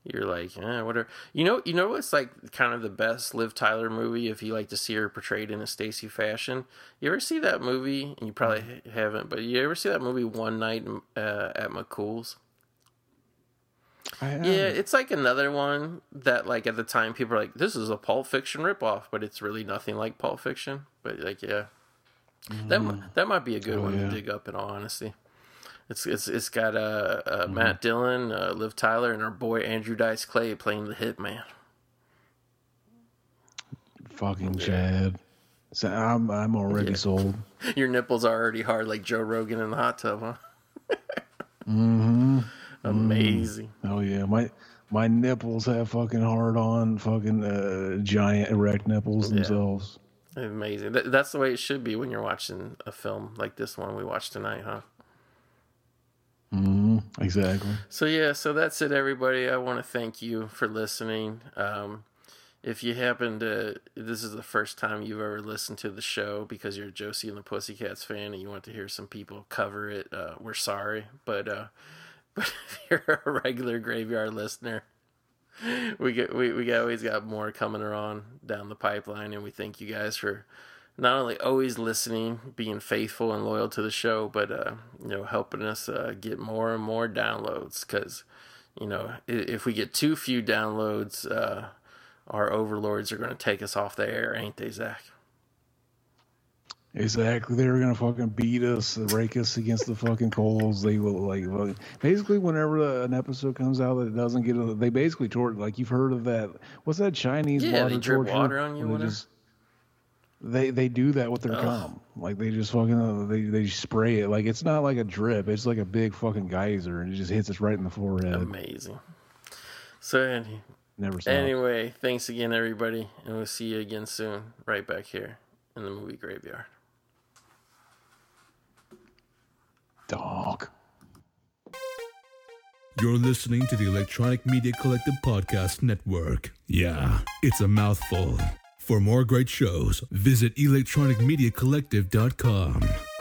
you're like, eh, whatever. You know, you know what's like kind of the best Liv Tyler movie if you like to see her portrayed in a Stacy fashion. You ever see that movie? And you probably haven't, but you ever see that movie One Night uh, at McCool's? Yeah, it's like another one that like at the time people are like, this is a Pulp Fiction ripoff, but it's really nothing like Pulp Fiction. But like, yeah, that that might be a good Oh, one yeah. to dig up. In all honesty, it's it's it's got uh, uh Mm-hmm. Matt Dillon, uh, Liv Tyler, and our boy Andrew Dice Clay playing the hitman. fucking Chad. So I'm I'm already Yeah. sold. Your nipples are already hard like Joe Rogan in the hot tub, huh? Mm-hmm. Amazing. Oh yeah, my my nipples have fucking hard on fucking uh, giant erect nipples Yeah. themselves. Amazing. Th- that's the way it should be when you're watching a film like this one we watched tonight, huh? Hmm Exactly. So yeah, so that's it, everybody. I want to thank you for listening. Um, if you happen to, this is the first time you've ever listened to the show because you're a Josie and the Pussycats fan and you want to hear some people cover it, uh, we're sorry. But uh, but if you're a regular graveyard listener, we get we we always got more coming around down the pipeline, and we thank you guys for not only always listening, being faithful and loyal to the show, but uh, you know helping us uh, get more and more downloads. Because you know if we get too few downloads, uh, our overlords are going to take us off the air, ain't they, Zach? Exactly. They were gonna fucking beat us, rake us against the fucking coals. They will like basically whenever an episode comes out that doesn't get. They basically torch. Like you've heard of that? What's that Chinese Yeah, water they drip torture? water on you They it? just they they do that with their Ugh. gum. Like they just fucking they they spray it. Like it's not like a drip. It's like a big fucking geyser, and it just hits us right in the forehead. Amazing. So any, never. Anyway, thanks again, everybody, and we'll see you again soon, right back here in the movie graveyard. Dog. You're listening to the Electronic Media Collective Podcast Network. Yeah, it's a mouthful. For more great shows, visit electronicmediacollective.com.